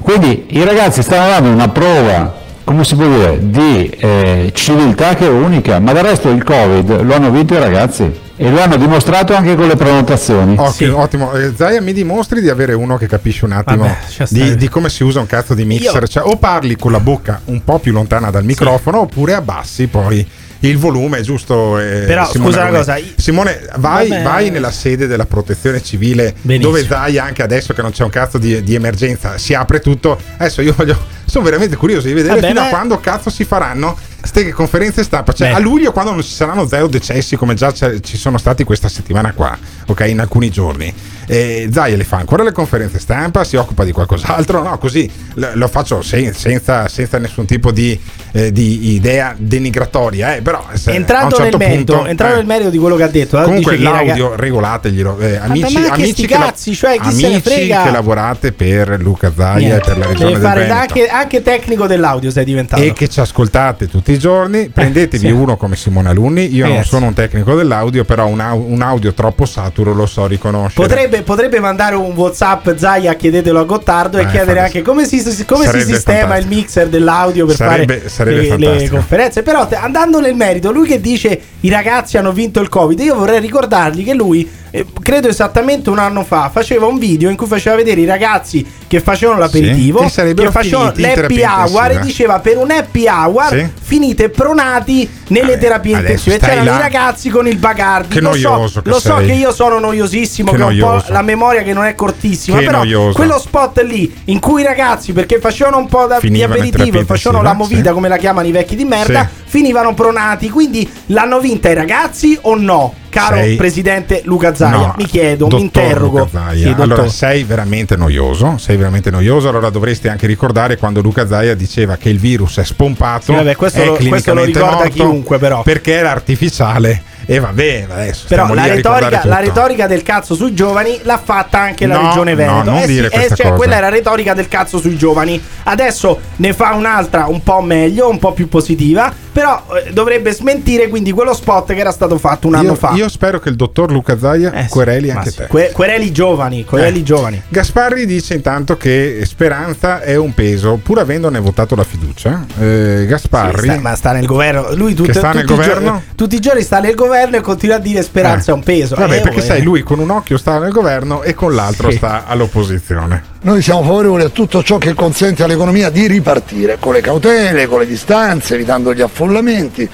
Quindi i ragazzi stanno dando una prova, come si può dire, di eh, civiltà che è unica, ma del resto il Covid lo hanno vinto i ragazzi. E lo hanno dimostrato anche con le prenotazioni. Ottimo, ottimo. Eh, Zaia, mi dimostri di avere uno che capisce un attimo Vabbè, di, di come si usa un cazzo di mixer. Cioè, o parli con la bocca un po' più lontana dal microfono, oppure abbassi poi il volume, giusto? eh, Però, Simone scusa una cosa, Simone, vai, vai nella sede della protezione civile, Benissimo. dove Zaia, anche adesso che non c'è un cazzo di, di emergenza, si apre tutto. Adesso io voglio, sono veramente curioso di vedere Vabbè, fino a quando cazzo si faranno ste conferenze stampa. Cioè, a luglio, quando non ci saranno zero decessi, come già ci sono stati questa settimana qua, ok, in alcuni giorni. E Zaia le fa ancora le conferenze stampa, si occupa di qualcos'altro, no? Così lo, faccio sen- senza, senza nessun tipo di, eh, di idea denigratoria, eh, però Entrando, certo nel merito, punto, entrando eh, nel merito di quello che ha detto, eh, Comunque l'audio raga- regolateglielo, eh, amici, che amici, che, la- cazzi, cioè, chi se ne amici che lavorate per Luca Zaia e per la regione Deve del fare Veneto anche, anche tecnico dell'audio sei diventato. e che ci ascoltate tutti giorni, prendetevi sì. uno come Simone Alunni. Io non Ragazzi. sono un tecnico dell'audio, però un, au- un audio troppo saturo lo so riconoscere. Potrebbe, potrebbe mandare un WhatsApp Zaia, chiedetelo a Gottardo e Eh, chiedere anche come si, come si sistema fantastico. il mixer dell'audio per Sarebbe- fare sarebbe le, le conferenze. Però, andando nel merito, lui che dice i ragazzi hanno vinto il Covid, io vorrei ricordargli che lui, eh, credo esattamente un anno fa, faceva un video in cui faceva vedere i ragazzi che facevano l'aperitivo, che che, sarebbero facevano l'happy hour e diceva per un happy hour Sì. finite pronati nelle terapie adesso intensive. C'erano là. i ragazzi con il Bacardi. Che lo so, che lo so che io sono noiosissimo, Che che, ho un po' la memoria che non è cortissima. Che però noioso. quello spot lì in cui i ragazzi, perché facevano un po' da, di aperitivo e facevano la movita, sì. come la chiamano i vecchi di merda, Sì. finivano pronati. Quindi l'hanno vinta i ragazzi o no? Caro Sei- presidente Luca Zaia, No, mi chiedo, mi interrogo. Sì, allora, sei veramente noioso. Sei veramente noioso. Allora dovresti anche ricordare quando Luca Zaia diceva che il virus è spompato. Sì, vabbè, questo è lo- questo lo ricorda morto, chiunque, però. Perché era artificiale. E va bene, adesso Però la retorica, la retorica del cazzo sui giovani l'ha fatta anche la No, regione no, Veneto. non eh dire sì, eh, cioè, quella era retorica del cazzo sui giovani. Adesso ne fa un'altra un po' meglio, un po' più positiva. Però eh, dovrebbe smentire quindi quello spot che era stato fatto un anno Io, fa. io spero che il dottor Luca Zaia Eh quereli anche sì. te. Que- quereli giovani, quereli Eh. giovani. Gasparri dice intanto che Speranza è un peso, pur avendone votato la fiducia. Eh, Gasparri, Sì, sta- ma sta nel governo. Lui tut- tutti i giorni- tutti i giorni sta nel governo e continua a dire speranza Eh. è un peso. Vabbè, Eh, perché sai, eh. lui con un occhio sta nel governo e con l'altro Sì. sta all'opposizione. Noi siamo favorevoli a tutto ciò che consente all'economia di ripartire, con le cautele, con le distanze, evitando gli affollamenti,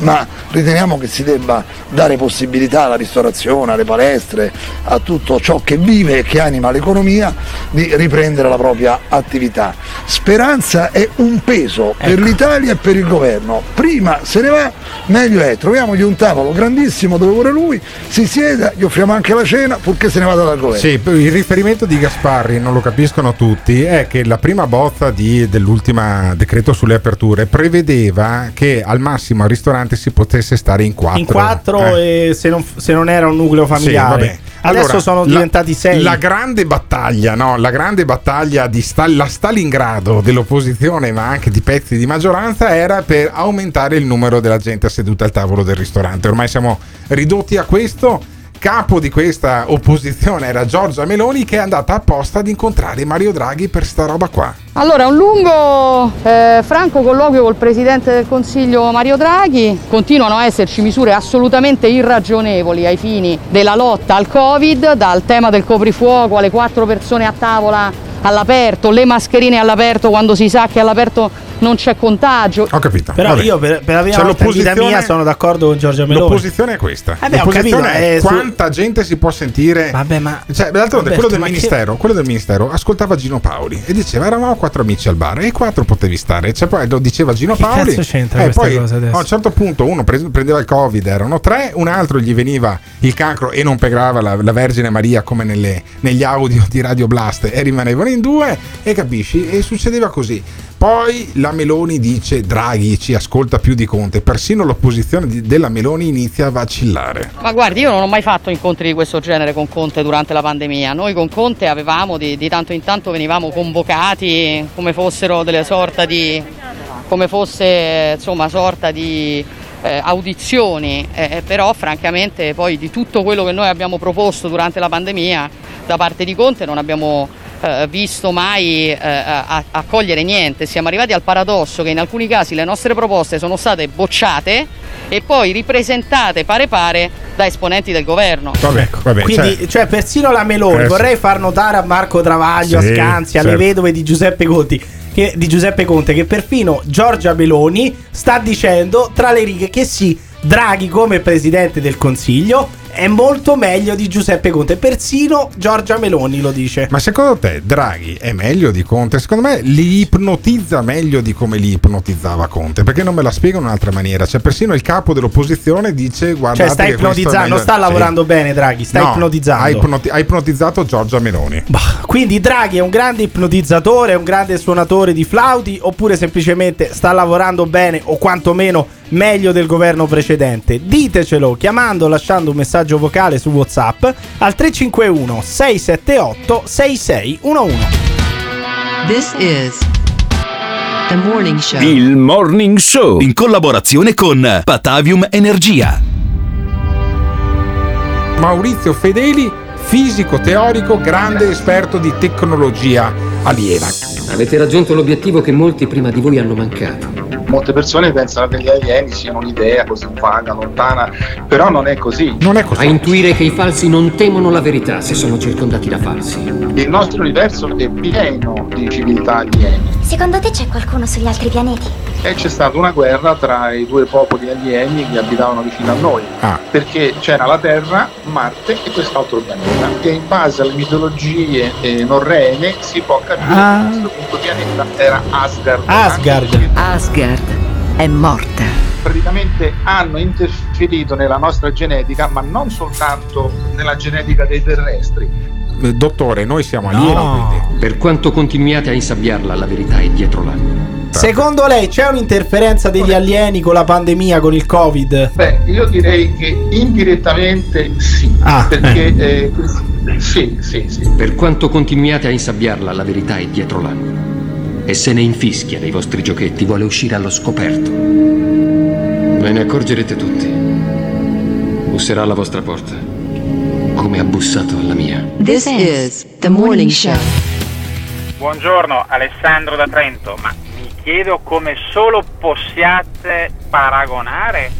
ma riteniamo che si debba dare possibilità alla ristorazione, alle palestre, a tutto ciò che vive e che anima l'economia di riprendere la propria attività. Speranza è un peso per l'Italia e per il governo. Prima se ne va, meglio è. Troviamogli un tavolo grandissimo dove vuole lui, si sieda, gli offriamo anche la cena purché se ne vada dal governo. Sì, il riferimento di Gasparri, non lo capiscono tutti, è che la prima bozza di- dell'ultima decreto sulle aperture prevedeva che al massimo al ristorante si potesse stare in quattro. In quattro Eh. e se non, se non era un nucleo Sì, familiare. vabbè. Adesso Allora, sono la- diventati sei. La grande battaglia, no? La grande battaglia di Stal- la Stalingrado dell'opposizione, ma anche di pezzi di maggioranza, era per aumentare il numero della gente seduta al tavolo del ristorante. Ormai siamo ridotti a questo. Capo di questa opposizione era Giorgia Meloni che è andata apposta ad incontrare Mario Draghi per sta roba qua. Allora, un lungo, eh, franco colloquio col Presidente del Consiglio Mario Draghi. Continuano a esserci misure assolutamente irragionevoli ai fini della lotta al Covid, dal tema del coprifuoco alle quattro persone a tavola all'aperto, le mascherine all'aperto quando si sa che all'aperto non c'è contagio. Ho capito. Però Vabbè. io per, per la prima Cioè, volta in vita mia sono d'accordo con Giorgia Meloni. L'opposizione è questa. Eh beh, L'opposizione capito, è eh, su- quanta gente si può sentire. Vabbè, ma. Cioè, d'altronde, Roberto, quello del, ma che- ministero, quello del ministero ascoltava Gino Paoli e diceva: Eravamo quattro amici al bar e quattro potevi stare. Cioè, poi lo diceva Gino Che Paoli. cazzo c'entra e questa poi cosa adesso? a un certo punto uno pre- prendeva il Covid, erano tre, un altro gli veniva il cancro e non pregava la, la Vergine Maria come nelle- negli audio di Radio Blast e rimanevano in due. E capisci? E succedeva così. Poi la Meloni dice: Draghi ci ascolta più di Conte. Persino l'opposizione di- della Meloni inizia a vacillare. Ma guardi, io non ho mai fatto incontri di questo genere con Conte durante la pandemia. Noi con Conte avevamo di, di tanto in tanto venivamo convocati come fossero delle sorta di come fosse insomma sorta di eh, audizioni, eh, però francamente poi di tutto quello che noi abbiamo proposto durante la pandemia da parte di Conte non abbiamo eh, visto mai eh, a- accogliere niente. Siamo arrivati al paradosso che in alcuni casi le nostre proposte sono state bocciate e poi ripresentate pare pare da esponenti del governo. Vabbè, vabbè, Quindi, cioè- cioè, persino la Meloni, Eh, vorrei far notare a Marco Travaglio, Sì, a Scanzi, alle certo. vedove di Giuseppe Conti. Che, di Giuseppe Conte, che perfino Giorgia Meloni sta dicendo tra le righe che sì, Draghi come presidente del Consiglio è molto meglio di Giuseppe Conte. Persino Giorgia Meloni lo dice. Ma secondo te Draghi è meglio di Conte? Secondo me li ipnotizza meglio di come li ipnotizzava Conte. Perché non me la spiego in un'altra maniera. Cioè, persino il capo dell'opposizione dice: Guardate, Cioè, sta ipnotizzando, non sta Sì. lavorando bene, Draghi, sta No, ipnotizzando. Ha, ipnoti- ha ipnotizzato Giorgia Meloni. Quindi Draghi è un grande ipnotizzatore, è un grande suonatore di flauti oppure semplicemente sta lavorando bene o quantomeno meglio del governo precedente? Ditecelo chiamando lasciando un messaggio vocale su WhatsApp al 351 678 6611. This is the morning show. Il Morning Show in collaborazione con Patavium Energia. Maurizio Fedeli, fisico teorico, grande esperto di tecnologia aliena. Avete raggiunto l'obiettivo che molti prima di voi hanno mancato. Molte persone pensano che gli alieni siano un'idea così vaga, lontana, però non è così. Non è A intuire che i falsi non temono la verità se sono circondati da falsi. Il nostro universo è pieno di civiltà alieni Secondo te c'è qualcuno sugli altri pianeti? e c'è stata una guerra tra i due popoli alieni che abitavano vicino a noi, Ah. perché c'era la Terra, Marte e quest'altro pianeta. E in base alle mitologie eh, norrene si può capire Ah. che questo punto pianeta era Asgard. Asgard. Asgard è morta. praticamente hanno interferito nella nostra genetica, ma non soltanto nella genetica dei terrestri. Eh, Dottore, noi siamo alieni, quindi. Per quanto continuiate a insabbiarla, la verità è dietro l'angolo. Secondo lei c'è un'interferenza degli alieni con la pandemia, con il Covid? Beh, io direi che indirettamente sì, Ah, perché eh, sì, sì, sì. Per quanto continuiate a insabbiarla, la verità è dietro l'angolo. E se ne infischia dei vostri giochetti, vuole uscire allo scoperto. Ve ne accorgerete tutti. Busserà alla vostra porta, come ha bussato alla mia. This is the morning show. Buongiorno, Alessandro da Trento, ma mi chiedo come solo possiate paragonare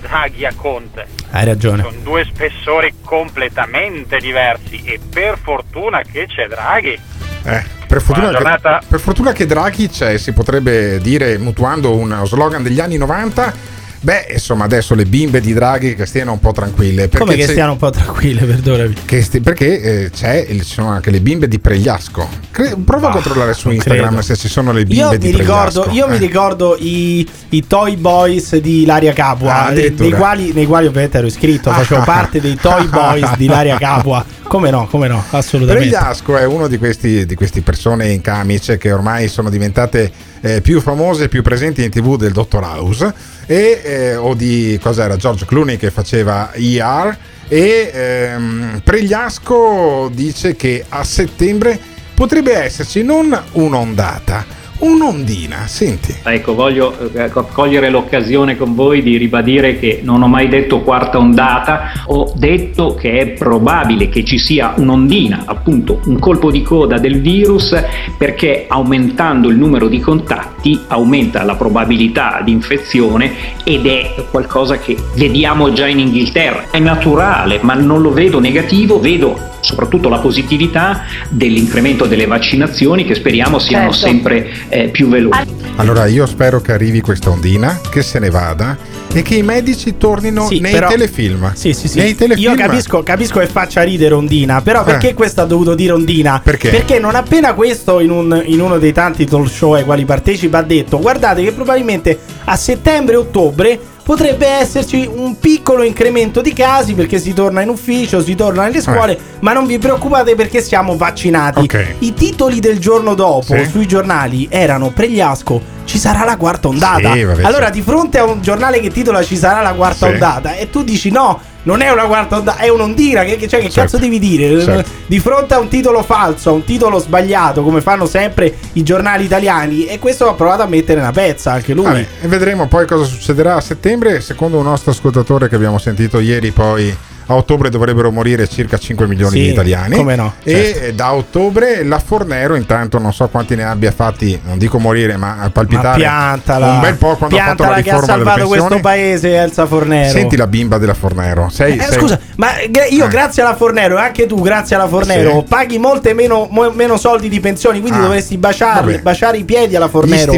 Draghi a Conte. Hai ragione. Sono due spessori completamente diversi e per fortuna che c'è Draghi. Eh, per, fortuna che, per fortuna che Draghi c'è, si potrebbe dire, mutuando uno slogan degli anni 90. Beh, insomma, adesso le bimbe di Draghi che stiano un po' tranquille. Come che stiano un po' tranquille, perdonami. sti- perché eh, c'è, ci sono anche le bimbe di Pregliasco. Cre- prova a controllare su Instagram credo. se ci sono le Io bimbe di mi, ricordo, Pregliasco. io mi Eh. ricordo i, i Toy Boys di Ilaria Capua, Ah, de- dei, quali, nei quali ovviamente ero iscritto, facevo Ah. parte dei Toy Boys di Ilaria Capua. Come no, come no, assolutamente. Pregliasco è uno di questi, di questi persone in camice che ormai sono diventate eh, più famose e più presenti in tv del Dottor House e, eh, o di cos'era George Clooney che faceva ER e ehm, Pregliasco dice che a settembre potrebbe esserci non un'ondata un'ondina senti Ecco, voglio eh, co- cogliere l'occasione con voi di ribadire che non ho mai detto quarta ondata, ho detto che è probabile che ci sia un'ondina, appunto un colpo di coda del virus, perché aumentando il numero di contatti aumenta la probabilità di infezione ed è qualcosa che vediamo già in Inghilterra. È naturale, ma non lo vedo negativo, vedo soprattutto la positività dell'incremento delle vaccinazioni che speriamo siano Certo. sempre eh, più veloci. allora io spero che arrivi questa ondina che se ne vada e che i medici tornino Sì, nei però- telefilm Sì, sì, sì. nei telefilm Io capisco, capisco che faccia ridere Ondina, però perché Eh. questo ha dovuto dire Ondina? Perché? Perché non appena questo in, un- in uno dei tanti talk show ai quali partecipa ha detto guardate che probabilmente a settembre-ottobre potrebbe esserci un piccolo incremento di casi perché si torna in ufficio, si torna nelle scuole, ma non vi preoccupate perché siamo vaccinati. Ok. I titoli del giorno dopo Sì. sui giornali erano Pregliasco. Ci sarà la quarta ondata. Sì, vabbè, allora, sì. di fronte a un giornale che titola Ci sarà la quarta Sì. ondata, e tu dici no, non è una quarta ondata, è un'ondina. Che, cioè, che Certo. cazzo devi dire? Certo. Di fronte a un titolo falso, a un titolo sbagliato, come fanno sempre i giornali italiani, e questo ha provato a mettere una pezza anche lui. Vabbè, e vedremo poi cosa succederà a settembre. Secondo un nostro ascoltatore che abbiamo sentito ieri, poi a ottobre dovrebbero morire circa 5 milioni Sì, di italiani. come no, E certo. eh, da ottobre la Fornero, intanto non so quanti ne abbia fatti, non dico morire, ma palpitare Ma piantala. un bel po' quando ha fatto la Piantala che ha riforma salvato questo paese Elsa Fornero. Senti la bimba della Fornero. Sei, Eh, sei- Scusa, ma io Eh. grazie alla Fornero e anche tu grazie alla Fornero Sì. paghi molte meno, mo- meno soldi di pensioni, quindi Ah. dovresti baciarli, baciare i piedi alla Fornero.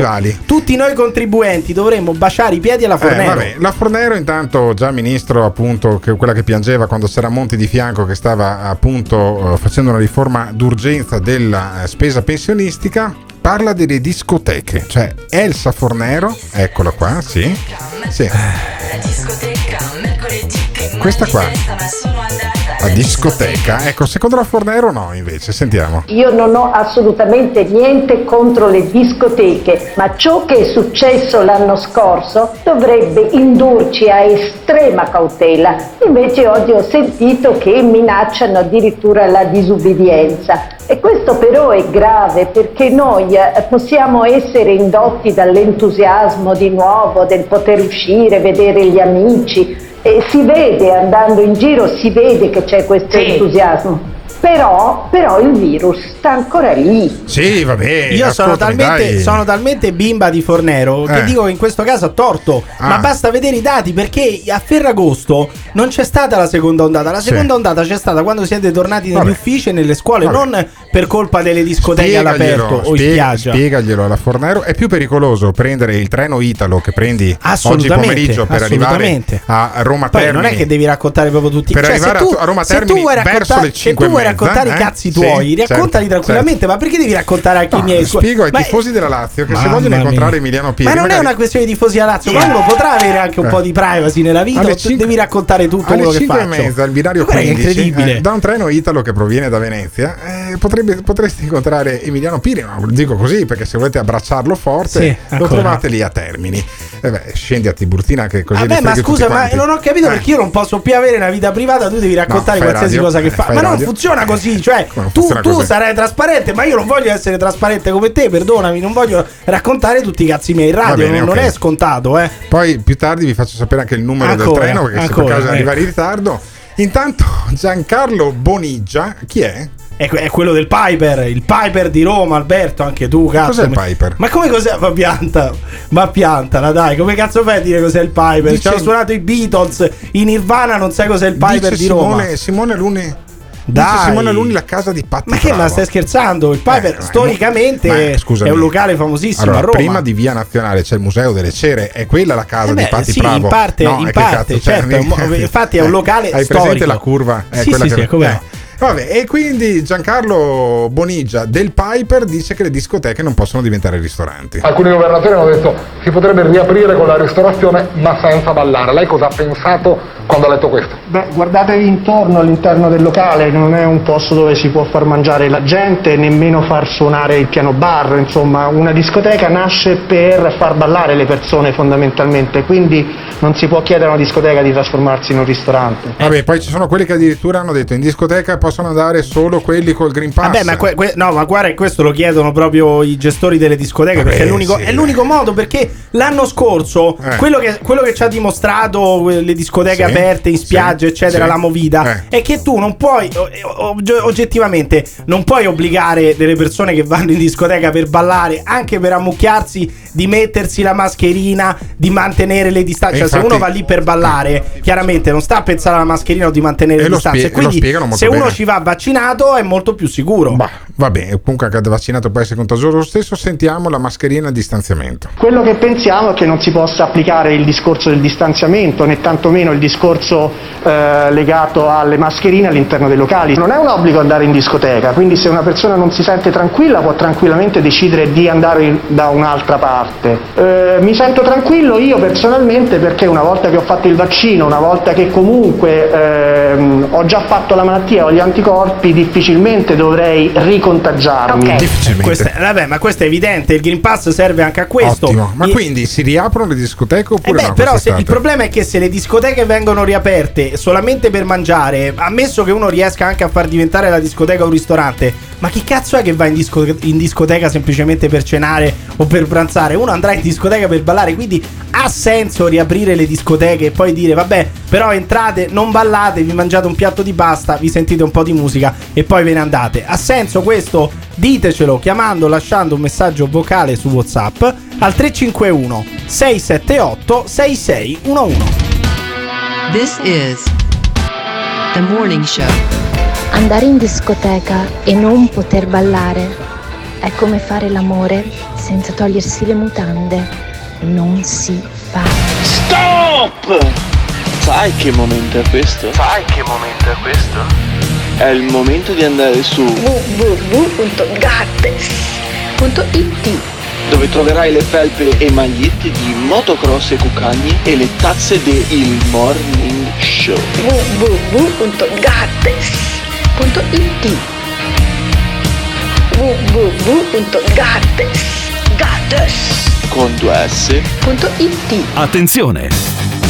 Tutti noi contribuenti dovremmo baciare i piedi alla Eh, Fornero. vabbè, la Fornero intanto già ministro appunto che quella che piangeva quando c'era Monti di fianco che stava appunto eh, facendo una riforma d'urgenza della eh, spesa pensionistica parla delle discoteche. Cioè Elsa Fornero eccola qua sì, sì. questa qua la discoteca ecco secondo la Fornero no invece sentiamo Io non ho assolutamente niente contro le discoteche, ma ciò che è successo l'anno scorso dovrebbe indurci a estrema cautela. Invece oggi ho sentito che minacciano addirittura la disubbidienza. E questo però è grave perché noi eh, possiamo essere indotti dall'entusiasmo di nuovo, del poter uscire, vedere gli amici. E si vede andando in giro, si vede che c'è questo entusiasmo. Però, però il virus sta ancora lì. sì vabbè Io sono talmente, sono talmente bimba di Fornero che Eh. dico che in questo caso ha torto. Ah. Ma basta vedere i dati perché a Ferragosto non c'è stata la seconda ondata. La Sì. seconda ondata c'è stata quando siete tornati negli Vabbè. uffici e nelle scuole, Vabbè. non per colpa delle discoteche Spiegaglielo, all'aperto o in spiaggia. Spiegaglielo alla Fornero. È più pericoloso prendere il treno Italo che prendi oggi pomeriggio per arrivare a Roma Poi Termini. non è che devi raccontare proprio tutti Per cioè, arrivare se tu, a- a Roma se tu Termini vuoi verso raccontare, le se cinque tu vuoi e mezza, raccontare eh? i cazzi Sì, tuoi, certo, raccontali tranquillamente. certo. Ma perché devi raccontare anche i miei? Spiego ai Ma- tifosi della Lazio che se vogliono incontrare. Emiliano Pieri Ma non è magari- una questione di tifosi alla Lazio, ma uno potrà avere anche un Eh. po' di privacy nella vita. Alle cinque- devi raccontare tutto alle quello che 5 e mezza al binario Ma guarda che è 15 incredibile. eh, da un treno Italo che proviene da Venezia eh, potrebbe- potresti incontrare Emiliano no, lo dico così perché se volete abbracciarlo forte Sì, lo ancora. trovate lì a Termini Eh beh, scendi a Tiburtina che così Vabbè, ma scusa, ma non ho capito Eh. perché io non posso più avere una vita privata, tu devi raccontare No, fai qualsiasi cosa che eh, fa. fai Ma non radio. Funziona così, cioè non tu, tu così? sarai trasparente, ma io non voglio essere trasparente come te, perdonami, non voglio raccontare tutti i cazzi miei in radio, bene, non, non ok. è scontato, eh. Poi più tardi vi faccio sapere anche il numero del Ancora, treno perché se per ancora, caso ecco. arrivare in ritardo. Intanto Giancarlo Boniggia, chi è? È, que- è quello del Piper, il Piper di Roma, Alberto, anche tu, cazzo. Cos'è il Piper? Ma come cos'è? Ma pianta, ma piantala, dai, come cazzo fai a dire cos'è il Piper? Dice- Ci hanno suonato i Beatles, in Nirvana non sai cos'è il Piper Dice di Roma. Simone, Simone Luni. Dai. Dice Simone Luni la casa di Patti Ma che, Bravo. ma stai scherzando? Il Piper Eh, storicamente ma, è un locale famosissimo Allora, a Roma. Prima di Via Nazionale c'è il Museo delle Cere, è quella la casa Eh beh, di Patti sì, Bravo. in parte- No, in eh, parte, cazzo, certo, infatti è un locale Hai storico. presente la curva? È Sì, quella sì, che- sì, com'è? eh. Vabbè, e quindi Giancarlo Bonigia del Piper dice che le discoteche non possono diventare ristoranti. Alcuni governatori hanno detto si potrebbe riaprire con la ristorazione ma senza ballare. Lei cosa ha pensato quando ha letto questo? Beh, guardatevi intorno all'interno del locale, non è un posto dove si può far mangiare la gente, nemmeno far suonare il piano bar, insomma, una discoteca nasce per far ballare le persone fondamentalmente, quindi non si può chiedere a una discoteca di trasformarsi in un ristorante. Vabbè, poi ci sono quelli che addirittura hanno detto in discoteca possono andare solo quelli col Green Pass. Vabbè, ma, que- que- no, ma guarda, questo lo chiedono proprio i gestori delle discoteche. Vabbè, perché è l'unico, sì. è l'unico modo. Perché l'anno scorso, Eh. quello, che, quello che ci ha dimostrato eh, le discoteche Sì, aperte in sì, spiaggia, eccetera, sì. la movida, è che tu non puoi, oggettivamente, non puoi obbligare delle persone che vanno in discoteca per ballare, anche per ammucchiarsi, di mettersi la mascherina, di mantenere le distanze. Cioè, se uno va lì per ballare, chiaramente non sta a pensare alla mascherina o di mantenere le distanze. spie- Quindi, se uno bene. Ci va vaccinato, è molto più sicuro. Vabbè, comunque anche vaccinato può essere contagioso lo stesso, sentiamo la mascherina a distanziamento. Quello che pensiamo è che non si possa applicare il discorso del distanziamento, né tantomeno il discorso eh, legato alle mascherine all'interno dei locali. Non è un obbligo andare in discoteca, quindi se una persona non si sente tranquilla può tranquillamente decidere di andare in- da un'altra parte. Eh, mi sento tranquillo io personalmente perché una volta che ho fatto il vaccino, una volta che comunque ehm, ho già fatto la malattia, ho gli anticorpi, difficilmente dovrei ricontagiarmi. Questa- vabbè, ma questo è evidente. Il Green Pass serve anche a questo. Ottimo. Ma I- quindi si riaprono le discoteche Eh oppure beh, no? però se- il problema è che se le discoteche vengono riaperte solamente per mangiare, ammesso che uno riesca anche a far diventare la discoteca un ristorante, ma chi cazzo è che va in, disco- in discoteca semplicemente per cenare o per pranzare, uno andrà in discoteca per ballare, quindi ha senso riaprire le discoteche e poi dire vabbè, però entrate, non ballate, vi mangiate un piatto di pasta, vi sentite un po' di musica e poi ve ne andate. Ha senso questo? Ditecelo chiamando, lasciando un messaggio vocale su WhatsApp al 351 678 6611. This is the morning show. Andare in discoteca e non poter ballare è come fare l'amore senza togliersi le mutande. Non si fa. Stop! Sai che momento è questo? Sai che momento è questo? È il momento di andare su www.gattes.it dove troverai le felpe e magliette di motocross e cucagni e le tazze del Morning Show. www.gattes.it www.gattes.it 2S. Attenzione!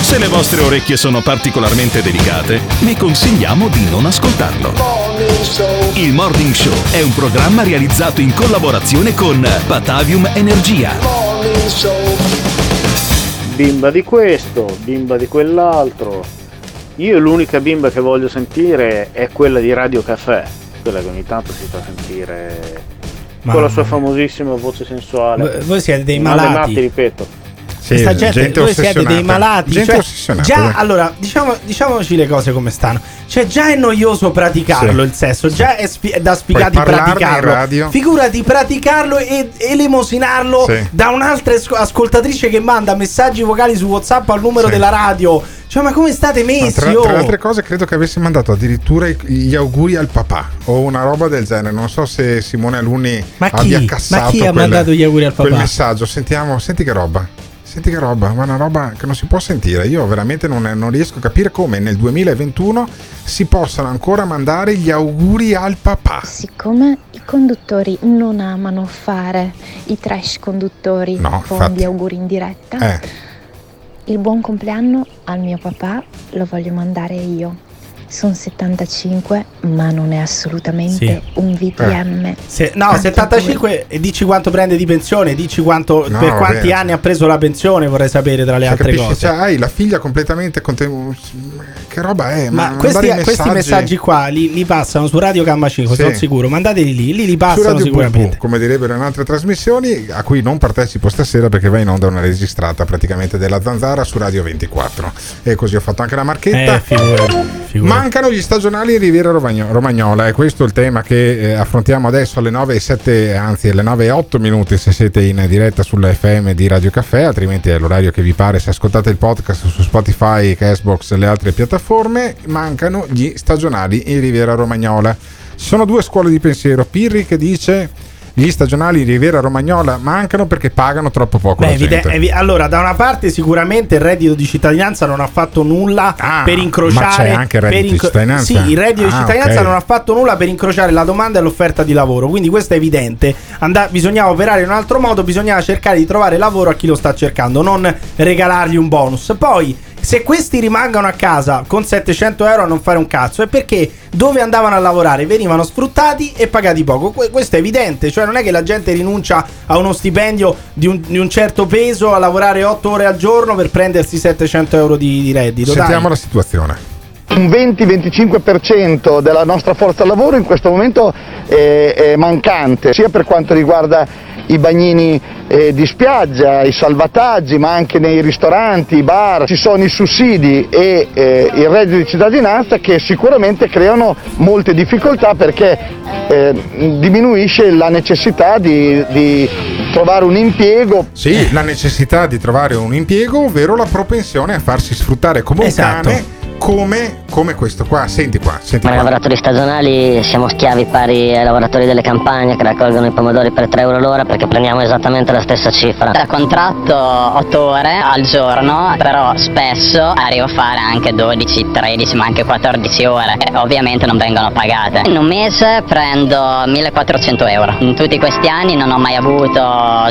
Se le vostre orecchie sono particolarmente delicate, vi consigliamo di non ascoltarlo. Il Morning Show è un programma realizzato in collaborazione con Batavium Energia. Bimba di questo, bimba di quell'altro. Io l'unica bimba che voglio sentire è quella di Radio Caffè, quella che ogni tanto si fa sentire con Mamma la sua famosissima voce sensuale. Voi- voi siete dei Male malati. matti, ripeto. Questa gente, voi siete dei malati. Gente cioè, già, allora, diciamo, diciamoci le cose come stanno. Cioè, già è noioso praticarlo Sì. il sesso, già è, spi- è da sfigati praticarlo. Figurati praticarlo e elemosinarlo Sì. da un'altra ascoltatrice che manda messaggi vocali su WhatsApp al numero Sì. della radio. Cioè, ma come state Ma messi? tra, oh? tra le altre cose, credo che avessi mandato addirittura gli auguri al papà o una roba del genere. Non so se Simone Alunni Ma chi? abbia cassato Ma chi ha quel- mandato gli auguri al quel papà? messaggio. Sentiamo, senti che roba. Senti che roba, ma una roba che non si può sentire. Io veramente non, non riesco a capire come nel 2021 si possano ancora mandare gli auguri al papà. Siccome i conduttori non amano fare i trash conduttori No, con infatti. gli auguri in diretta, Eh, il buon compleanno al mio papà lo voglio mandare io. Sono 75, ma non è assolutamente Sì. un VTM. Se- no, 75 e dici quanto prende di pensione, dici quanto, No, per quanti beh. anni ha preso la pensione, vorrei sapere tra le cioè, altre capisci? cose. Cioè, hai la figlia completamente con te. Che roba è? Ma mandare questi, i questi messaggi qua li, li passano su Radio Gamma 5, Sì. sono sicuro. Mandateli lì, lì li passano sicuramente. BB, come direbbero in altre trasmissioni, a cui non partecipo stasera perché va in onda una registrata praticamente della Zanzara su Radio 24. E così ho fatto anche la marchetta. Eh, figurati, figurati. Mancano gli stagionali in Riviera Romagno- Romagnola, e questo è il tema che eh, affrontiamo adesso alle 9 e 7, anzi alle 9 e 8 minuti se siete in diretta sulla FM di Radio Caffè, altrimenti è l'orario che vi pare se ascoltate il podcast su Spotify, Cashbox e le altre piattaforme. Mancano gli stagionali in Riviera Romagnola. Ci sono due scuole di pensiero. Pirri che dice gli stagionali in Riviera Romagnola mancano perché pagano troppo poco Beh, la evide- gente. evi- allora, da una parte, sicuramente il reddito di cittadinanza non ha fatto nulla per incrociare. Ah, ma c'è anche il reddito per di cittadinanza? Sì, il reddito di Ah, cittadinanza ok. non ha fatto nulla per incrociare la domanda e l'offerta di lavoro. Quindi, questo è evidente. Anda- bisognava operare in un altro modo, bisognava cercare di trovare lavoro a chi lo sta cercando, non regalargli un bonus. Poi. Se questi rimangono a casa con 700 euro a non fare un cazzo è perché dove andavano a lavorare venivano sfruttati e pagati poco. Que- questo è evidente, cioè non è che la gente rinuncia a uno stipendio di un, di un certo peso a lavorare 8 ore al giorno per prendersi 700 euro di, di reddito. dai. Sentiamo la situazione. Un 20-25% della nostra forza lavoro in questo momento è, è mancante, sia per quanto riguarda i bagnini eh, di spiaggia, i salvataggi, ma anche nei ristoranti, i bar. Ci sono i sussidi e eh, il reddito di cittadinanza che sicuramente creano molte difficoltà perché eh, diminuisce la necessità di, di trovare un impiego. Sì, la necessità di trovare un impiego, ovvero la propensione a farsi sfruttare come un Esatto. cane come, come questo qua. Senti qua, senti Ma i qua. lavoratori stagionali siamo schiavi pari ai lavoratori delle campagne che raccolgono i pomodori per 3 euro l'ora perché prendiamo esattamente la stessa cifra. Da contratto 8 ore al giorno, però spesso arrivo a fare anche 12, 13, ma anche 14 ore e ovviamente non vengono pagate. In un mese prendo 1400 euro. In tutti questi anni non ho mai avuto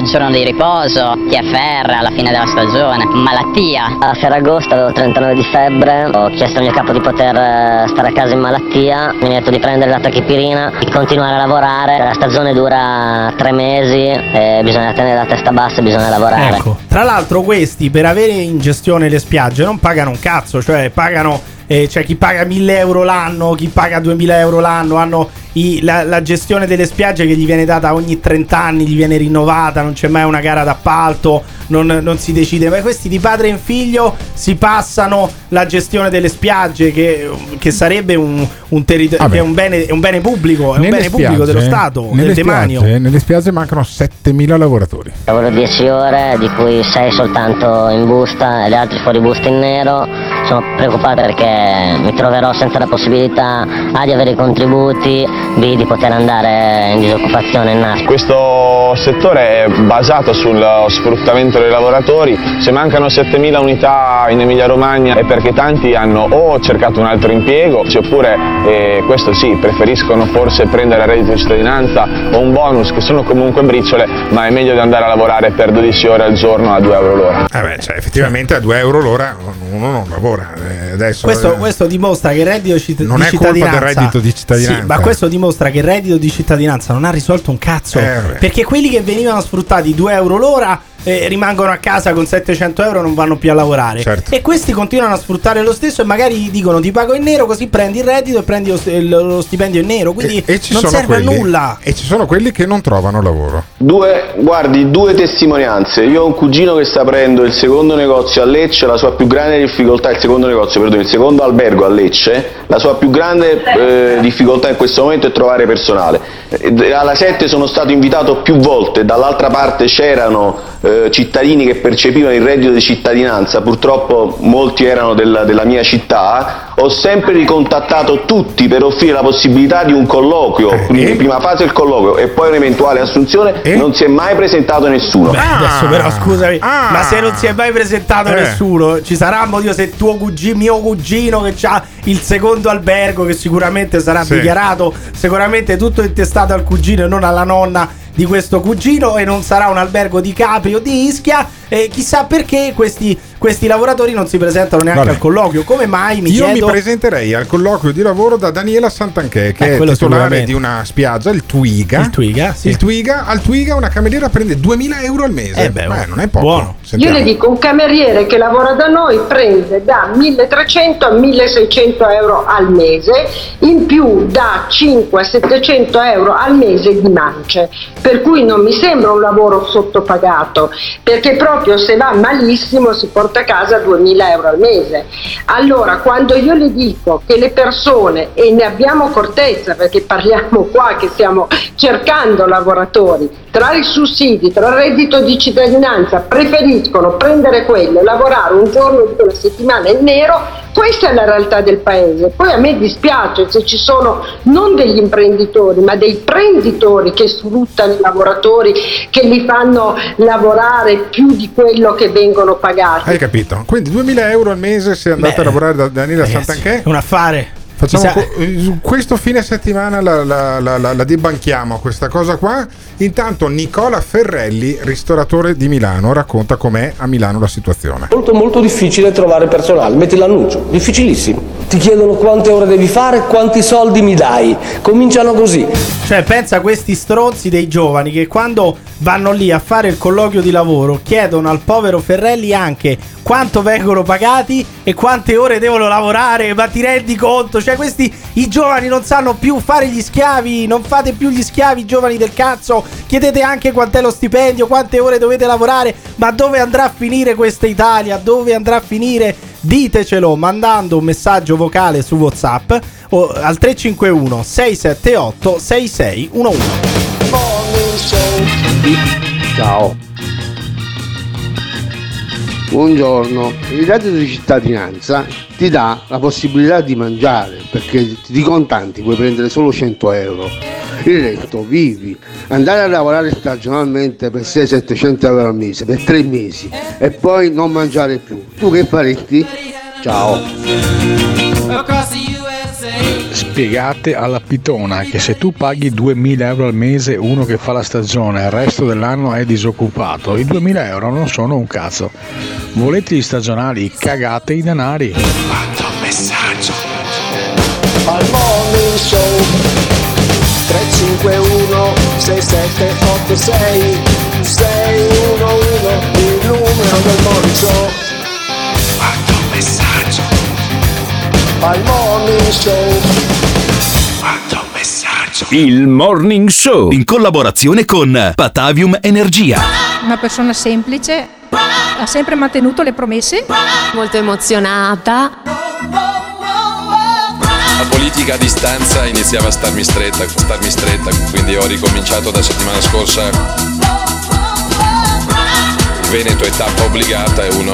giorno di riposo, TFR alla fine della stagione, malattia. A Ferragosto avevo 39 di febbre, ho chiesto al mio capo di poter eh, stare a casa in malattia, mi ha detto di prendere la tachipirina, di continuare a lavorare, la stagione dura 3 mesi e bisogna tenere la testa bassa e bisogna lavorare. Ecco. Tra l'altro questi per avere in gestione le spiagge non pagano un cazzo, cioè pagano, eh, cioè chi paga 1000 euro l'anno, chi paga 2000 euro l'anno, hanno i- la, la gestione delle spiagge che gli viene data ogni 30 anni, gli viene rinnovata, non c'è mai una gara d'appalto, non, non si decide, ma questi di padre in figlio si passano la gestione delle spiagge che, che sarebbe un, un territorio, Vabbè. che è un bene, è un bene pubblico, è un bene pubblico dello Stato, nelle del demanio. spiagge, nelle spiagge mancano 7000 lavoratori. Lavoro 10 ore, di cui 6 soltanto in busta e le altre fuori busta in nero. Sono preoccupato perché mi troverò senza la possibilità A di avere i contributi, B di poter andare in disoccupazione in NAS. Questo settore è basato sullo sfruttamento dei lavoratori, se mancano 7.000 unità in Emilia Romagna è perché tanti hanno o cercato un altro impiego, oppure, eh, questo sì, preferiscono forse prendere reddito di cittadinanza o un bonus che sono comunque briciole, ma è meglio di andare a lavorare per 12 ore al giorno a 2 euro l'ora. Eh beh, cioè, effettivamente a 2 euro l'ora uno non lavora. eh, adesso Questo, eh, questo dimostra che il reddito citt- Non di è colpa del cittadinanza reddito di cittadinanza. Sì, ma questo dimostra che il reddito di cittadinanza non ha risolto un cazzo. Eh, perché quelli che venivano sfruttati 2 euro l'ora eh, rimangono a casa con 700 euro e non vanno più a lavorare. Certo. E questi continuano a sfruttare lo stesso e magari gli dicono ti pago in nero così prendi il reddito e prendi lo, lo stipendio in nero. Quindi e ci non serve quelli- a nulla. E ci sono quelli che non trovano lavoro. Due, guardi, due testimonianze. Io ho un cugino che sta aprendo il secondo negozio a Lecce, la sua più grande difficoltà, il secondo negozio, perdono, il secondo albergo a Lecce, la sua più grande eh, difficoltà in questo momento è trovare personale. Alla 7 sono stato invitato più volte, dall'altra parte c'erano eh, cittadini che percepivano il reddito di cittadinanza, purtroppo molti erano della, della mia città, ho sempre ricontattato tutti per offrire la possibilità di un colloquio, quindi in prima fase il colloquio e poi un'eventuale assunzione, non si è mai presentato nessuno. Beh, adesso però scusami, ma se non si è mai presentato Eh. nessuno, ci sarà un motivo se tuo cugino, mio cugino che ha il secondo albergo che sicuramente sarà Sì. dichiarato, sicuramente tutto intestato al cugino e non alla nonna di questo cugino e non sarà un albergo di Capri o di Ischia e chissà perché questi, questi lavoratori non si presentano neanche Vabbè. al colloquio, come mai mi Io chiedo mi presenterei al colloquio di lavoro da Daniela Santanchè, che Eh, è titolare di una spiaggia, il Twiga. Il Twiga, sì. Il Twiga, al Twiga una cameriera prende 2000 euro al mese. Eh beh, Beh, non è poco. buono. Io le dico, un cameriere che lavora da noi prende da 1300 a 1600 euro al mese, in più da 5 a 700 euro al mese di mance, per cui non mi sembra un lavoro sottopagato, perché proprio se va malissimo si porta a casa 2000 euro al mese. Allora, quando io le dico che le persone, e ne abbiamo accortezza, perché parliamo qua che stiamo cercando lavoratori, tra i sussidi, tra il reddito di cittadinanza, preferiscono prendere quello lavorare un giorno di quella settimana in nero, questa è la realtà del paese. Poi a me dispiace se ci sono non degli imprenditori, ma dei prenditori che sfruttano i lavoratori, che li fanno lavorare più di quello che vengono pagati. Hai capito? Quindi 2000 euro al mese se andate Beh, a lavorare da Daniela Santanchè. è un affare. Facciamo co- eh, questo fine settimana la, la, la, la- la debanchiamo questa cosa qua. Intanto Nicola Ferrelli, ristoratore di Milano, racconta com'è a Milano la situazione. Molto molto difficile trovare personale, metti l'annuncio, difficilissimo. Ti chiedono quante ore devi fare, quanti soldi mi dai. Cominciano così. Cioè, pensa a questi stronzi dei giovani che quando vanno lì a fare il colloquio di lavoro chiedono al povero Ferrelli anche quanto vengono pagati e quante ore devono lavorare. Ma ti rendi conto? Cioè, questi i giovani non sanno più fare gli schiavi. Non fate più gli schiavi, giovani del cazzo. Chiedete anche quant'è lo stipendio, quante ore dovete lavorare. Ma dove andrà a finire questa Italia? Dove andrà a finire? Ditecelo mandando un messaggio vocale su WhatsApp o al 351 678 6611. Ciao. Buongiorno, il reddito di cittadinanza ti dà la possibilità di mangiare perché di contanti puoi prendere solo 100 euro. Il resto vivi, andare a lavorare stagionalmente per 600-700 euro al mese per tre mesi e poi non mangiare più. Tu che faresti? Ciao. Spiegate alla pitona che se tu paghi 2000 euro al mese uno che fa la stagione e il resto dell'anno è disoccupato, i 2000 euro non sono un cazzo. Volete gli stagionali? Cagate i denari. messaggio. Al morning show. 351 6786 611 il numero del morning show. Mando un messaggio. Al morning show. mando un Il Morning Show in collaborazione con Patavium Energia. Una persona semplice, ha sempre mantenuto le promesse. Molto emozionata. La politica a distanza iniziava a starmi stretta, starmi stretta, quindi ho ricominciato da settimana scorsa. Il Veneto è tappa obbligata, è uno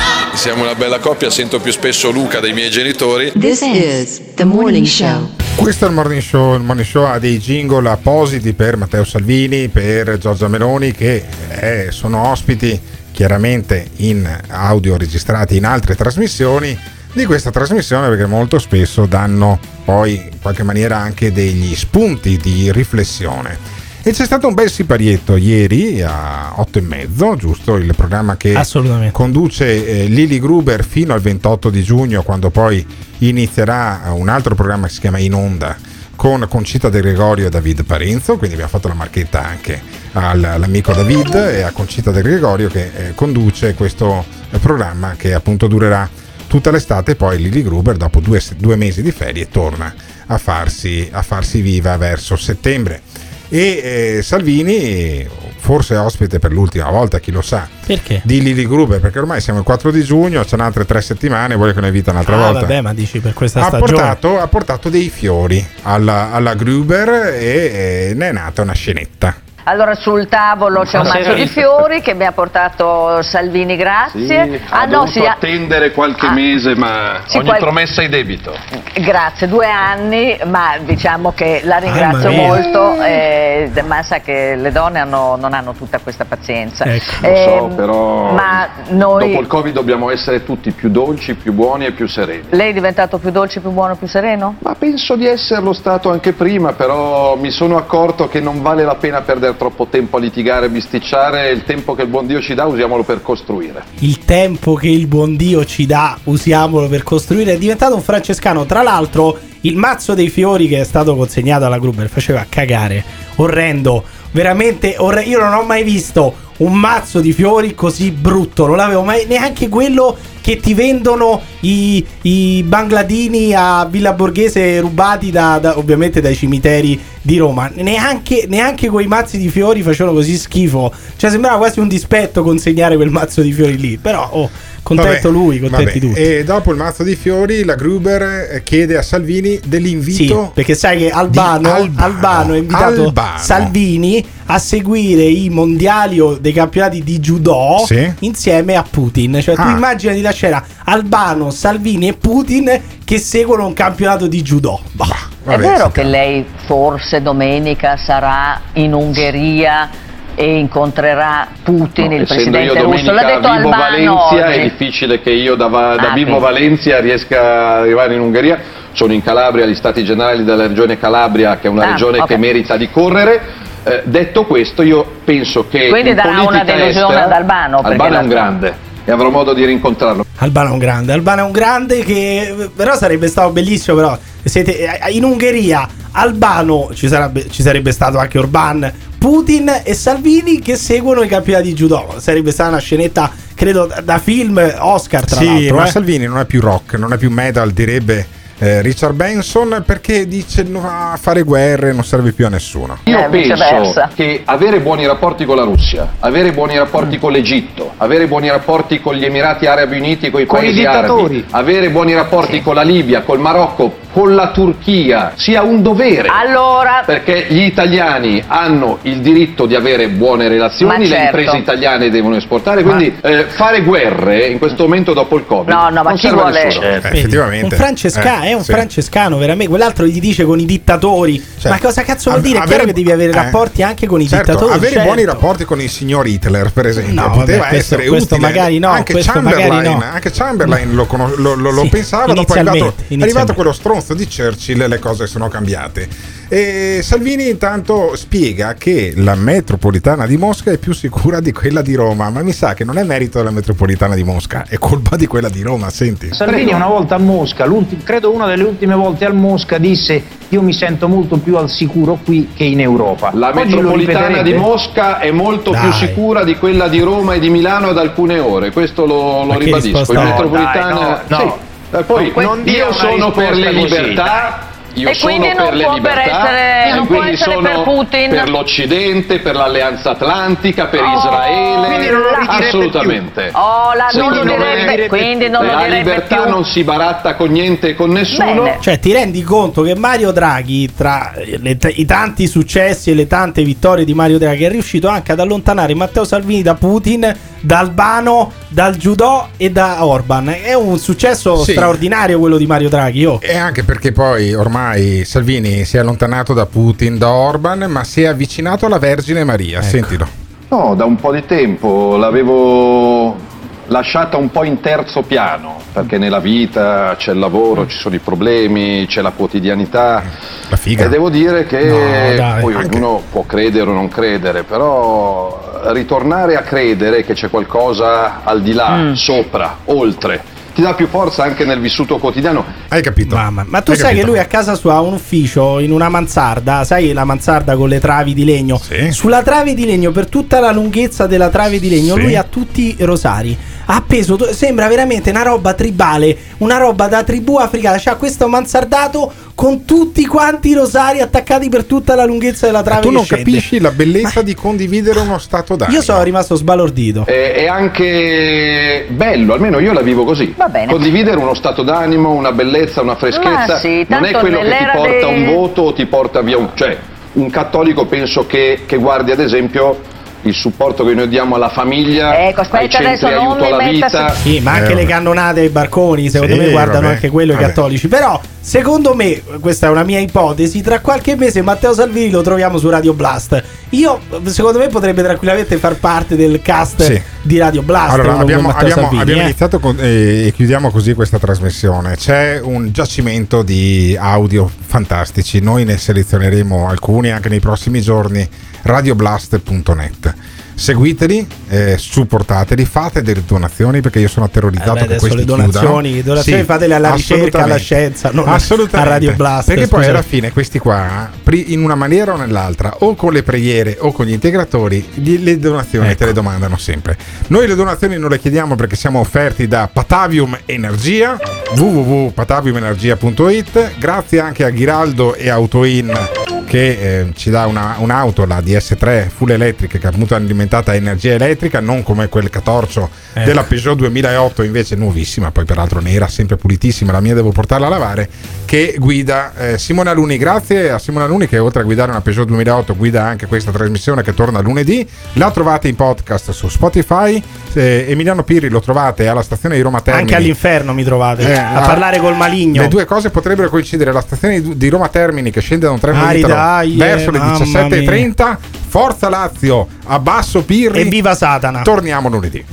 Siamo una bella coppia, sento più spesso Luca dei miei genitori. This is the morning show. Questo è il morning show. Il morning show ha dei jingle appositi per Matteo Salvini, per Giorgia Meloni, che eh, sono ospiti chiaramente in audio registrati in altre trasmissioni di questa trasmissione perché molto spesso danno poi in qualche maniera anche degli spunti di riflessione. E c'è stato un bel siparietto ieri a 8 e mezzo, giusto? Il programma che conduce eh, Lili Gruber fino al 28 di giugno, quando poi inizierà un altro programma che si chiama In Onda con Concita De Gregorio e David Parenzo, quindi abbiamo fatto la marchetta anche al- all'amico David e a Concita De Gregorio che eh, conduce questo eh, programma che appunto durerà tutta l'estate, poi Lili Gruber dopo due, due mesi di ferie torna a farsi, a farsi viva verso settembre. E eh, Salvini, forse ospite per l'ultima volta, chi lo sa, Perché? di Lili Gruber, perché ormai siamo il 4 di giugno, c'è altre tre settimane, vuole che ne vita un'altra Ah, volta. vabbè, ma dici per questa Ha stagione. portato, ha portato dei fiori alla, alla Gruber e, e ne è nata una scenetta. Allora sul tavolo c'è un Ma mazzo di fiori che mi ha portato Salvini, grazie. ha ah no, dovuto sì, ah, attendere qualche ah, mese, ma sì, ogni qual- promessa è debito. grazie, due anni, ma diciamo che la ringrazio mia. molto, eh, ma sa che le donne hanno- non hanno tutta questa pazienza. Lo so, Ehm, però Ma noi, dopo il Covid dobbiamo essere tutti più dolci, più buoni e più sereni. lei è diventato più dolce, più buono, più sereno? Ma penso di esserlo stato anche prima, però mi sono accorto che non vale la pena perdere troppo tempo a litigare e bisticciare, il tempo che il buon Dio ci dà usiamolo per costruire. Il tempo che il buon Dio ci dà, usiamolo per costruire. È diventato un francescano. Tra l'altro, il mazzo dei fiori che è stato consegnato alla Gruber faceva cagare. Orrendo. Veramente orre- Io non ho mai visto un mazzo di fiori così brutto. Non l'avevo mai. Neanche quello che ti vendono i, i bangladini a Villa Borghese rubati da, da- ovviamente dai cimiteri di Roma. Neanche, neanche quei mazzi di fiori facevano così schifo. Cioè, sembrava quasi un dispetto consegnare quel mazzo di fiori lì. Però, oh, contento Vabbè, lui, contenti vabbè. tutti. E dopo il mazzo di fiori, la Gruber eh, chiede a Salvini dell'invito. Sì, perché sai che Albano, Albano. Albano ha invitato Albano. Salvini a seguire i mondiali o dei campionati di judo Sì. insieme a Putin. Cioè, tu Ah. immaginati la scena Albano, Salvini e Putin che seguono un campionato di judo. Bah. è vero che lei forse domenica sarà in Ungheria e incontrerà Putin, il Essendo io presidente russo. L'ha domenica detto vivo Albano Valencia, è difficile che io da, Va- da Ah, vivo quindi. Valencia riesca ad arrivare in Ungheria. Sono in Calabria, agli stati generali della regione Calabria, che è una Ah, regione ok. che merita di correre. Eh, detto questo, io penso che Quindi in darà una delusione estera- ad Albano, Albano è un grande e avrò modo di rincontrarlo. Albano è un grande, Albano è un grande che però sarebbe stato bellissimo però siete eh, in Ungheria Albano ci sarebbe, ci sarebbe stato anche Orban Putin e Salvini che seguono i campionati di judo sarebbe stata una scenetta credo da- film Oscar tra Sì, l'altro. ma eh. Salvini non è più rock, non è più metal, direbbe eh, Richard Benson, perché dice no, a fare guerre non serve più a nessuno. Io Eh, penso viceversa. che avere buoni rapporti con la Russia, avere buoni rapporti con l'Egitto, avere buoni rapporti con gli Emirati Arabi Uniti, con i Con paesi arabi, avere buoni rapporti con la Libia, col Marocco, con la Turchia, sia un dovere. Allora, Perché gli italiani hanno il diritto di avere buone relazioni, Ma le certo. imprese italiane devono esportare, quindi eh, fare guerre in questo momento dopo il Covid No, no, ma non chi serve a vuole- nessuno. Eh, effettivamente. Un francescano, Eh, è un sì. francescano, veramente. Quell'altro gli dice con i dittatori. Cioè, ma cosa cazzo vuol dire? È chiaro che devi avere eh, rapporti anche con i certo, dittatori. avere certo. buoni rapporti con il signor Hitler, per esempio, No, poteva vabbè, questo- essere questo utile. magari no, anche Chamberlain, no. anche Chamberlain lo, lo- lo- lo Sì, pensava, dopo è arrivato, inizialmente, è arrivato quello stronzo di Churchill le cose sono cambiate. E Salvini intanto spiega che la metropolitana di Mosca è più sicura di quella di Roma, ma mi sa che non è merito della metropolitana di Mosca, è colpa di quella di Roma, senti. Salvini una volta a Mosca, credo una delle ultime volte al Mosca, disse io mi sento molto più al sicuro qui che in Europa. La Oggi metropolitana di? Mosca è molto più Dai. sicura di quella di Roma e di Milano ad alcune ore, questo lo, lo ribadisco. risposta metropolitana, No, dai, no, sì. no. Eh, poi Non- io sono per le libertà. Io E sono quindi non per le libertà, essere- e quindi sono per Putin. per l'Occidente, per l'Alleanza Atlantica, per Oh, Israele. assolutamente. Oh, la- non lo Secondo me direbbe- quindi non lo la libertà più. non si baratta con niente e con nessuno. Cioè, ti rendi conto che Mario Draghi, tra le i tanti successi e le tante vittorie di Mario Draghi, è riuscito anche ad allontanare Matteo Salvini da Putin, da Albano, dal Judo e da Orban. È un successo Sì. straordinario quello di Mario Draghi. oh. E anche perché poi ormai Salvini si è allontanato da Putin, da Orban, ma si è avvicinato alla Vergine Maria. Ecco. Sentilo. No, da un po' di tempo l'avevo lasciata un po' in terzo piano, perché nella vita c'è il lavoro, ci sono i problemi, c'è la quotidianità. La figa. E devo dire che No, dai. poi Anche- ognuno può credere o non credere, però ritornare a credere che c'è qualcosa al di là, Mm. sopra, oltre, ti dà più forza anche nel vissuto quotidiano. Hai capito? Mamma, ma tu Hai sai capito? che lui a casa sua ha un ufficio in una mansarda, sai la mansarda con le travi di legno? Sulla trave di legno, per tutta la lunghezza della trave di legno, Sì. lui ha tutti i rosari. Appeso, sembra veramente una roba tribale, una roba da tribù africana. C'ha questo mansardato con tutti quanti i rosari attaccati per tutta la lunghezza della trave tu che non scende. capisci la bellezza di condividere uno stato d'animo. Io sono rimasto sbalordito. È, è anche bello, almeno io la vivo così. Va bene. Condividere uno stato d'animo, una bellezza, una freschezza, Ma sì, non è quello che ti porta dei- un voto o ti porta via un... Cioè, un cattolico penso che, che guardi ad esempio il supporto che noi diamo alla famiglia, Ecco, aspetta, ai centri adesso non aiuto mi alla metta vita. Sì, ma anche Eh, le cannonate ai barconi, secondo Sì, me guardano vabbè, anche quello i cattolici. Però, secondo me, questa è una mia ipotesi, tra qualche mese Matteo Salvini lo troviamo su Radio Blast. Io, secondo me, potrebbe tranquillamente far parte del cast Sì. di Radio Blast. Allora, abbiamo, abbiamo- Salvini, abbiamo eh. iniziato con- eh, e chiudiamo così questa trasmissione. C'è un giacimento di audio fantastici. Noi ne selezioneremo alcuni anche nei prossimi giorni. Radioblast.net. Seguiteli, eh, supportateli, fate delle donazioni perché io sono terrorizzato Eh beh, che questi le donazioni- chiudano. le donazioni fatele alla ricerca, alla scienza, non a assolutamente. Radio Blast, Perché poi scusate. alla fine questi qua, in una maniera o nell'altra, o con le preghiere o con gli integratori, le donazioni Ecco. te le domandano sempre. Noi le donazioni non le chiediamo perché siamo offerti da Patavium Energia, www.pataviumenergia.it. Grazie anche a Ghiraldo e Autoin che eh, ci dà una- un'auto, la DS3 full electric, che è appunto alimentata a energia elettrica, non come quel catorcio Ecco. della Peugeot 2008, invece nuovissima, poi peraltro nera, sempre pulitissima, la mia devo portarla a lavare, che guida eh, Simone Aluni. Grazie a Simone Aluni che oltre a guidare una Peugeot 2008 guida anche questa trasmissione che torna lunedì. La trovate in podcast su Spotify. Eh, Emiliano Pirri lo trovate alla stazione di Roma Termini. Anche all'inferno mi trovate Eh, a parlare col maligno. Le due cose potrebbero coincidere. La stazione di- Roma Termini che scende da un treno Ari, Italo dai, verso le mamma 17.30. Forza Lazio, abbasso Pirri. E viva Satana. Torniamo lunedì.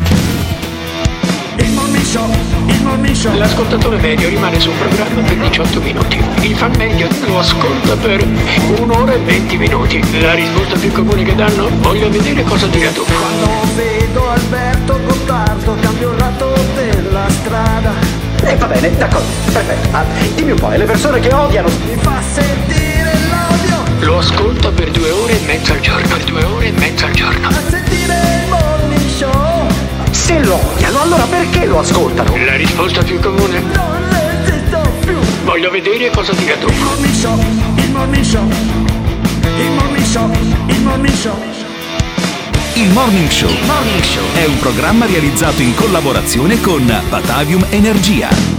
Il morning show, il morning show. L'ascoltatore medio rimane sul programma per 18 minuti. Il fan medio lo ascolta per un'ora e 20 minuti. La risposta più comune che danno? Voglio vedere cosa dirà tu. Quando vedo Alberto Gottardo cambio il lato della strada. E va bene, d'accordo, perfetto. Ah, dimmi un po', e le persone che odiano? Mi fa sentire. Lo ascolta per due ore e mezza al giorno. Per due ore e mezza al giorno. A sentire il morning show. Se lo odiano, allora perché lo ascoltano? La risposta più comune? Non resisto più! Voglio vedere cosa dirà tu. Il morning show, il morning show, il morning show, il morning show. Il Morning Show è un programma realizzato in collaborazione con Batavium Energia.